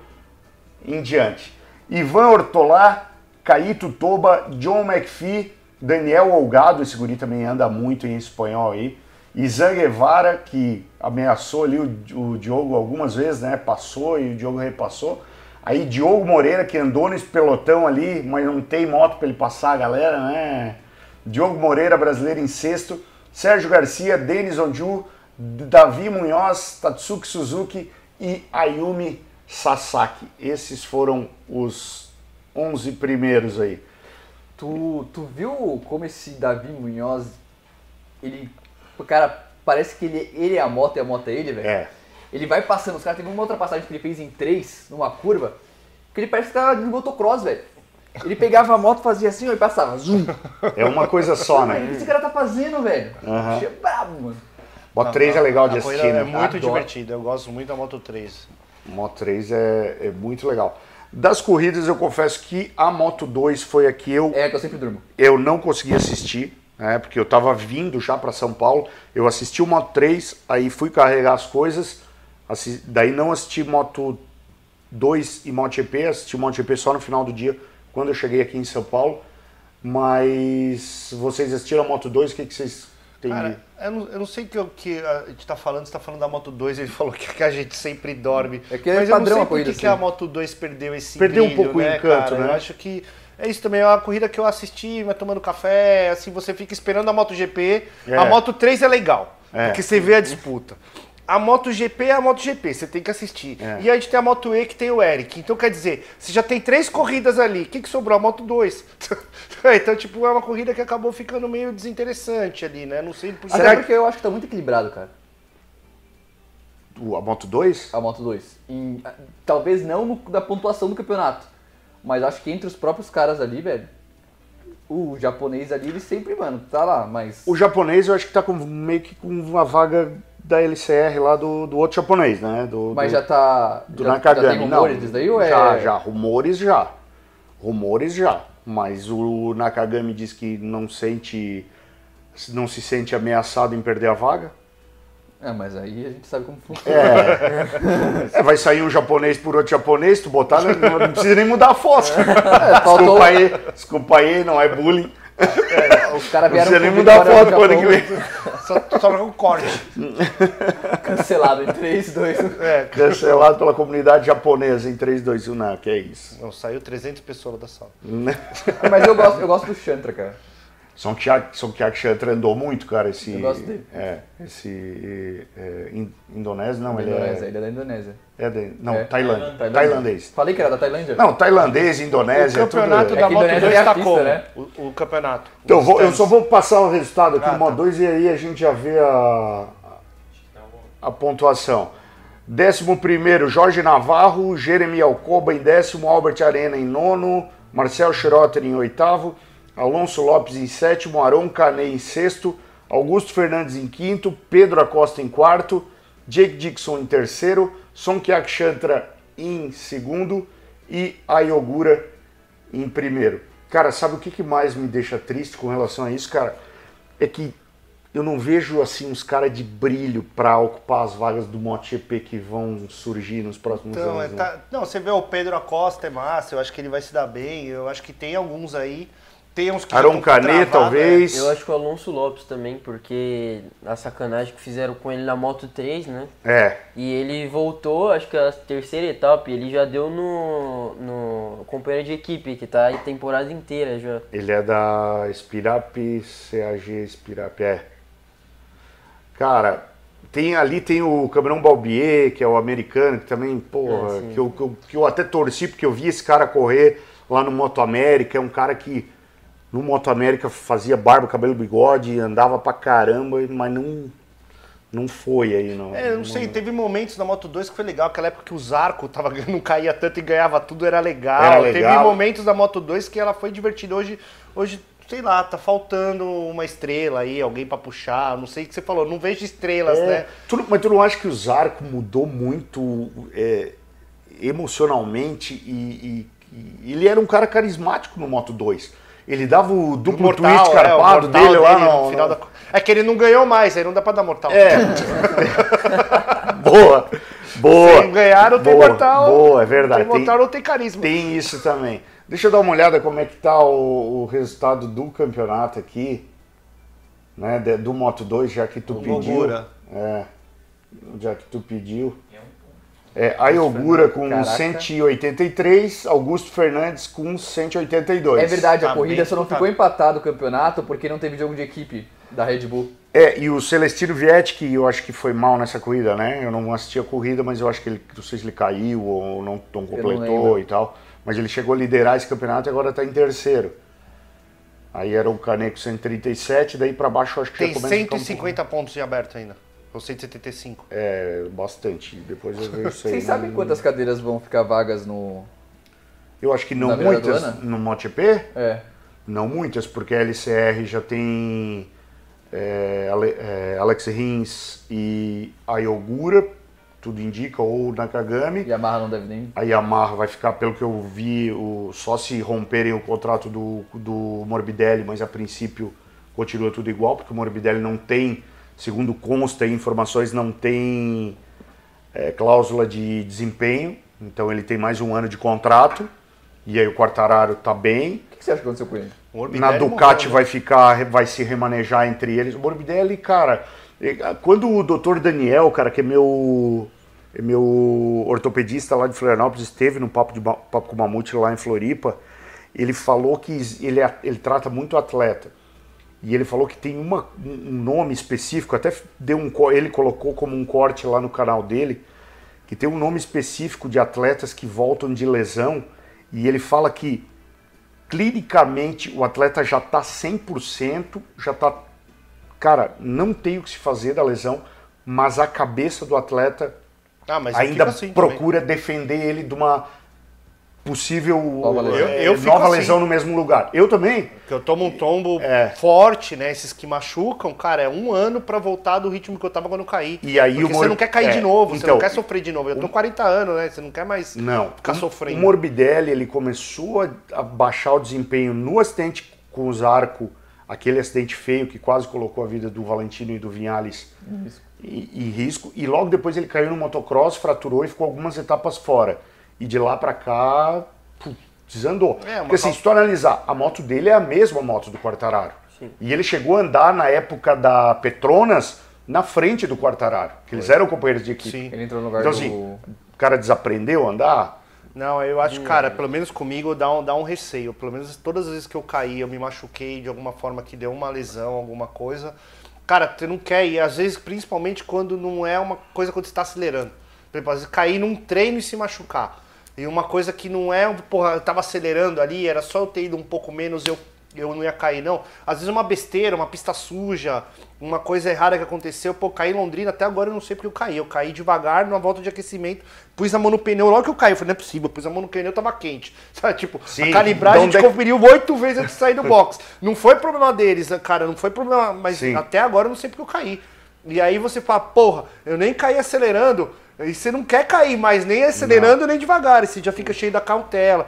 em diante. Ivan Ortolá, Caíto Toba, John McPhee, Daniel Olgado, esse guri também anda muito em espanhol aí. Zé Guevara, que ameaçou ali o, o Diogo algumas vezes, né? Passou e o Diogo repassou. Aí Diogo Moreira, que andou nesse pelotão ali, mas não tem moto para ele passar a galera, né? Diogo Moreira, brasileiro em sexto. Sérgio Garcia, Denis Onju, Davi Munhoz, Tatsuki Suzuki e Ayumi Sasaki. Esses foram os 11 primeiros aí. Tu, tu viu como esse Davi Munhoz, ele, o cara, parece que ele, ele é a moto e a moto é ele, velho? É. Ele vai passando, os caras teve uma outra passagem que ele fez em 3, numa curva, que ele parece que tava de motocross, velho. Ele pegava a moto, fazia assim, e passava, zoom. É uma coisa só, né? O que esse cara tá fazendo, velho? Uhum. Achei brabo, mano. Moto 3 é legal de assistir, né? É muito divertido, eu gosto muito da Moto 3. Moto 3 é, é muito legal. Das corridas, eu confesso que a Moto 2 foi a que eu. É, que eu sempre durmo. Eu não consegui assistir, né? Porque eu tava vindo já para São Paulo. Eu assisti o Moto 3, aí fui carregar as coisas. Assi... Daí não assisti Moto 2 e MotoGP, assisti o MotoGP só no final do dia, quando eu cheguei aqui em São Paulo. Mas vocês assistiram a Moto 2, o que, que vocês têm Cara, eu não, eu não sei o que, que a gente tá falando, você tá falando da Moto 2, ele falou que, que a gente sempre dorme. É que é Mas padrão eu não sei por que, que assim. a Moto 2 perdeu esse Perdeu um brilho, pouco o né, encanto, cara? né? Eu acho que é isso também, é uma corrida que eu assisti, mas tomando café, assim, você fica esperando a MotoGP. É. A Moto 3 é legal, É. porque você vê a disputa. A MotoGP é a MotoGP, você tem que assistir. É. E a gente tem a Moto E que tem o Eric. Então quer dizer, você já tem três corridas ali. O que, que sobrou? A Moto 2. então, tipo, é uma corrida que acabou ficando meio desinteressante ali, né? Não sei por Até porque eu acho que tá muito equilibrado, cara. O- A Moto 2? A Moto 2. Em- talvez não no- da pontuação do campeonato. Mas acho que entre os próprios caras ali, velho. O japonês ali, ele sempre, mano, tá lá, mas. O japonês eu acho que tá com, meio que com uma vaga da LCR lá do, do outro japonês, né? Do, Mas do, já tá. do já, Nakagami. já tem rumores não, disso daí ou é. Já, já, rumores já. Rumores já. Mas o Nakagami diz que não sente. não se sente ameaçado em perder a vaga. É, mas aí a gente sabe como funciona. É, vai sair um japonês por outro japonês, tu botar, não, não precisa nem mudar a foto. faltou- Desculpa aí, desculpa aí, não é bullying. Os caras Não vieram precisa nem mudar a foto ano que vem. Só, só um corte. Cancelado em 3, 2, 1. É, Cancelado pela comunidade japonesa em 3, 2, 1, não, que é isso. Não, saiu 300 pessoas da sala. Mas eu gosto, eu gosto do Chantra, cara. São Kyak, São Kyak Chantra andou muito, cara, esse... Eu gosto dele. É, esse... É, in- indonésio, não, ele Indonésia, é... ele é da Indonésia. é de, não, É. Tailândia. Tailândia. Tailandês. Falei que era da Tailândia? Não, tailandês, O Indonésia, campeonato tudo... É da que Moto Indonésia 2 é a tá pista, como? né? O, o campeonato. Então, vou- eu só vou passar o resultado aqui Ah, do Moto tá. 2 e aí a gente já vê a, a pontuação. Décimo primeiro, Jorge Navarro, Jeremy Alcoba em décimo, Albert Arena em nono, Marcel Schroeter em oitavo, Alonso Lopes em sétimo, Aron Canet em sexto, Augusto Fernandes em quinto, Pedro Acosta em quarto, Jake Dixon em terceiro, Sonkiak Chantra em segundo e Ayogura em primeiro. Cara, sabe o que, mais me deixa triste com relação a isso, cara? É que eu não vejo assim uns caras de brilho para ocupar as vagas do MotoGP que vão surgir nos próximos Então, é, anos. né? tá- não, você vê o Pedro Acosta é massa, eu acho que ele vai se dar bem, eu acho que tem alguns aí, tem uns que Aron Canet, travado, talvez. Eu acho que o Alonso Lopes também, porque a sacanagem que fizeram com ele na Moto 3, né? É, E ele voltou, acho que a terceira etapa, e ele já deu no, no companheiro de equipe, que tá a temporada inteira já. ele é da Spirap, CAG Spirap, é. Cara, tem ali tem o Cameron Balbier, que é o americano, que também, porra, É, que, eu, que, eu, que eu até torci porque eu vi esse cara correr lá no Moto América, é um cara que no Moto América fazia barba, cabelo, bigode, andava pra caramba, mas não não foi aí não. É, não sei, teve momentos na Moto 2 que foi legal, aquela época que o Zarco tava, não caía tanto e ganhava tudo, era legal. Era Teve legal. momentos da Moto 2 que ela foi divertida. Hoje, hoje, sei lá, tá faltando uma estrela aí, alguém pra puxar, não sei o que você falou, não vejo estrelas, É, né? tu mas tu não acha que o Zarco mudou muito é, emocionalmente e, e- e ele era um cara carismático no Moto 2. Ele dava o duplo Mortal, twist é, o carpado mortal dele lá dele no, final no- da... É que ele não ganhou mais, aí não dá pra dar mortal. É. boa. Boa. Sem ganhar não tem boa, mortal. Boa, é verdade. Tem mortal não tem carisma. Tem isso também. Deixa eu dar uma olhada como é que tá o, o resultado do campeonato aqui. né, do Moto 2, já que tu o pediu. Ogura. É, já que tu pediu. É, a Iogura com Caraca. 183, Augusto Fernandes com 182. É verdade, a tá corrida só não ficou empatado o campeonato porque não teve jogo de equipe da Red Bull. É, e o Celestino Vietti, que eu acho que foi mal nessa corrida, né? Eu não assisti a corrida, mas eu acho que ele, não sei se ele caiu ou não, não completou não e tal. Mas ele chegou a liderar esse campeonato e agora está em terceiro. Aí era o Caneco 137, daí para baixo eu acho que Tem 150 um pontos de aberto ainda. Ou 175? É, bastante. Depois eu vejo isso aí. Vocês sabem quantas cadeiras vão ficar vagas no. Eu acho que não muitas no MotoGP? É. Não muitas, porque a LCR já tem é, é, Alex Rins e a Yogura, tudo indica, ou Nakagami. Yamaha não deve nem. A Yamaha vai ficar, pelo que eu vi, o, só se romperem o contrato do, do Morbidelli, mas a princípio continua tudo igual, porque o Morbidelli não tem segundo consta em informações, não tem é, cláusula de desempenho, então ele tem mais um ano de contrato, e aí o Quartararo está bem. O que você acha que aconteceu com ele? Na Ducati morreu, né? vai ficar, vai se remanejar entre eles. O Morbidelli, cara, quando o doutor Daniel, cara, que é meu, é meu ortopedista lá de Florianópolis, esteve no Papo, de, Papo com Mamute lá em Floripa, ele falou que ele, ele trata muito atleta. E ele falou que tem uma, um nome específico, até deu um, ele colocou como um corte lá no canal dele, que tem um nome específico de atletas que voltam de lesão, e ele fala que clinicamente o atleta já está 100%, já está. Cara, não tem o que se fazer da lesão, mas a cabeça do atleta ah, ainda assim procura também. defender ele de uma possível nova lesão, eu, eu nova lesão assim. no mesmo lugar. Eu também. Porque eu tomo um tombo é. forte, né? Esses que machucam, cara, é um ano para voltar do ritmo que eu tava quando eu caí. E aí Porque o você não quer cair é, de novo, então, você não quer sofrer de novo. Eu tô 40 anos, né? Você não quer mais não, ficar sofrendo. O Morbidelli, ele começou a baixar o desempenho no acidente com o Zarco, aquele acidente feio que quase colocou a vida do Valentino e do Vinhales em, em risco. E logo depois ele caiu no motocross, fraturou e ficou algumas etapas fora. E de lá para cá, desandou. É, Porque assim, se tu analisar, a moto dele é a mesma moto do Quartararo. Sim. E ele chegou a andar na época da Petronas na frente do Quartararo, que eles eram companheiros de equipe. Sim. Ele entrou no lugar então, assim, o cara desaprendeu a andar? Não, eu acho, cara, pelo menos comigo dá um, dá um receio. Pelo menos todas as vezes que eu caí, eu me machuquei de alguma forma que deu uma lesão, alguma coisa. Cara, você não quer ir, às vezes, principalmente quando não é uma coisa quando você está acelerando. Por exemplo, às vezes cair num treino e se machucar. E uma coisa que não é, porra, eu tava acelerando ali, era só eu ter ido um pouco menos, eu, eu não ia cair, não. Às vezes uma besteira, uma pista suja, uma coisa errada que aconteceu, pô, caí em Londrina, até agora eu não sei porque eu caí. Eu caí devagar numa volta de aquecimento, pus a mão no pneu, logo que eu caí, eu falei, não é possível, pus a mão no pneu, tava quente. Sabe, tipo, Sim, a calibragem a gente conferiu oito vezes antes de sair do box. Não foi problema deles, cara, não foi problema, mas Sim. até agora eu não sei porque eu caí. E aí você fala, porra, eu nem caí acelerando, e você não quer cair mais, nem acelerando não. nem devagar. E você já fica cheio da cautela.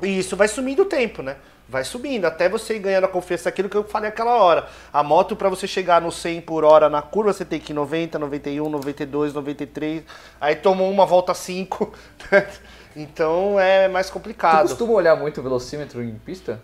E isso vai sumindo o tempo, né? Vai subindo, até você ir ganhando a confiança daquilo que eu falei aquela hora. A moto, para você chegar no 100 por hora na curva, você tem que ir 90, 91, 92, 93. Aí tomou uma volta 5. então é mais complicado. Você costuma olhar muito o velocímetro em pista?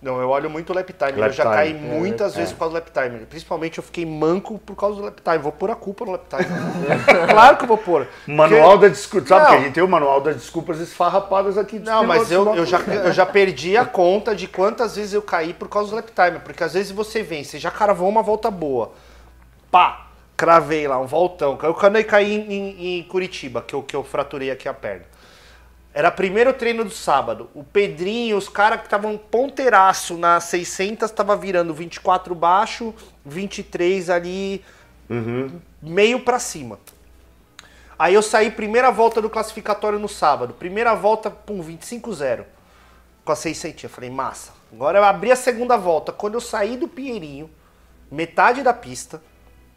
Não, eu olho muito o lap time. Lap eu já time. caí é, muitas é. vezes por causa do lap time. Principalmente eu fiquei manco por causa do lap time. Vou pôr a culpa no lap time. claro que eu vou pôr. Manual Porque... da desculpa. Sabe que a gente tem o manual das desculpas esfarrapadas aqui. Não, mas eu, eu, já, eu já perdi a conta de quantas vezes eu caí por causa do lap time. Porque às vezes você vem, você já cravou uma volta boa. Pá! Cravei lá, um voltão. Eu caí em, em, em Curitiba, que eu, que eu fraturei aqui a perna. Era primeiro treino do sábado. O Pedrinho, os caras que estavam ponteiraço na 600, tava virando 24 baixo, 23 ali, uhum. meio para cima. Aí eu saí primeira volta do classificatório no sábado. Primeira volta, pum, 25-0. Com a 600. Eu falei, massa. Agora eu abri a segunda volta. Quando eu saí do Pinheirinho, metade da pista,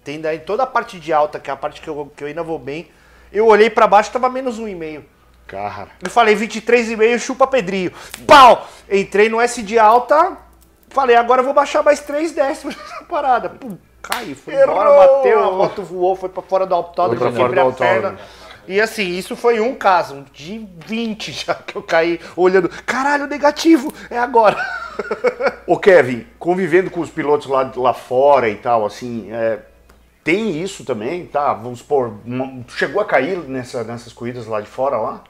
tem daí toda a parte de alta, que é a parte que eu, que eu ainda vou bem, eu olhei para baixo, tava menos um e meio. Cara. Eu falei 23,5, chupa Pedrinho. Pau! Entrei no S de alta, falei, agora eu vou baixar mais 3 décimos nessa parada. Pum, caí, fui Errou! embora, bateu, a moto voou, foi pra fora do autódromo, quebrei a perna. E assim, isso foi um caso, de 20 já que eu caí olhando. Caralho, negativo, é agora. Ô Kevin, convivendo com os pilotos lá, lá fora e tal, assim, é, tem isso também, tá? Vamos supor, uma, chegou a cair nessa, nessas corridas lá de fora lá?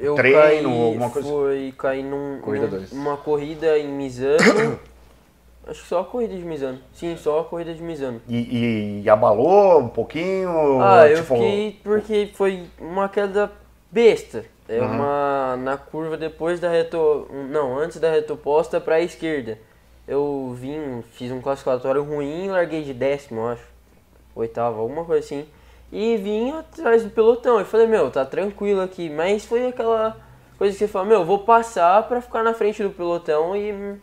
Eu Treino, caí, alguma coisa? Foi, caí num, corrida num, numa corrida em Misano. Acho que só a corrida de Misano. Sim, só a corrida de Misano. E, e abalou um pouquinho? Ah, tipo... eu fiquei porque foi uma queda besta. É uhum. uma na curva depois da reto, não, antes da retoposta para a esquerda. Eu vim, fiz um classificatório ruim, larguei de décimo, acho. Oitavo, alguma coisa assim. E vim atrás do pelotão. E falei, meu, tá tranquilo aqui. Mas foi aquela coisa que você fala, meu, vou passar para ficar na frente do pelotão e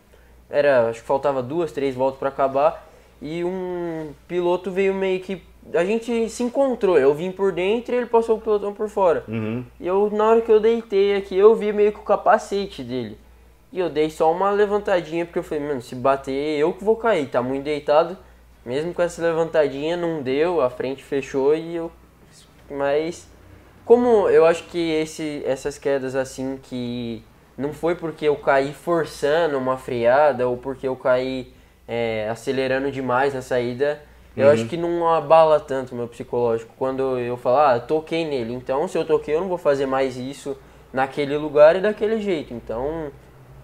era, acho que faltava duas, três voltas para acabar. E um piloto veio meio que a gente se encontrou. Eu vim por dentro e ele passou o pelotão por fora. Uhum. E eu, na hora que eu deitei aqui, eu vi meio que o capacete dele. E eu dei só uma levantadinha, porque eu falei, mano, se bater, eu que vou cair. Tá muito deitado. Mesmo com essa levantadinha, não deu, a frente fechou e eu. Mas. Como eu acho que esse, essas quedas assim que não foi porque eu caí forçando uma freada ou porque eu caí é, acelerando demais na saída, eu uhum. acho que não abala tanto o meu psicológico. Quando eu falo, ah, toquei nele. Então, se eu toquei, eu não vou fazer mais isso naquele lugar e daquele jeito. Então,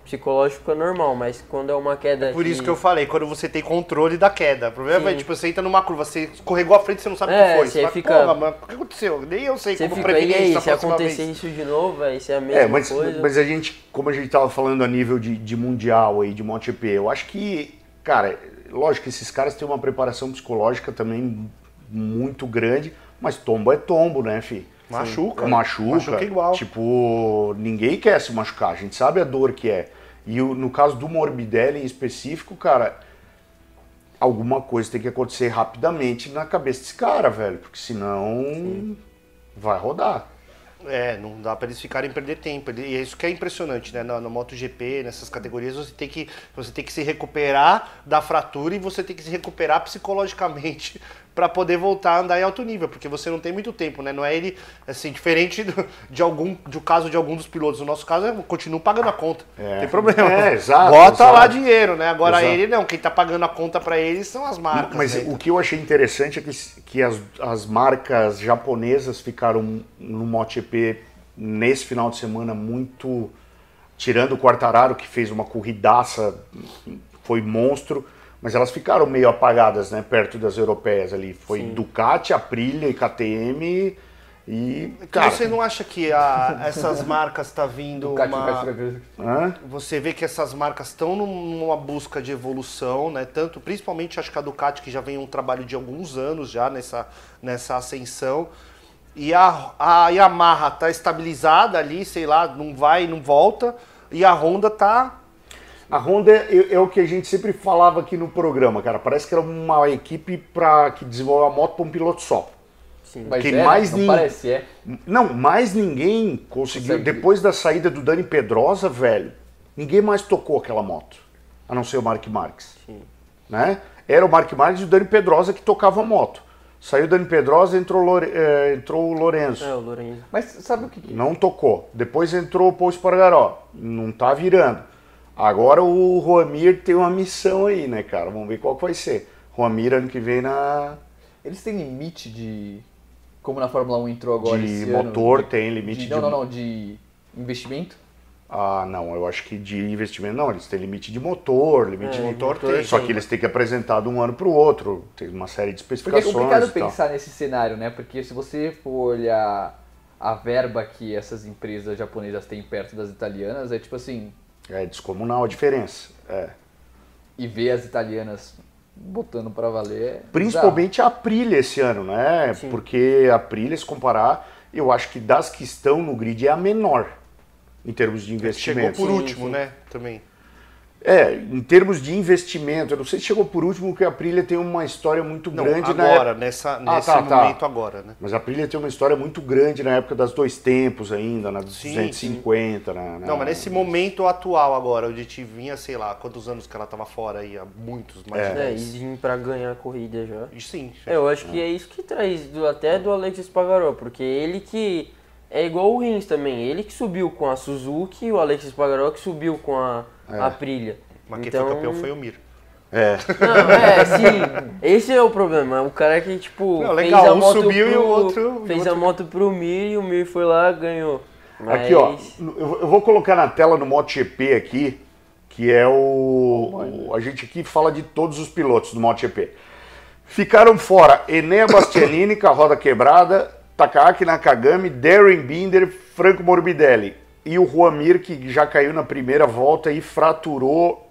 psicológico é normal, mas quando é uma queda. É por isso que eu falei, quando você tem controle da queda. O problema Sim. é, tipo, você entra numa curva, você escorregou a frente, você não sabe o é, que foi. Você, você fica. Fala, mas o que aconteceu? Nem eu sei você como fica, prevenir aí, isso. Se acontecer vez. isso de novo, aí é a mesma é, mas, coisa. Mas a gente, como a gente tava falando a nível de, de mundial aí, de MotoGP, eu acho que, cara, lógico que esses caras têm uma preparação psicológica também muito grande, mas tombo é tombo, né, fi? Machuca. Machuca. Machuca igual. Tipo, ninguém quer se machucar, a gente sabe a dor que é. E no caso do Morbidelli em específico, cara, alguma coisa tem que acontecer rapidamente na cabeça desse cara, velho, porque senão Sim. vai rodar. É, não dá para eles ficarem perder tempo. E é isso que é impressionante, né? No, no MotoGP, nessas categorias, você tem, que, você tem que se recuperar da fratura e você tem que se recuperar psicologicamente para poder voltar a andar em alto nível, porque você não tem muito tempo, né? Não é ele, assim, diferente do, de algum, do caso de algum dos pilotos. No nosso caso, eu continuo pagando a conta. É. Não tem problema. É, exato. Bota exato. lá dinheiro, né? Agora exato. ele não, quem tá pagando a conta para ele são as marcas. Mas né? o que eu achei interessante é que, que as, as marcas japonesas ficaram no MotoGP nesse final de semana muito. Tirando o Quartararo, que fez uma corridaça, foi monstro mas elas ficaram meio apagadas, né, perto das europeias ali. Foi Sim. Ducati, Aprilia e KTM e cara, você não acha que a, essas marcas está vindo Ducati, uma... Você vê que essas marcas estão numa busca de evolução, né? Tanto, principalmente acho que a Ducati que já vem um trabalho de alguns anos já nessa, nessa ascensão. E a, a Yamaha está estabilizada ali, sei lá, não vai, não volta. E a Honda está a Honda é, é, o que a gente sempre falava aqui no programa, cara. Parece que era uma equipe para que desenvolveu a moto para um piloto só. Sim, mas é, mais não parece, é. Não, mais ninguém conseguiu. Consegue. Depois da saída do Dani Pedrosa, velho, ninguém mais tocou aquela moto. A não ser o Mark Marques. Sim. Né? Era o Mark Marques e o Dani Pedrosa que tocava a moto. Saiu o Dani Pedrosa entrou, Lore... é, entrou o Lorenzo. É, o Lorenzo. Mas sabe o que? Não tocou. Depois entrou o Paul Espargaró. Não tá virando. Agora o Roamir tem uma missão aí, né, cara? Vamos ver qual que vai ser. Roamir ano que vem na. Eles têm limite de. Como na Fórmula 1 entrou agora de motor ano, tem limite de, de. Não, não, não, de investimento? Ah, não, eu acho que de investimento não, eles têm limite de motor, limite é, de motor, motor tem. Só que eles têm que apresentar de um ano para o outro, tem uma série de especificações. Porque é complicado pensar nesse cenário, né? Porque se você for olhar a verba que essas empresas japonesas têm perto das italianas, é tipo assim, é descomunal a diferença. É. E ver as italianas botando para valer. É Principalmente a Aprilia esse ano, né? Sim. Porque a Aprilia, se comparar, eu acho que das que estão no grid é a menor em termos de investimento. Chegou por último, sim. né? Também. É, em termos de investimento, eu não sei se chegou por último, porque a Aprilia tem uma história muito não, grande agora, na nessa, ah, nesse tá, tá. momento tá. agora, né? Mas a Aprilia tem uma história muito grande na época das dois tempos ainda, na dos 250, sim. Na, Não, mas nesse momento atual agora, onde te vinha, sei lá, quantos anos que ela estava fora aí, há muitos, mais é. é, e vim pra ganhar a corrida já. Sim. É, eu acho que é isso que traz do, até do Alex Espargaró, porque ele que é igual o Rins também, ele que subiu com a Suzuki, o Alex Espargaró que subiu com a, é. a Aprilia. Mas quem então... foi campeão foi o Mir. É. Não, é, sim. Esse é o problema. O cara que, tipo, Não, legal, fez a moto um subiu pro, e o outro. Fez outro... a moto pro Mir e o Mir foi lá ganhou. Mas... Aqui, ó. Eu vou colocar na tela no MotoGP aqui, que é o. o a gente aqui fala de todos os pilotos do MotoGP. Ficaram fora Enea Bastianini com a roda quebrada, Takaaki Nakagami, Darren Binder, Franco Morbidelli. E o Juan que já caiu na primeira volta e fraturou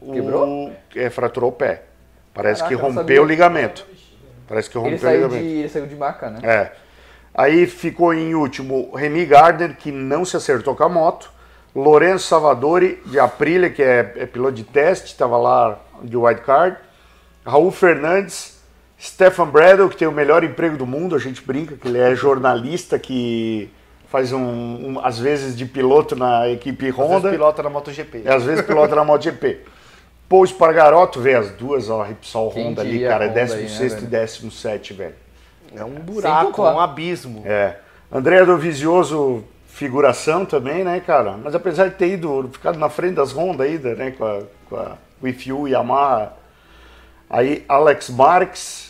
Quebrou? O, é, fraturou o pé. Parece Caraca, que rompeu o ligamento. Parece que rompeu o ligamento. De, ele saiu de maca, né? É. Aí ficou em último Remy Gardner, que não se acertou com a moto. Lourenço Savadori, de Aprilia, que é, é piloto de teste, estava lá de wildcard. Raul Fernandes, Stefan Bradle, que tem o melhor emprego do mundo, a gente brinca que ele é jornalista que faz um, um às vezes de piloto na equipe Honda. Às vezes pilota na MotoGP. Às vezes pilota na MotoGP. Pô, Espargaroto, velho, as duas, ó, Repsol Quem Honda ali, cara, 16 né, e 17, velho. É um buraco, um abismo. É. André Dovizioso, figuração também, né, cara? Mas apesar de ter ido, ficado na frente das Honda ainda, né, com a, com a With You, Yamaha. Aí Alex Marques,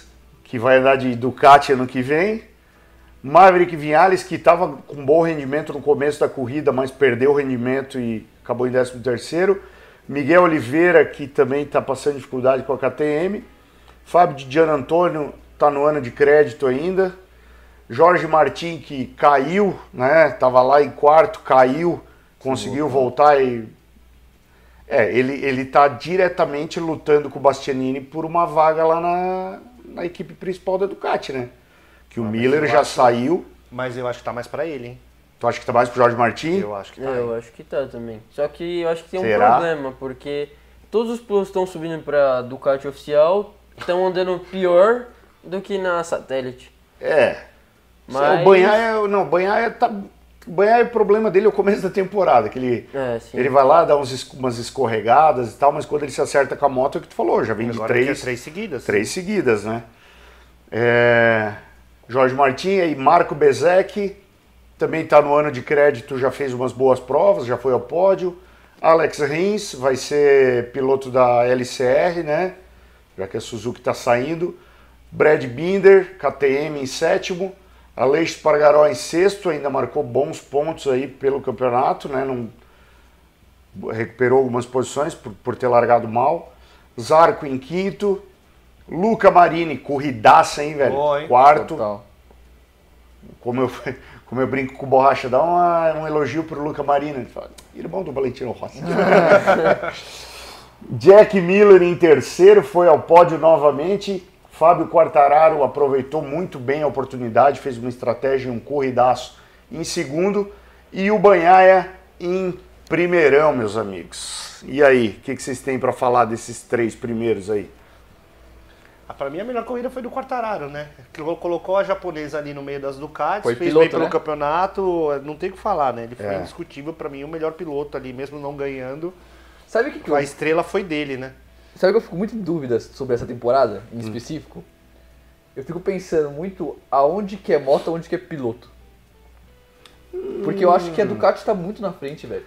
que vai andar de Ducati ano que vem. Maverick Vinhales, que estava com bom rendimento no começo da corrida, mas perdeu o rendimento e acabou em 13 terceiro. Miguel Oliveira, que também está passando dificuldade com a KTM. Fábio de Gian Antônio está no ano de crédito ainda. Jorge Martin, que caiu, né? Estava lá em quarto, caiu, conseguiu voltar e. É, ele, ele tá diretamente lutando com o Bastianini por uma vaga lá na, na equipe principal da Ducati, né? Que o ah, Miller já acho, saiu. Mas eu acho que tá mais para ele, hein? Tu acha que tá mais pro Jorge Martin? Eu acho que tá. Eu acho que tá também. Só que eu acho que tem Será? um problema, porque todos os pilotos estão subindo pra Ducati oficial, estão andando pior do que na satélite. É. Mas... O Banhaia, não, o Banhaia tá... O Banhaia, o problema dele é o começo da temporada, que ele, é, ele vai lá, dá uns, umas escorregadas e tal, mas quando ele se acerta com a moto, é o que tu falou, já vem Agora de três... É três seguidas. Três seguidas, né? É... Jorge Martin e Marco Bezek, também está no ano de crédito, já fez umas boas provas, já foi ao pódio. Alex Rins vai ser piloto da LCR, né? Já que a Suzuki está saindo. Brad Binder, KTM em sétimo. Aleix Pargaró em sexto, ainda marcou bons pontos aí pelo campeonato, né? Não recuperou algumas posições por, por ter largado mal. Zarco em quinto. Luca Marini, corridaça, hein, velho? Boa, hein? Quarto. Total. Como eu, como eu brinco com borracha, dá uma, um elogio pro Luca Marina. Ele fala, irmão do Valentino Rossi. Jack Miller em terceiro foi ao pódio novamente. Fábio Quartararo aproveitou muito bem a oportunidade, fez uma estratégia, um corridaço em segundo. E o Banhaia em primeirão, meus amigos. E aí, o que, que vocês têm para falar desses três primeiros aí? Ah, pra mim a melhor corrida foi do Quartararo, né? Colocou a japonesa ali no meio das Ducatis, foi fez piloto, bem pelo né? campeonato, não tem o que falar, né? Ele foi é. indiscutível para mim o melhor piloto ali, mesmo não ganhando. Sabe o que, que A eu... estrela foi dele, né? Sabe que eu fico muito em dúvida sobre essa temporada, em hum. específico? Eu fico pensando muito aonde que é moto, aonde que é piloto. Porque eu acho que a Ducati tá muito na frente, velho.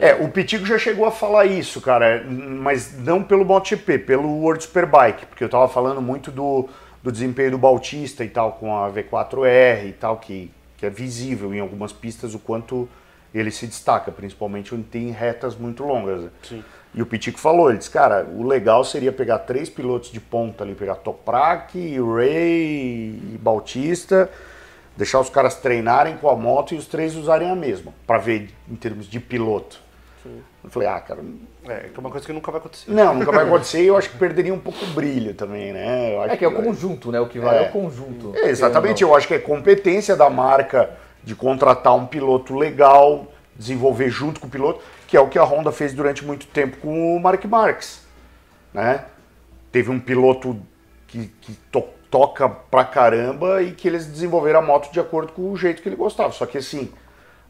É, o Pitico já chegou a falar isso, cara, mas não pelo MotoGP, pelo World Superbike, porque eu tava falando muito do, do desempenho do Bautista e tal, com a V4R e tal, que, que é visível em algumas pistas o quanto ele se destaca, principalmente onde tem retas muito longas. Né? Sim. E o Pitico falou, ele disse, cara, o legal seria pegar três pilotos de ponta ali, pegar Toprak, Ray e Bautista, deixar os caras treinarem com a moto e os três usarem a mesma, para ver em termos de piloto. Sim. Eu falei, ah, cara. É, que é uma coisa que nunca vai acontecer. Não, nunca vai acontecer e eu acho que perderia um pouco o brilho também, né? é que, é o conjunto, né? O que vale é, é o conjunto. É, exatamente, eu acho que é competência da marca de contratar um piloto legal, desenvolver junto com o piloto, que é o que a Honda fez durante muito tempo com o Mark Marques. Né? Teve um piloto que, que to toca pra caramba e que eles desenvolveram a moto de acordo com o jeito que ele gostava. Só que assim,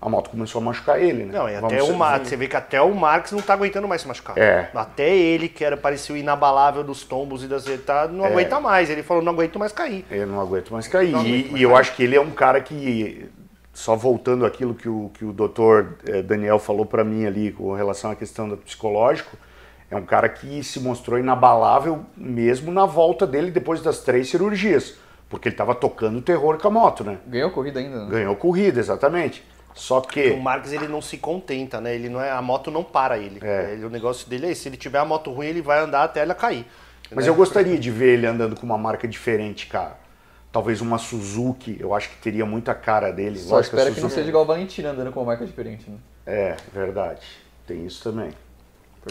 a moto começou a machucar ele, né? Não, e até o Marx, você vê que até o Marx não tá aguentando mais se machucar. É. Até ele, que era parecia o inabalável dos tombos e das tá, não é. aguenta mais. Ele falou, não aguento mais cair. Eu não aguento mais cair. Não e, mais e eu acho que ele é um cara que, só voltando aquilo que o, que o doutor eh, Daniel falou para mim ali com relação à questão do psicológico, é um cara que se mostrou inabalável mesmo na volta dele depois das três cirurgias, porque ele estava tocando terror com a moto, né? Ganhou corrida ainda. Né? Ganhou corrida, exatamente. Só que o Marques ele não se contenta, né? Ele não é a moto não para ele. É. ele o negócio dele é esse. Se ele tiver a moto ruim, ele vai andar até ela cair. Mas né? eu gostaria de ver ele andando com uma marca diferente, cara. Talvez uma Suzuki, eu acho que teria muita cara dele. Só Lógico, espero que não seja igual o Valentina andando com uma marca diferente, né? É, verdade. Tem isso também.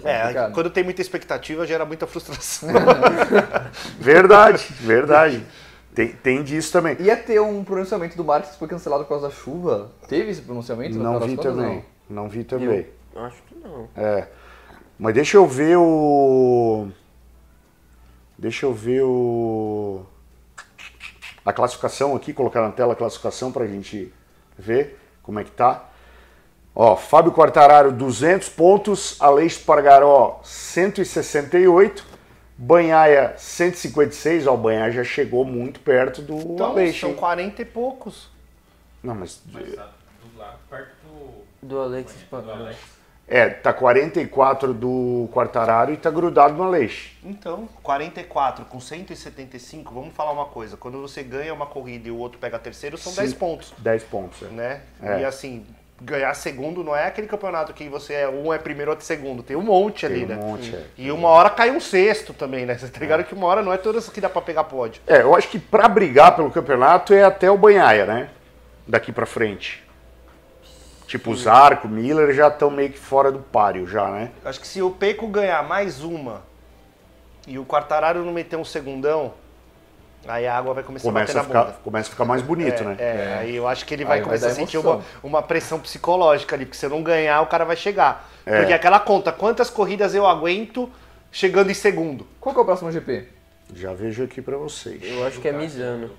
É, quando tem muita expectativa, gera muita frustração. verdade, verdade. Tem, tem disso também. Ia ter um pronunciamento do Marques que foi cancelado por causa da chuva. Teve esse pronunciamento? Não vi também. Não. não vi também. Eu acho que não. É. Mas deixa eu ver o. Deixa eu ver o. A classificação aqui, colocar na tela a classificação para a gente ver como é que tá. Ó, Fábio Quartararo, 200 pontos. Aleix Pargaró, 168. Banhaia 156, ó, o Banhaia já chegou muito perto do então, Aleixo. São 40 e poucos. Não, mas. mas tá do lado, perto do. Do Alex. Do Alex. É, tá 44 do Quartararo e tá grudado no Aleixo. Então, 44 com 175, vamos falar uma coisa. Quando você ganha uma corrida e o outro pega terceiro, são Sim, 10 pontos. 10 pontos, é. Né? É. E assim, ganhar segundo não é aquele campeonato que você é um é primeiro, outro é segundo. Tem um monte Tem ali, um né? Monte, é. E uma hora cai um sexto também, né? Você tá ligado é. que uma hora não é todas que dá pra pegar pódio. É, eu acho que pra brigar pelo campeonato é até o Banhaia, né? Daqui pra frente. Tipo, o Zarco, o Miller já estão meio que fora do páreo já, né? Acho que se o Peco ganhar mais uma e o Quartararo não meter um segundão, Aí a água vai começar começa a bater a ficar, Começa a ficar mais bonito, é, né? É, é, aí eu acho que ele vai aí começar vai a sentir uma, uma pressão psicológica ali, porque se eu não ganhar, o cara vai chegar. É. Porque aquela conta, quantas corridas eu aguento chegando em segundo? Qual que é o próximo GP? Já vejo aqui pra vocês. Eu acho que é Misano.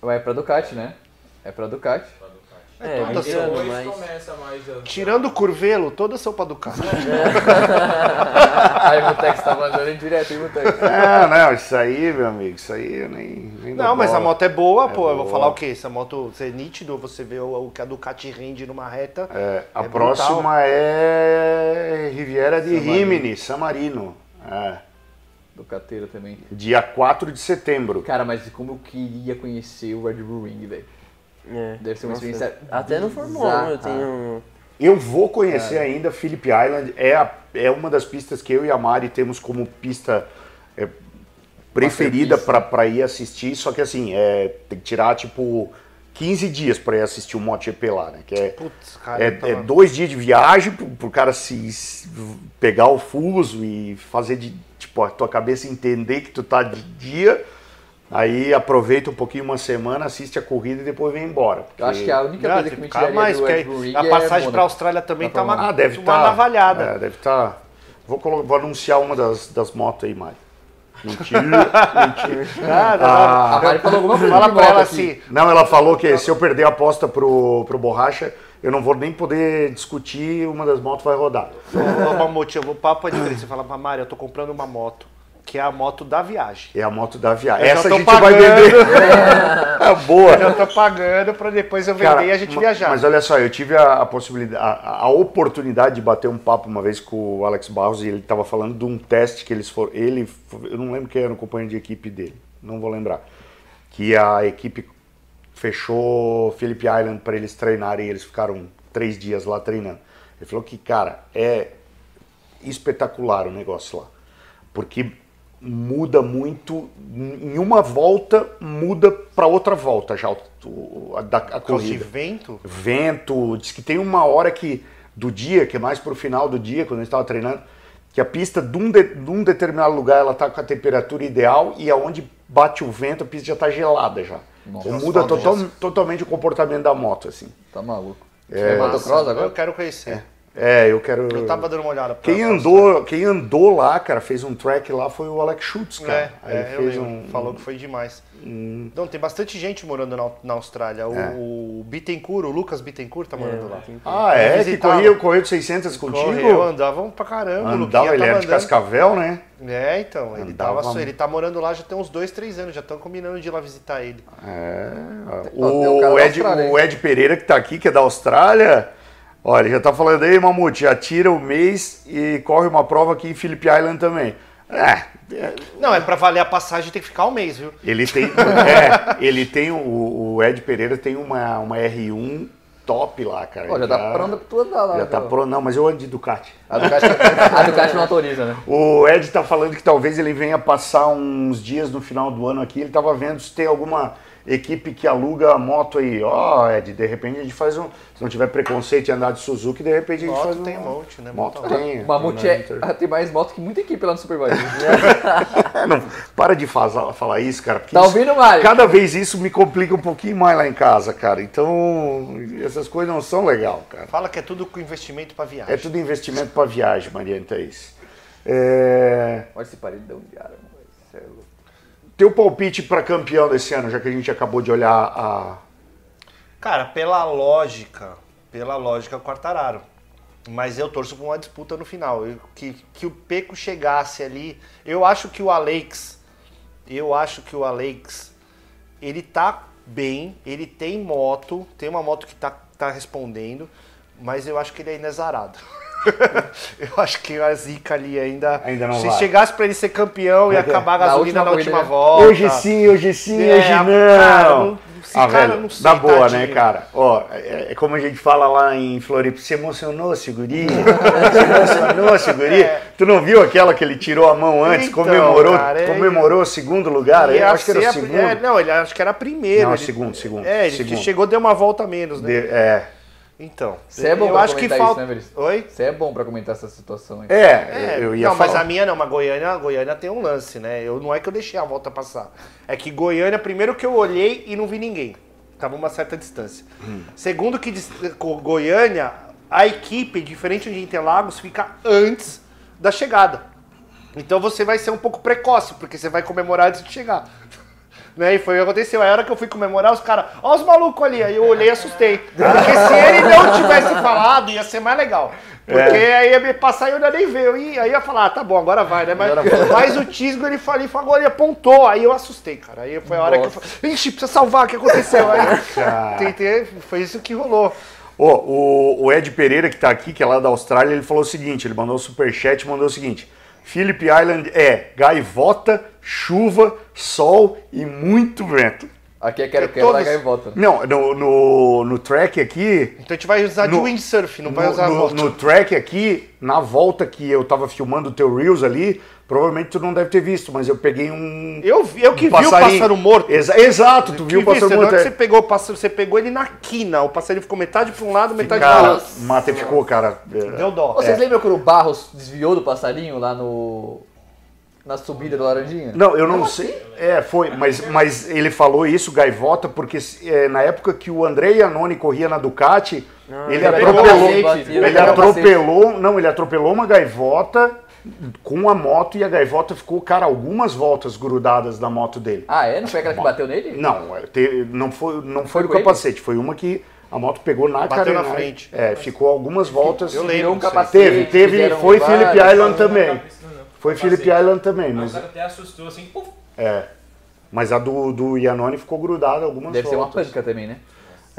Vai é pra Ducati, né? É pra Ducati. É, todas são, mas... começa mais a... Tirando o Curvelo, todas são pra Ducati. aí o Mutex tá mandando em direto, hein, Mutex? É, não, isso aí, meu amigo, isso aí eu nem, nem Não, mas bola. a moto é boa, é pô. Boa. Eu vou falar o quê? Essa moto, você é nítido, você vê o, o que a Ducati rende numa reta. É, a é próxima brutal. é Riviera de Samarino. Rimini, San Marino. É. Ducateira também. Dia 4 de setembro. Cara, mas como eu queria conhecer o Red Bull Ring, velho. É. Deve ser uma experiência. Até no Fórmula 1 eu tenho. Eu vou conhecer Cara. ainda Phillip Island. É, a, é uma das pistas que eu e a Mari temos como pista é, preferida para ir assistir. Só que assim, é, tem que tirar tipo 15 dias para ir assistir o MotoGP lá, né? Que é, Putz, cara, é, é, dois dias de viagem pro, pro cara se, se, pegar o fuso e fazer de tipo a tua cabeça entender que tu tá de dia Aí aproveita um pouquinho uma semana, assiste a corrida e depois vem embora. Porque... Eu acho que a única coisa que me tiraria mais, do A passagem é para a Austrália também tá uma, ah, deve uma tá, navalhada. É, deve estar. Tá. Vou, vou, anunciar uma das, das motos aí, Mari. Mentira, mentira. Nada, ah, a Mari falou alguma coisa. Fala pra ela assim. Não, ela falou que se eu perder a aposta pro, pro Borracha, eu não vou nem poder discutir, uma das motos vai rodar. Uma moto, o papo é diferente. Você fala pra Mari, eu tô comprando uma moto que é a moto da viagem. É a moto da viagem. Eu Essa a gente pagando, vai vender. É. boa. Eu tô pagando para depois eu vender Cara, e a gente viajar. Mas olha só, eu tive a, a possibilidade, a, a, oportunidade de bater um papo uma vez com o Alex Barros e ele estava falando de um teste que eles foram. Ele, eu não lembro quem era o companheiro de equipe dele, não vou lembrar. Que a equipe fechou Phillip Island para eles treinarem e eles ficaram três dias lá treinando. Ele falou que, cara, é espetacular o negócio lá. Porque muda muito em uma volta muda para outra volta já a, da a corrida. vento? Vento, diz que tem uma hora que do dia, que é mais para o final do dia, quando a gente estava treinando, que a pista de um, de, de um determinado lugar ela está com a temperatura ideal e aonde bate o vento a pista já está gelada já. Nossa, então, muda total, totalmente o comportamento da moto assim. Tá maluco. É, é motocross agora? Eu quero conhecer. É. É, eu quero. Eu tava dando uma olhada. Pra quem andou, quem andou lá, cara, fez um track lá foi o Alex Schultz, cara. É, é fez um, falou que foi demais. Um... Então tem bastante gente morando na, na Austrália. O, é. o Bittencourt, o Lucas Bittencourt tá é, morando lá. Ah, é? Que corria o correio de 600 contigo? Correu, andavam pra caramba. Andava, ele era de Cascavel, né? É, então. Ele, tava, ele tá morando lá já tem uns dois, três anos. Já estão combinando de ir lá visitar ele. É. O, o, Ed, o Ed Pereira que tá aqui, que é da Austrália Olha, já tá falando aí, Mamute, já tira o mês e corre uma prova aqui em Phillip Island também. É, é, não, é para valer a passagem tem que ficar um mês, viu? Ele tem, é, ele tem o, o, Ed Pereira tem uma, uma R1 top lá, cara. Pô, já, já tá pronto pra tu andar lá. Já tá pronto, não, mas eu ando de Ducati. A Ducati, a Ducati não autoriza, né? O Ed tá falando que talvez ele venha passar uns dias no final do ano aqui. Ele tava vendo se tem alguma equipe que aluga a moto aí, ó, oh, Ed, de repente a gente faz um. Se não tiver preconceito em andar de Suzuki, de repente a gente moto faz um. tem monte, né? Moto, moto tem. Uma moto é, tem mais moto que muita equipe lá no Superbike. não, para de fazer, falar isso, cara. Tá ouvindo, Mário? Cada vez isso me complica um pouquinho mais lá em casa, cara. Então, essas coisas não são legal, cara. Fala que é tudo com investimento para viagem. É tudo investimento para viagem, Maria Thaís. É... Olha esse paredão de ar, louco. Teu palpite para campeão desse ano, já que a gente acabou de olhar a. Cara, pela lógica, pela lógica, Quartararo. Mas eu torço por uma disputa no final. Eu, que, que o Peco chegasse ali. Eu acho que o Alex. Eu acho que o Alex. Ele tá bem, ele tem moto, tem uma moto que tá, tá respondendo, mas eu acho que ele é inexarado. eu acho que a zica ali ainda. ainda não se vai. chegasse para ele ser campeão, ia acabar a gasolina na última, na última volta. Hoje sim, hoje sim, é, hoje não. Cara, não ah, cara, velho, sei, dá boa, tadinho. né, cara? Ó, é, é, como a gente fala lá em Floripa, se emocionou, segurinha? se emocionou, segurinha? É. Tu não viu aquela que ele tirou a mão antes, então, comemorou, cara, é comemorou o segundo lugar? Eu acho que era o segundo. É, não, ele acho que era primeiro. Não, ele, segundo, segundo. É, ele segundo. chegou, deu uma volta menos, né? De, é. Então, você é bom eu pra acho que falta. Isso, né, Oi? Você é bom para comentar essa situação. Aí. É, é, eu ia Não, falar. mas a minha não, mas Goiânia, Goiânia tem um lance, né? Eu não é que eu deixei a volta passar. É que Goiânia, primeiro que eu olhei e não vi ninguém. Tava uma certa distância. Hum. Segundo que Goiânia, a equipe, diferente de Interlagos, fica antes da chegada. Então você vai ser um pouco precoce, porque você vai comemorar antes de chegar. Né? E foi o que aconteceu. A hora que eu fui comemorar, os caras, ó os malucos ali. Aí eu olhei e assustei. Porque se ele não tivesse falado, ia ser mais legal. Porque é. aí ia me passar e eu ainda nem ver. E aí ia falar, ah, tá bom, agora vai, né? Mas, mas o Tisgo, ele falou, ele falou, ele apontou. Aí eu assustei, cara. Aí foi a hora Nossa. que eu falei, ixi, precisa salvar, o que aconteceu? Aí tentei, foi isso que rolou. Oh, o, o Ed Pereira, que tá aqui, que é lá da Austrália, ele falou o seguinte, ele mandou o um superchat e mandou o seguinte, Phillip Island é gaivota, chuva, sol e muito vento. Aqui é quero quero todos... gaivota. Não, no, no, no track aqui. Então a gente vai usar no, de windsurf, não vai no, usar no, no track aqui, na volta que eu tava filmando o teu Reels ali, provavelmente tu não deve ter visto, mas eu peguei um. Eu, eu que um vi o pássaro morto. Exa exato, tu viu o pássaro morto. É. Você, pegou, você pegou ele na quina, o passarinho ficou metade para um lado, metade para o outro. Mate ficou, cara. Deu dó. Vocês é. lembram quando o Barros desviou do passarinho lá no na subida do Laranjinha? Não, eu não sei. É, foi, mas, mas ele falou isso, Gaivota, porque é, na época que o André Iannone corria na Ducati, não, ele atropelou. ele atropelou. Não, ele atropelou uma gaivota com a moto e a gaivota ficou, cara, algumas voltas grudadas da moto dele. Ah, é? Não foi aquela que bateu nele? Não, é, não foi, não foi, foi o capacete, ele? foi uma que a moto pegou na Bateu na frente. É, ficou algumas voltas. Eu lembro. Um capacete, teve, teve, foi Felipe Island também. Foi Philip Island também. Mas... O cara até assustou assim, puf. É. Mas a do, do Iannone ficou grudada algumas Deve voltas. ser uma panca também, né?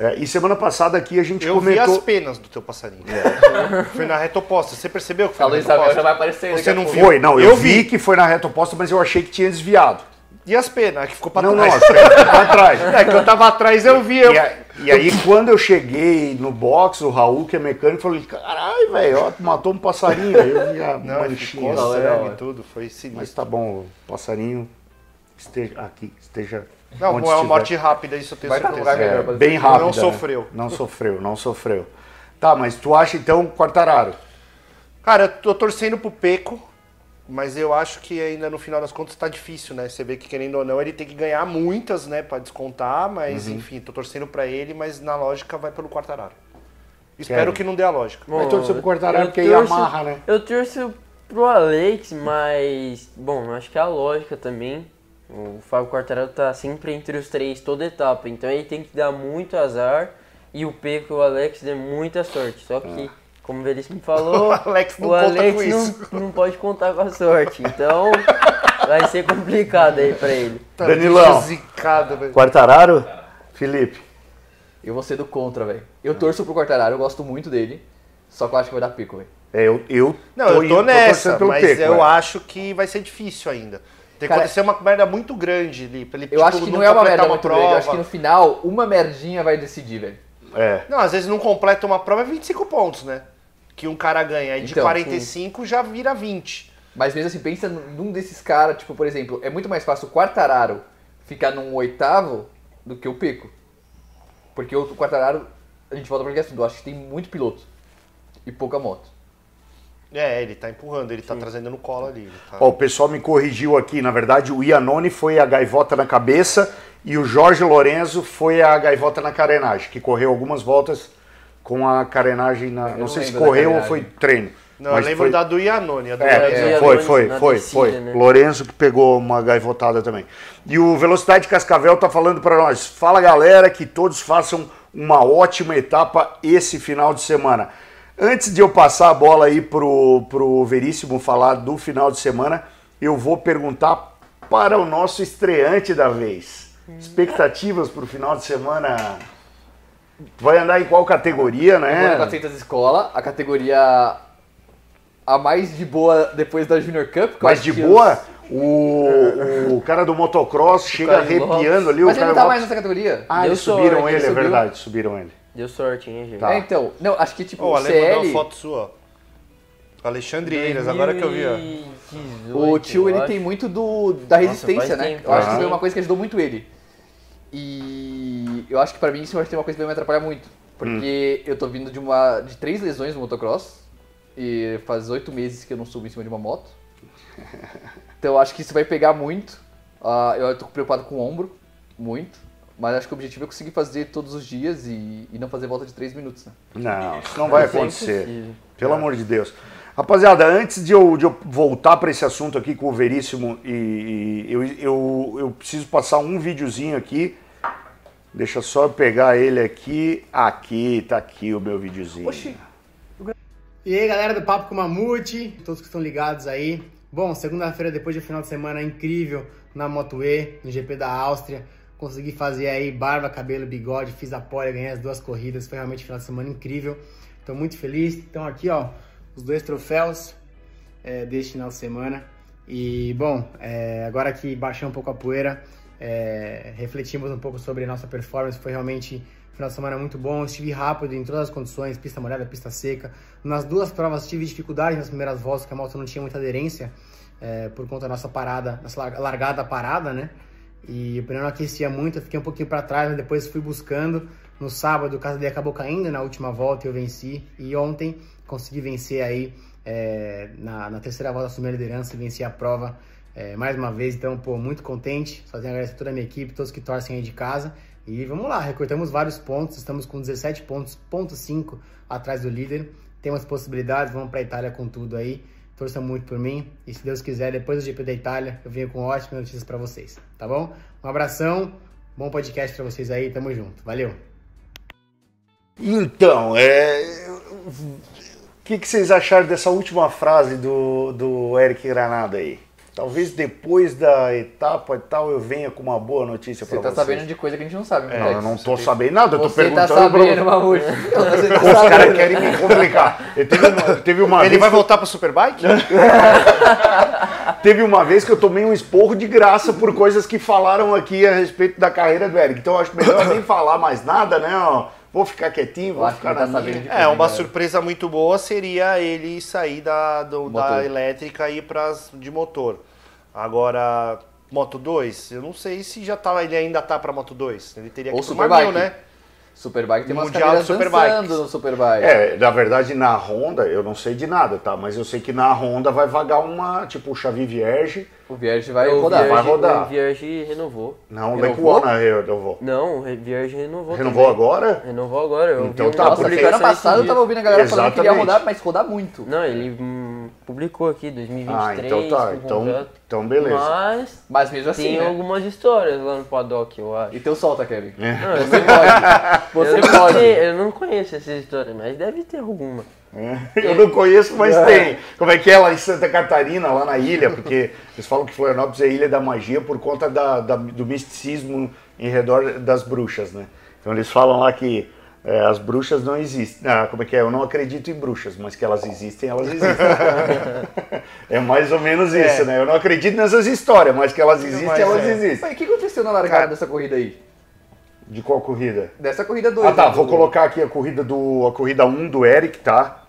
É, e semana passada aqui a gente eu comentou... Eu vi as penas do teu passarinho. É. foi na reta oposta. Você percebeu que foi Falou na reta oposta? já vai aparecer. Você não viu? Foi, não. Eu, eu vi. vi que foi na reta oposta, mas eu achei que tinha desviado. E as penas? Que ficou pra não, trás. Não, as penas ficou pra trás. É que eu tava atrás, eu vi. Eu... E, a, e, aí, quando eu cheguei no box, o Raul, que é mecânico, falou: caralho, velho, matou um passarinho. Aí eu vi a não, manchinha. Ficou tudo, foi sinistro. Mas tá bom, o passarinho esteja aqui, esteja. Não, é uma morte rápida, isso eu tenho Vai certeza. É, bem rápido. Não né? sofreu. Não sofreu, não sofreu. Tá, mas tu acha então Quartararo? Cara, eu tô torcendo pro Peco mas eu acho que ainda no final das contas está difícil, né? Você vê que querendo ou não, ele tem que ganhar muitas, né, para descontar, mas uhum. enfim, tô torcendo para ele, mas na lógica vai pelo Quartararo. Espero que não dê a lógica. Bom, mas torço pro Quartararo porque aí amarra, né? Eu torço pro Alex, mas bom, acho que é a lógica também. O Fábio Quartararo tá sempre entre os três toda etapa, então ele tem que dar muito azar e o Peco e o Alex dê muita sorte. Só que ah como o Veríssimo falou, o Alex não, o Alex não, não, pode contar com a sorte. Então vai ser complicado aí pra ele. Tá Danilão, zicado, Quartararo, Felipe. Eu vou ser do contra, velho. Eu torço pro Quartararo, eu gosto muito dele. Só que eu acho que vai dar pico, velho. É, eu, eu não, tô, eu tô nessa, mas pico, eu acho que vai ser difícil ainda. Tem que acontecer uma merda muito grande ali. Pra ele, eu tipo, acho que não é uma merda uma muito prova. grande. Eu acho que no final, uma merdinha vai decidir, velho. É. Não, às vezes não completa uma prova é 25 pontos, né? Que um cara ganha. Aí de então, 45 sim. já vira 20. Mas mesmo assim, pensa num desses caras, tipo, por exemplo, é muito mais fácil o Quartararo ficar num oitavo do que o Pico. Porque o Quartararo, a gente volta pra questão, eu acho que tem muito piloto e pouca moto. É, ele tá empurrando, ele tá Sim. tá trazendo no colo ali. Tá... Ó, o pessoal me corrigiu aqui, na verdade o Iannone foi a gaivota na cabeça e o Jorge Lorenzo foi a gaivota na carenagem, que correu algumas voltas com a carenagem na. Não, não sei se correu ou foi treino. Não, eu lembro foi... da do Iannone. Do é, é, foi, foi, foi, descida, foi. Né? Lorenzo que pegou uma gaivotada também. E o Velocidade Cascavel tá falando para nós. Fala galera, que todos façam uma ótima etapa esse final de semana. Antes de eu passar a bola aí pro, pro Veríssimo falar do final de semana, eu vou perguntar para o nosso estreante da vez. Expectativas para o final de semana? Vai andar em qual categoria, né? Agora 400 escola, a categoria a mais de boa depois da Junior Cup. Mais de boa? Os... O, o cara do motocross chega arrepiando ali. Mas o cara ele não tá mais nessa categoria. Ah, eles subiram ele, ele é verdade, subiram ele. Deu sorte, hein, gente? Tá. É, então, não, acho que tipo, oh, o CL... uma foto sua, Alexandre Eiras, agora que eu vi, ó. O tio, ele tem muito do, da resistência, Nossa, né? Tempo. Eu acho que foi uma coisa que ajudou muito ele. E eu acho que pra mim isso vai ter uma coisa que vai me atrapalhar muito. Porque hum. eu tô vindo de uma de três lesões no motocross. E faz oito meses que eu não subo em cima de uma moto. Então eu acho que isso vai pegar muito. Uh, eu tô preocupado com o ombro, muito. Mas acho que o objetivo é conseguir fazer todos os dias e, e não fazer volta de 3 minutos, né? Não, isso não vai acontecer. Pelo amor de Deus. Rapaziada, antes de eu, de eu voltar para esse assunto aqui com o Veríssimo, e, e eu, eu, eu, preciso passar um videozinho aqui. Deixa só eu pegar ele aqui. Aqui, tá aqui o meu videozinho. Oxi. E aí, galera do Papo com Mamute, todos que estão ligados aí. Bom, segunda-feira, depois de um final de semana incrível na Moto E, no GP da Áustria. Consegui fazer aí barba, cabelo, bigode, fiz a pole, ganhei as duas corridas. Foi realmente um final de semana incrível. Estou muito feliz. Então aqui, ó, os dois troféus é, deste final de semana. E, bom, é, agora que baixei um pouco a poeira, é, refletimos um pouco sobre a nossa performance. Foi realmente um final de semana muito bom. Estive rápido em todas as condições, pista molhada, pista seca. Nas duas provas tive dificuldade nas primeiras voltas, porque a moto não tinha muita aderência, é, por conta da nossa parada, nossa largada parada, né? E o pneu não aquecia muito, eu fiquei um pouquinho para trás, mas depois fui buscando. No sábado, o Casadei acabou caindo na última volta e eu venci. E ontem consegui vencer aí, é, na, na, terceira volta, assumir a liderança e vencer a prova é, mais uma vez. Então, pô, muito contente. Só tenho a agradecer a toda a minha equipe, todos que torcem aí de casa. E vamos lá, recortamos vários pontos, estamos com 17 pontos, ponto 5 atrás do líder. Temos possibilidades, vamos para a Itália com tudo aí torçam muito por mim e se Deus quiser, depois do GP da Itália, eu venho com ótimas notícias para vocês, tá bom? Um abração, bom podcast para vocês aí, tamo junto, valeu! Então, é... o que, que vocês acharam dessa última frase do, do Eric Granada aí? Talvez depois da etapa e tal eu venha com uma boa notícia para vocês. Você tá sabendo de coisa que a gente não sabe, é, Eu não tô sabendo nada, eu tô você tá perguntando. Tá sabendo, pra... Mamute. tá Os caras querem me complicar. Teve uma, teve uma Ele vai voltar pro Superbike? teve uma vez que eu tomei um esporro de graça por coisas que falaram aqui a respeito da carreira do Eric. Então eu acho melhor nem falar mais nada, né? vou ficar quietinho, vou ficar na tá minha. É, uma surpresa muito boa seria ele sair da, do, da elétrica e ir para de motor. Agora, Moto 2, eu não sei se já tá, ele ainda tá para Moto 2. Ele teria Ou que Superbike, né? Superbike tem umas Mundial Superbike. no Superbike. É, na verdade, na Honda, eu não sei de nada, tá? Mas eu sei que na Honda vai vagar uma, tipo, o Xavi Vierge o Vierge vai o rodar. Vierge, vai rodar. O Vierge renovou. Não, o Lecuona renovou. Não, o Vierge renovou Renovou também. agora? Renovou agora. Eu então tá, Nossa, porque ano passado eu tava ouvindo a galera Exatamente. falando que queria rodar, mas rodar muito. Não, ele hum, publicou aqui, 2023. Ah, então tá. Então, então beleza. Mas, mas mesmo assim, tem né? algumas histórias lá no paddock, eu acho. Então solta, Kevin. É. Não, você pode. Você eu pode. Não eu não conheço essa história, mas deve ter alguma. É. Eu não conheço, mas é. tem. Como é que é lá em Santa Catarina, lá na ilha, porque eles falam que Florianópolis é a ilha da magia por conta da, da, do misticismo em redor das bruxas, né? Então eles falam lá que É, as bruxas não existem. Ah, como é que é? Eu não acredito em bruxas, mas que elas existem, elas existem. é mais ou menos é. isso, né? Eu não acredito nessas histórias, mas que elas existem, mas elas é. existem. Mas o que aconteceu na largada Cara, dessa corrida aí? De qual corrida? Dessa corrida 2. Ah tá, né, vou do... colocar aqui a corrida do. a corrida 1 um do Eric, tá?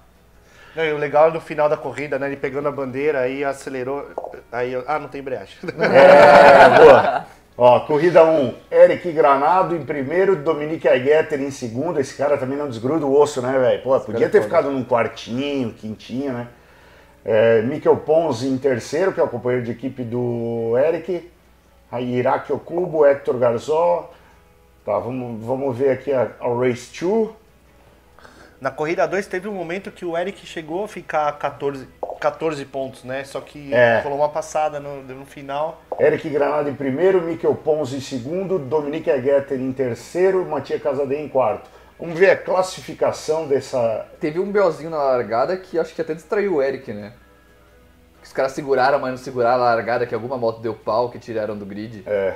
Não, e o legal é no final da corrida, né? Ele pegando a bandeira, aí acelerou. Aí, ah, não tem embreagem. É, boa. Ó, corrida 1, um, Eric Granado em primeiro, Dominique Agueter em segundo. Esse cara também não desgruda o osso, né, velho? Pô, podia ter ficado num quartinho, quintinho, né? É, Mikel Pons em terceiro, que é o companheiro de equipe do Eric. Aí Iraque Okubo, Hector Garzó, Tá, vamos, vamos ver aqui a, a Race 2. Na corrida 2 teve um momento que o Eric chegou a ficar 14, 14 pontos, né? Só que é. rolou uma passada no, no final. Eric Granada em primeiro, Mikel Pons em segundo, Dominique Agueter em terceiro, Matias Casadei em quarto. Vamos ver a classificação dessa. Teve um belzinho na largada que acho que até distraiu o Eric, né? Os caras seguraram, mas não seguraram a largada, que alguma moto deu pau, que tiraram do grid. É.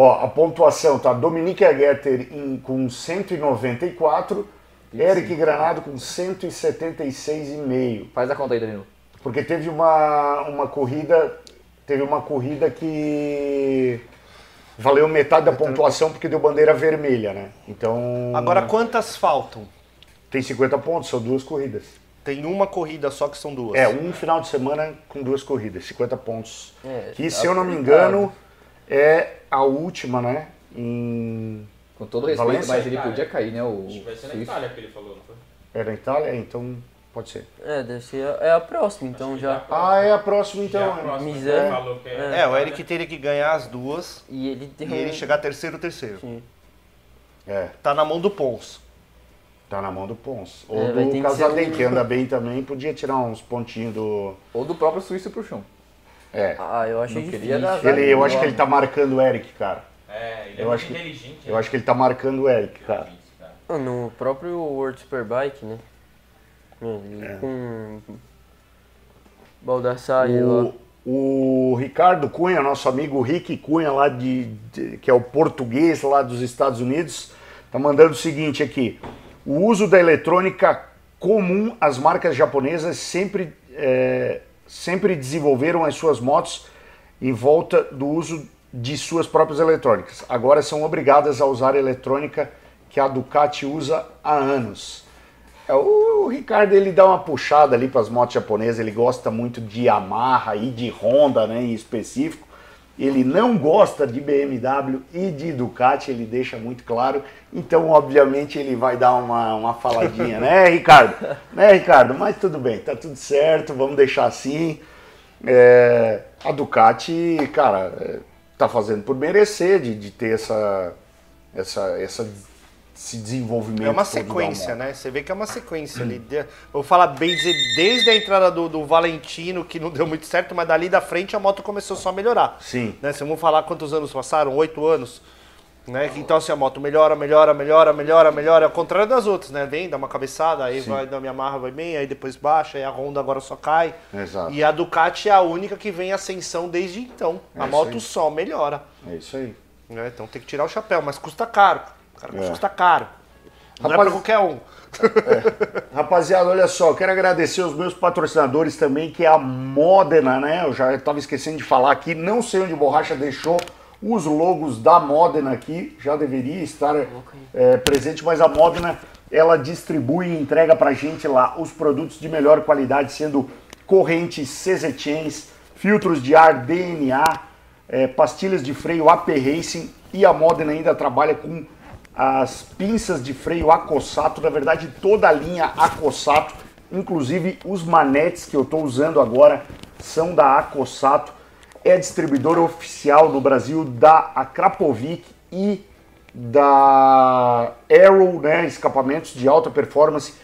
Ó, a pontuação tá Dominique Agueter em, com 194, Isso. Eric Granado com 176,5. Faz a conta aí, Danilo. Porque teve uma, uma corrida, teve uma corrida que valeu metade da pontuação porque deu bandeira vermelha, né? Então. Agora quantas faltam? Tem 50 pontos, são duas corridas. Tem uma corrida só que são duas. É, um final de semana com duas corridas, 50 pontos. É, que, se eu não me engano, é a última, né? Em. Com todo respeito, Valência, mas ele podia cair, né? O Acho que vai ser na Itália que ele falou, não foi? Era na Itália? Então pode ser. É, deve ser. É a próxima, então já. Ah, é a próxima, então. É, a próxima, é. Falou que é, é, o Eric teria que ganhar as duas e ele, e ele chegar terceiro, terceiro. Sim. É. Tá na mão do Pons. Tá na mão do Pons. Ou é, do Casadei, que anda bem também, podia tirar uns pontinhos do. Ou do próprio Suíço pro chão. É. Ah, eu acho que Ele, eu acho que ele tá marcando o Eric, cara. É, ele eu é acho inteligente. Que, eu né? acho que ele tá marcando o Eric, cara. Ah, no próprio World Superbike, né? É. Com Baldassare o, O Ricardo Cunha, nosso amigo Rick Cunha, lá de, de, que é o português lá dos Estados Unidos, tá mandando o seguinte aqui. O uso da eletrônica comum, as marcas japonesas sempre é, sempre desenvolveram as suas motos em volta do uso de suas próprias eletrônicas. Agora são obrigadas a usar a eletrônica que a Ducati usa há anos. É, o Ricardo ele dá uma puxada ali para as motos japonesas, ele gosta muito de Yamaha e de Honda né, em específico. Ele não gosta de BMW e de Ducati, ele deixa muito claro. Então, obviamente, ele vai dar uma, uma faladinha, né, Ricardo? né, Ricardo? Mas tudo bem, tá tudo certo, vamos deixar assim. É, a Ducati, cara, é, tá fazendo por merecer de, de ter essa, essa, essa esse desenvolvimento. É uma sequência, né? Você vê que é uma sequência ali. Vou falar bem dizer, desde a entrada do, do, Valentino, que não deu muito certo, mas dali da frente a moto começou só a melhorar. Sim. Né? Se vamos falar quantos anos passaram? Oito anos. Né? Então assim, a moto melhora, melhora, melhora, melhora, melhora, ao contrário das outras, né? Vem, dá uma cabeçada, aí Sim. vai da minha marra, vai bem, aí depois baixa, aí a Honda agora só cai. Exato. E a Ducati é a única que vem ascensão desde então. É a moto só melhora. É isso aí. Né? Então tem que tirar o chapéu, mas custa caro. Cara, é. custa caro. Não Rapaz... é pra qualquer um. É. Rapaziada, olha só, quero agradecer os meus patrocinadores também, que é a Modena, né? Eu já estava esquecendo de falar aqui, não sei onde Borracha deixou os logos da Modena aqui, já deveria estar é, presente, mas a Modena ela distribui e entrega pra gente lá os produtos de melhor qualidade, sendo correntes CZ Chains, filtros de ar DNA, é, pastilhas de freio AP Racing e a Modena ainda trabalha com as pinças de freio Acossato, na verdade toda a linha Acossato, inclusive os manetes que eu estou usando agora são da Acossato, é distribuidor oficial no Brasil da Akrapovic e da Arrow, né, escapamentos de alta performance.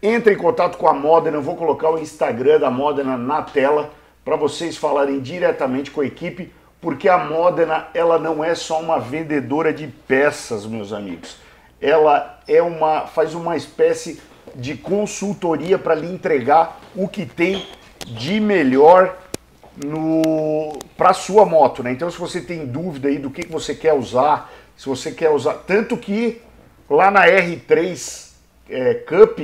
Entre em contato com a Modena, eu vou colocar o Instagram da Modena na tela para vocês falarem diretamente com a equipe porque a Modena ela não é só uma vendedora de peças, meus amigos. Ela é uma faz uma espécie de consultoria para lhe entregar o que tem de melhor no para sua moto, né? Então se você tem dúvida aí do que, que você quer usar, se você quer usar, tanto que lá na R3 é, Cup,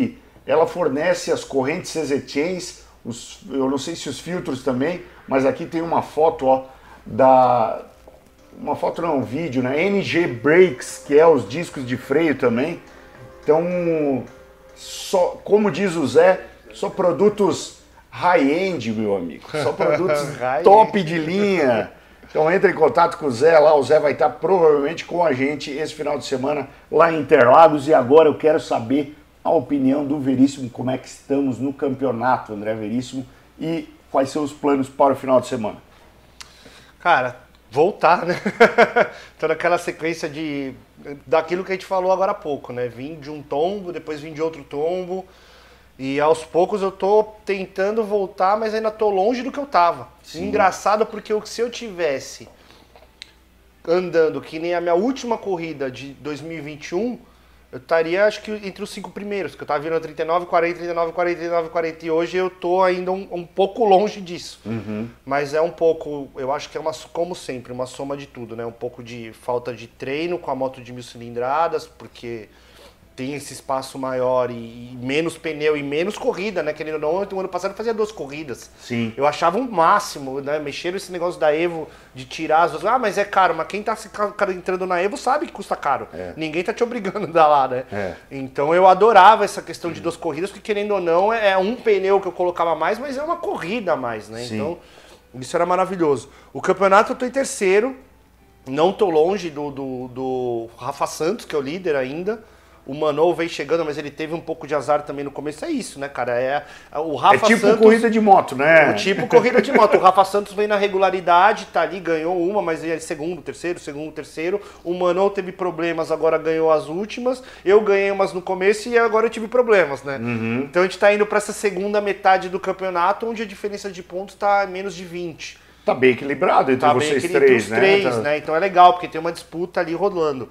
ela fornece as correntes CZ Chains, os, eu não sei se os filtros também, mas aqui tem uma foto ó, da. Uma foto não, um vídeo, né? NG Brakes, que é os discos de freio também. Então, só, como diz o Zé, só produtos high-end, meu amigo. Só produtos top de linha. Então entre em contato com o Zé lá, o Zé vai estar provavelmente com a gente esse final de semana lá em Interlagos e agora eu quero saber a opinião do Veríssimo, como é que estamos no campeonato, André Veríssimo, e quais são os planos para o final de semana. Cara, voltar, né? Tô naquela sequência de daquilo que a gente falou agora há pouco, né? Vim de um tombo, depois vim de outro tombo, e aos poucos eu tô tentando voltar, mas ainda tô longe do que eu tava. Sim. Engraçado porque se eu tivesse andando que nem a minha última corrida de 2021, eu estaria acho que entre os cinco primeiros, que eu tava vindo 39, 40, 39, 40, 39, 40 e hoje eu tô ainda um, um pouco longe disso. Uhum. Mas é um pouco, eu acho que é uma, como sempre, uma soma de tudo, né? Um pouco de falta de treino com a moto de mil cilindradas, porque tem esse espaço maior e, e, menos pneu e menos corrida, né? Querendo ou não, o ano passado fazia duas corridas. Sim. Eu achava um máximo, né? Mexeram esse negócio da Evo de tirar as duas. Ah, mas é caro, mas quem tá entrando na Evo sabe que custa caro. É. Ninguém tá te obrigando a dar lá, né? É. Então eu adorava essa questão de duas corridas, porque querendo ou não, é um pneu que eu colocava mais, mas é uma corrida a mais, né? Sim. Então, isso era maravilhoso. O campeonato eu tô em terceiro, não tô longe do, do, do Rafa Santos, que é o líder ainda. O Manol vem chegando, mas ele teve um pouco de azar também no começo. É isso, né, cara? É, o Rafa é tipo Santos, corrida de moto, né? O tipo corrida de moto. O Rafa Santos vem na regularidade, tá ali, ganhou uma, mas é segundo, terceiro, segundo, terceiro. O Manol teve problemas, agora ganhou as últimas. Eu ganhei umas no começo e agora eu tive problemas, né? Uhum. Então a gente tá indo para essa segunda metade do campeonato, onde a diferença de pontos tá menos de 20. Tá bem equilibrado entre tá vocês bem três, né? três, tá... né? Então é legal, porque tem uma disputa ali rolando.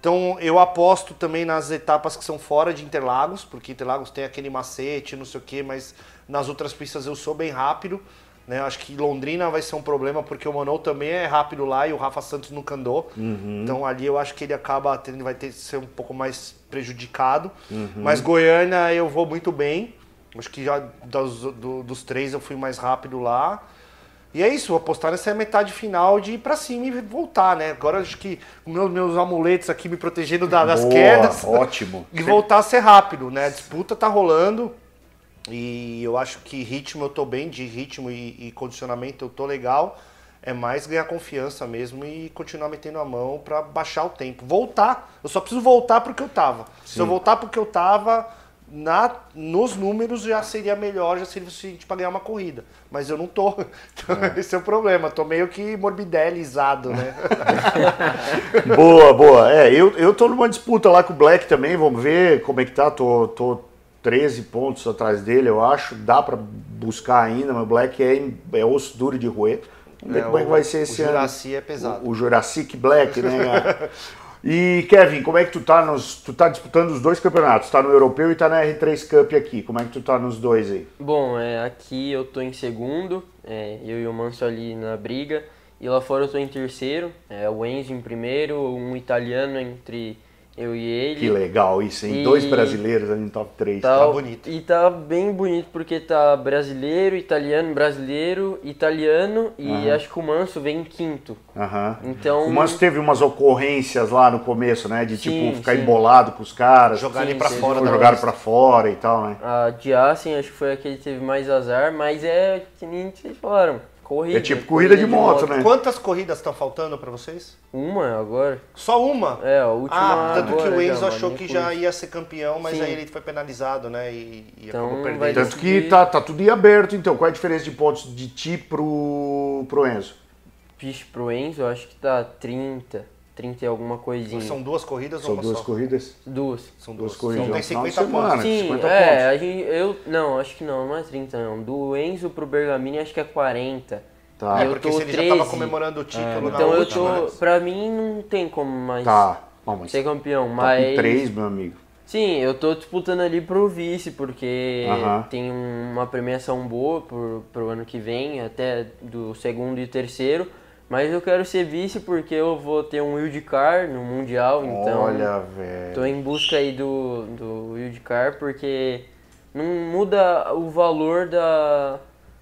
Então eu aposto também nas etapas que são fora de Interlagos, porque Interlagos tem aquele macete, não sei o quê, mas nas outras pistas eu sou bem rápido. Né? Acho que Londrina vai ser um problema, porque o Monol também é rápido lá e o Rafa Santos nunca andou. Uhum. Então ali eu acho que ele acaba tendo, vai ter ser um pouco mais prejudicado. Uhum. Mas Goiânia eu vou muito bem. Acho que já dos, do, dos três eu fui mais rápido lá. E é isso, vou apostar nessa metade final de ir pra cima e voltar, né? Agora acho que meus, meus amuletos aqui me protegendo da, das Boa, quedas. Ótimo. E voltar a ser rápido, né? A disputa tá rolando. E eu acho que ritmo eu tô bem, de ritmo e, e condicionamento eu tô legal. É mais ganhar confiança mesmo e continuar metendo a mão para baixar o tempo. Voltar, eu só preciso voltar pro que eu tava. Sim. Se eu voltar pro que eu tava, na, nos números já seria melhor, já seria suficiente para ganhar uma corrida. Mas eu não tô. Então, é. esse é o problema. Tô meio que morbidelizado, né? boa, boa. É, eu, eu tô numa disputa lá com o Black também. Vamos ver como é que tá. Tô, tô 13 pontos atrás dele, eu acho. Dá para buscar ainda, mas o Black é, é osso duro de roer. Vamos ver é, como é que vai ser esse ano. O Jurassic é pesado. O, o Jurassic Black, né? E Kevin, como é que tu tá nos. Tu tá disputando os dois campeonatos, tá no Europeu e tá na R3 Cup aqui. Como é que tu tá nos dois aí? Bom, é, aqui eu tô em segundo, é, eu e o Manso ali na briga. E lá fora eu tô em terceiro, é, o Enzo em primeiro, um italiano entre eu e ele. Que legal isso, hein? E... Dois brasileiros ali no top 3. Tá, tá, bonito. E tá bem bonito porque tá brasileiro, italiano, brasileiro, italiano e uhum. acho que o Manso vem em quinto. Uhum. Então... O Manso teve umas ocorrências lá no começo, né? De sim, tipo ficar sim. embolado com os caras. Jogar ele pra fora. Jogaram pra fora e tal, né? A de Assen acho que foi a que ele teve mais azar, mas é que nem vocês falaram Corrida. É tipo corrida, corrida de, de moto, moto, né? Quantas corridas estão faltando para vocês? Uma agora. Só uma? É, a última. Ah, tanto agora, que o Enzo achou que já ia ser campeão, mas Sim. aí ele foi penalizado, né? E, e então, acabou perdendo. Tanto que tá, tá tudo em aberto, então. Qual é a diferença de pontos de ti pro, pro Enzo? Vixe, pro Enzo, eu acho que tá 30. 30 e alguma coisinha. São duas corridas São ou duas só? corridas? Duas. São duas, duas corridas. Então tem 50 pontos. Sim, 50 é, pontos. A gente, eu, não, acho que não, não é 30 não. Do Enzo pro Bergamini acho que é 40. Tá. eu porque tô ele 13. já tava comemorando o título é, Então eu tô. Né? Pra mim não tem como mais tá. ser campeão. Tá mas. Com três, meu amigo. Sim, eu tô disputando ali pro vice, porque uh -huh. tem uma premiação boa pro, pro ano que vem, até do segundo e terceiro. Mas eu quero ser vice porque eu vou ter um wildcard no Mundial, então. Olha, velho. Tô em busca aí do, do wildcard porque não muda o valor da,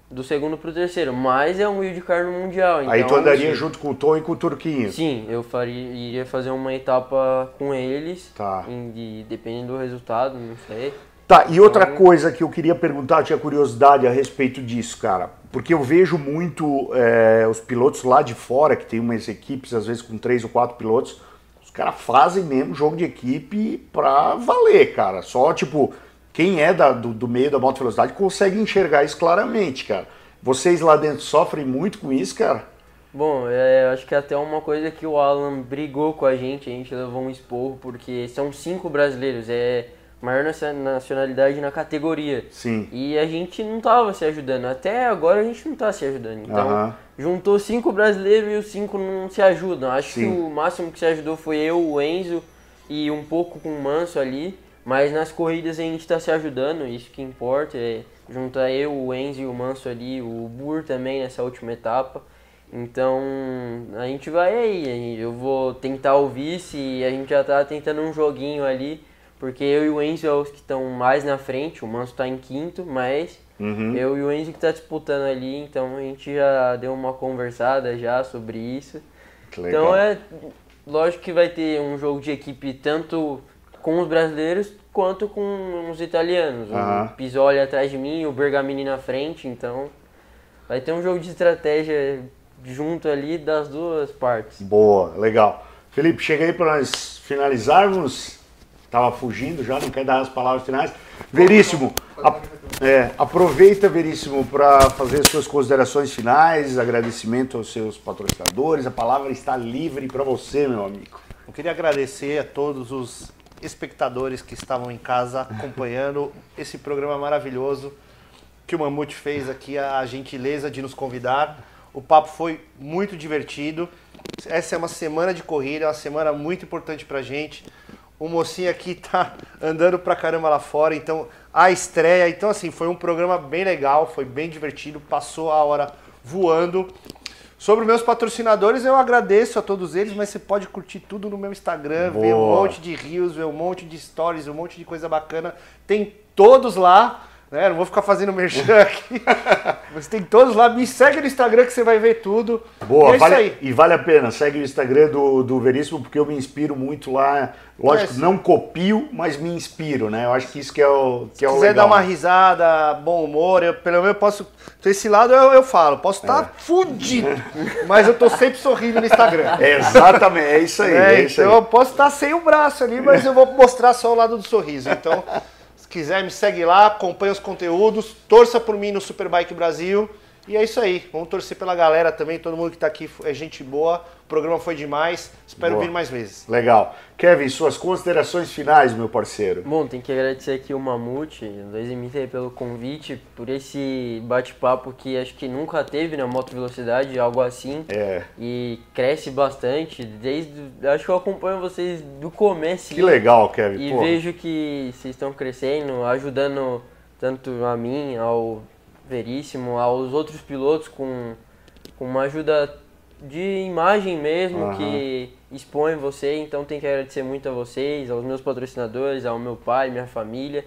do segundo pro terceiro, mas é um wildcard no Mundial. Então, aí tu andaria junto com o Tom e com o Turquinho? Sim, eu faria, iria fazer uma etapa com eles, tá. em, dependendo do resultado, não sei. Tá, e outra então... coisa que eu queria perguntar, tinha curiosidade a respeito disso, cara. Porque eu vejo muito é, os pilotos lá de fora, que tem umas equipes, às vezes com três ou quatro pilotos, os caras fazem mesmo jogo de equipe pra valer, cara. Só, tipo, quem é da, do, do, meio da moto velocidade consegue enxergar isso claramente, cara. Vocês lá dentro sofrem muito com isso, cara? Bom, é, acho que até uma coisa que o Alan brigou com a gente, a gente levou um esporro, porque são cinco brasileiros, é maior nacionalidade na categoria. Sim. E a gente não tava se ajudando. Até agora a gente não tá se ajudando. Então, juntou cinco brasileiros e os cinco não se ajudam. Acho Sim. que o máximo que se ajudou foi eu, o Enzo e um pouco com o Manso ali. Mas nas corridas a gente está se ajudando, isso que importa. É juntar eu, o Enzo e o Manso ali, o Bur também nessa última etapa. Então a gente vai aí, eu vou tentar o vice e a gente já tá tentando um joguinho ali porque eu e o Enzo é os que estão mais na frente, o Manso está em quinto, mas uhum. eu e o Enzo que está disputando ali, então a gente já deu uma conversada já sobre isso. Então é lógico que vai ter um jogo de equipe tanto com os brasileiros quanto com os italianos. Uhum. O Pisoli atrás de mim, o Bergamini na frente, então vai ter um jogo de estratégia junto ali das duas partes. Boa, legal. Felipe, chega aí para nós finalizarmos estava fugindo já, não quer dar as palavras finais. Veríssimo, a, é, aproveita, Veríssimo, para fazer suas considerações finais, agradecimento aos seus patrocinadores. A palavra está livre para você, meu amigo. Eu queria agradecer a todos os espectadores que estavam em casa acompanhando esse programa maravilhoso que o Mamute fez aqui, a gentileza de nos convidar. O papo foi muito divertido. Essa é uma semana de corrida, uma semana muito importante para a gente o mocinho aqui tá andando pra caramba lá fora, então a estreia, então assim, foi um programa bem legal, foi bem divertido, passou a hora voando. Sobre meus patrocinadores, eu agradeço a todos eles, mas você pode curtir tudo no meu Instagram, Boa. ver um monte de rios, ver um monte de stories, um monte de coisa bacana. Tem todos lá. Né? Não vou ficar fazendo merchan aqui. Você tem todos lá. Me segue no Instagram que você vai ver tudo. Boa, e, é vale, e vale a pena. Segue o Instagram do, do Veríssimo porque eu me inspiro muito lá. Lógico, é, não copio, mas me inspiro, né? Eu acho que isso que é o que Se é o quiser legal. dar uma risada, bom humor, eu, pelo menos eu posso. Desse lado eu, eu falo, posso estar tá é. fudido, mas eu tô sempre sorrindo no Instagram. Exatamente, é isso aí. É, é isso então aí. eu posso estar tá sem o braço ali, mas eu vou mostrar só o lado do sorriso. Então quiser, me segue lá, acompanha os conteúdos, torça por mim no Superbike Brasil. E é isso aí. Vamos torcer pela galera também. Todo mundo que está aqui é gente boa. O programa foi demais. Espero boa. vir mais vezes. Legal. Kevin, suas considerações finais, meu parceiro. Bom, tem que agradecer aqui o Mamute, 2MT, pelo convite, por esse bate-papo que acho que nunca teve na moto velocidade, algo assim. É. E cresce bastante. Desde. Acho que eu acompanho vocês do começo. Que legal, Kevin. E vejo que vocês estão crescendo, ajudando tanto a mim, ao Veríssimo, aos outros pilotos com, com uma ajuda de imagem mesmo, uhum. que expõe você, então tem que agradecer muito a vocês, aos meus patrocinadores, ao meu pai, minha família.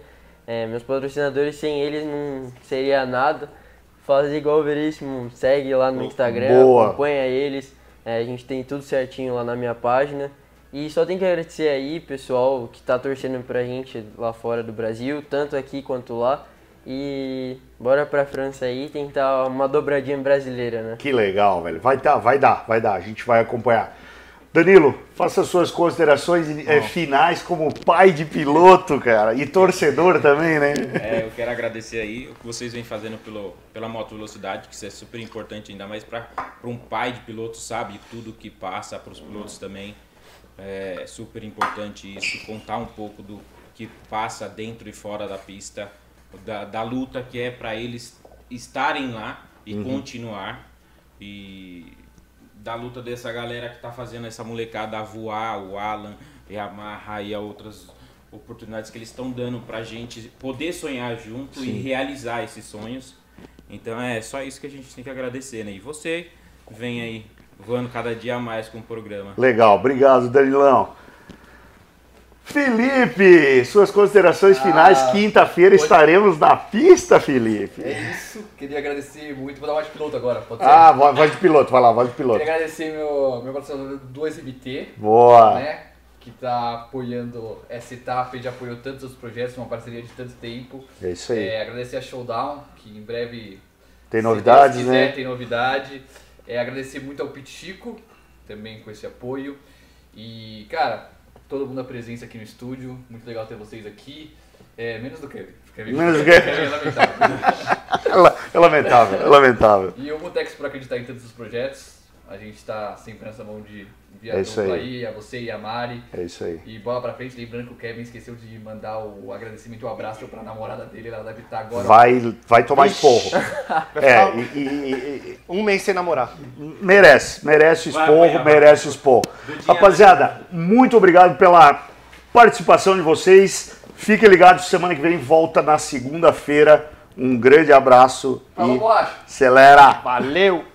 É, meus patrocinadores, sem eles não seria nada. Faz igual o Veríssimo, segue lá no Instagram, Boa. acompanha eles. É, a gente tem tudo certinho lá na minha página. E só tem que agradecer aí, pessoal, que está torcendo pra gente lá fora do Brasil, tanto aqui quanto lá. E bora pra França aí tentar uma dobradinha brasileira, né? Que legal, velho. Vai dar, vai dar, vai dar. A gente vai acompanhar. Danilo, faça suas considerações é, finais como pai de piloto, cara, e torcedor também, né? É, eu quero agradecer aí o que vocês vêm fazendo pelo, pela moto velocidade, que isso é super importante, ainda mais para um pai de piloto, sabe tudo que passa para os pilotos também. É super importante isso, contar um pouco do que passa dentro e fora da pista da, da luta que é para eles estarem lá e uhum. continuar. E da luta dessa galera que tá fazendo essa molecada a voar, o Alan, e a Marra e a outras oportunidades que eles estão dando pra gente poder sonhar junto Sim. e realizar esses sonhos. Então é só isso que a gente tem que agradecer, né? E você vem aí voando cada dia mais com o programa. Legal, obrigado, Danilão. Felipe, suas considerações ah, finais. Quinta-feira pode... estaremos na pista, Felipe. É isso. Queria agradecer muito. Vou dar voz de piloto agora? Ah, voz de piloto, vai lá, voz de piloto. Queria agradecer meu, meu patrocinador do SMT. Boa. Né, que está apoiando essa etapa e já apoiou tantos outros projetos, uma parceria de tanto tempo. É isso aí. É, agradecer a Showdown, que em breve. Tem novidades, quiser, né? Tem novidade. É, agradecer muito ao Pit Chico, também com esse apoio. E, cara, todo mundo a presença aqui no estúdio. Muito legal ter vocês aqui. É, menos do Kevin. Kevin menos do Kevin. É lamentável. é lamentável, é lamentável. E o Mutex por acreditar em todos os projetos. A gente está sempre nessa mão de enviar é tudo aí. aí, a você e a Mari. É isso aí. E bola pra frente, lembrando que o Kevin esqueceu de mandar o agradecimento e o abraço pra namorada dele, ela deve estar agora. Vai, vai tomar esporro. é, e, e, e, um mês sem namorar. Merece, merece esporro, merece esporro. Rapaziada, muito obrigado pela participação de vocês. Fiquem ligados, semana que vem volta na segunda-feira. Um grande abraço Falou, e acelera. Valeu!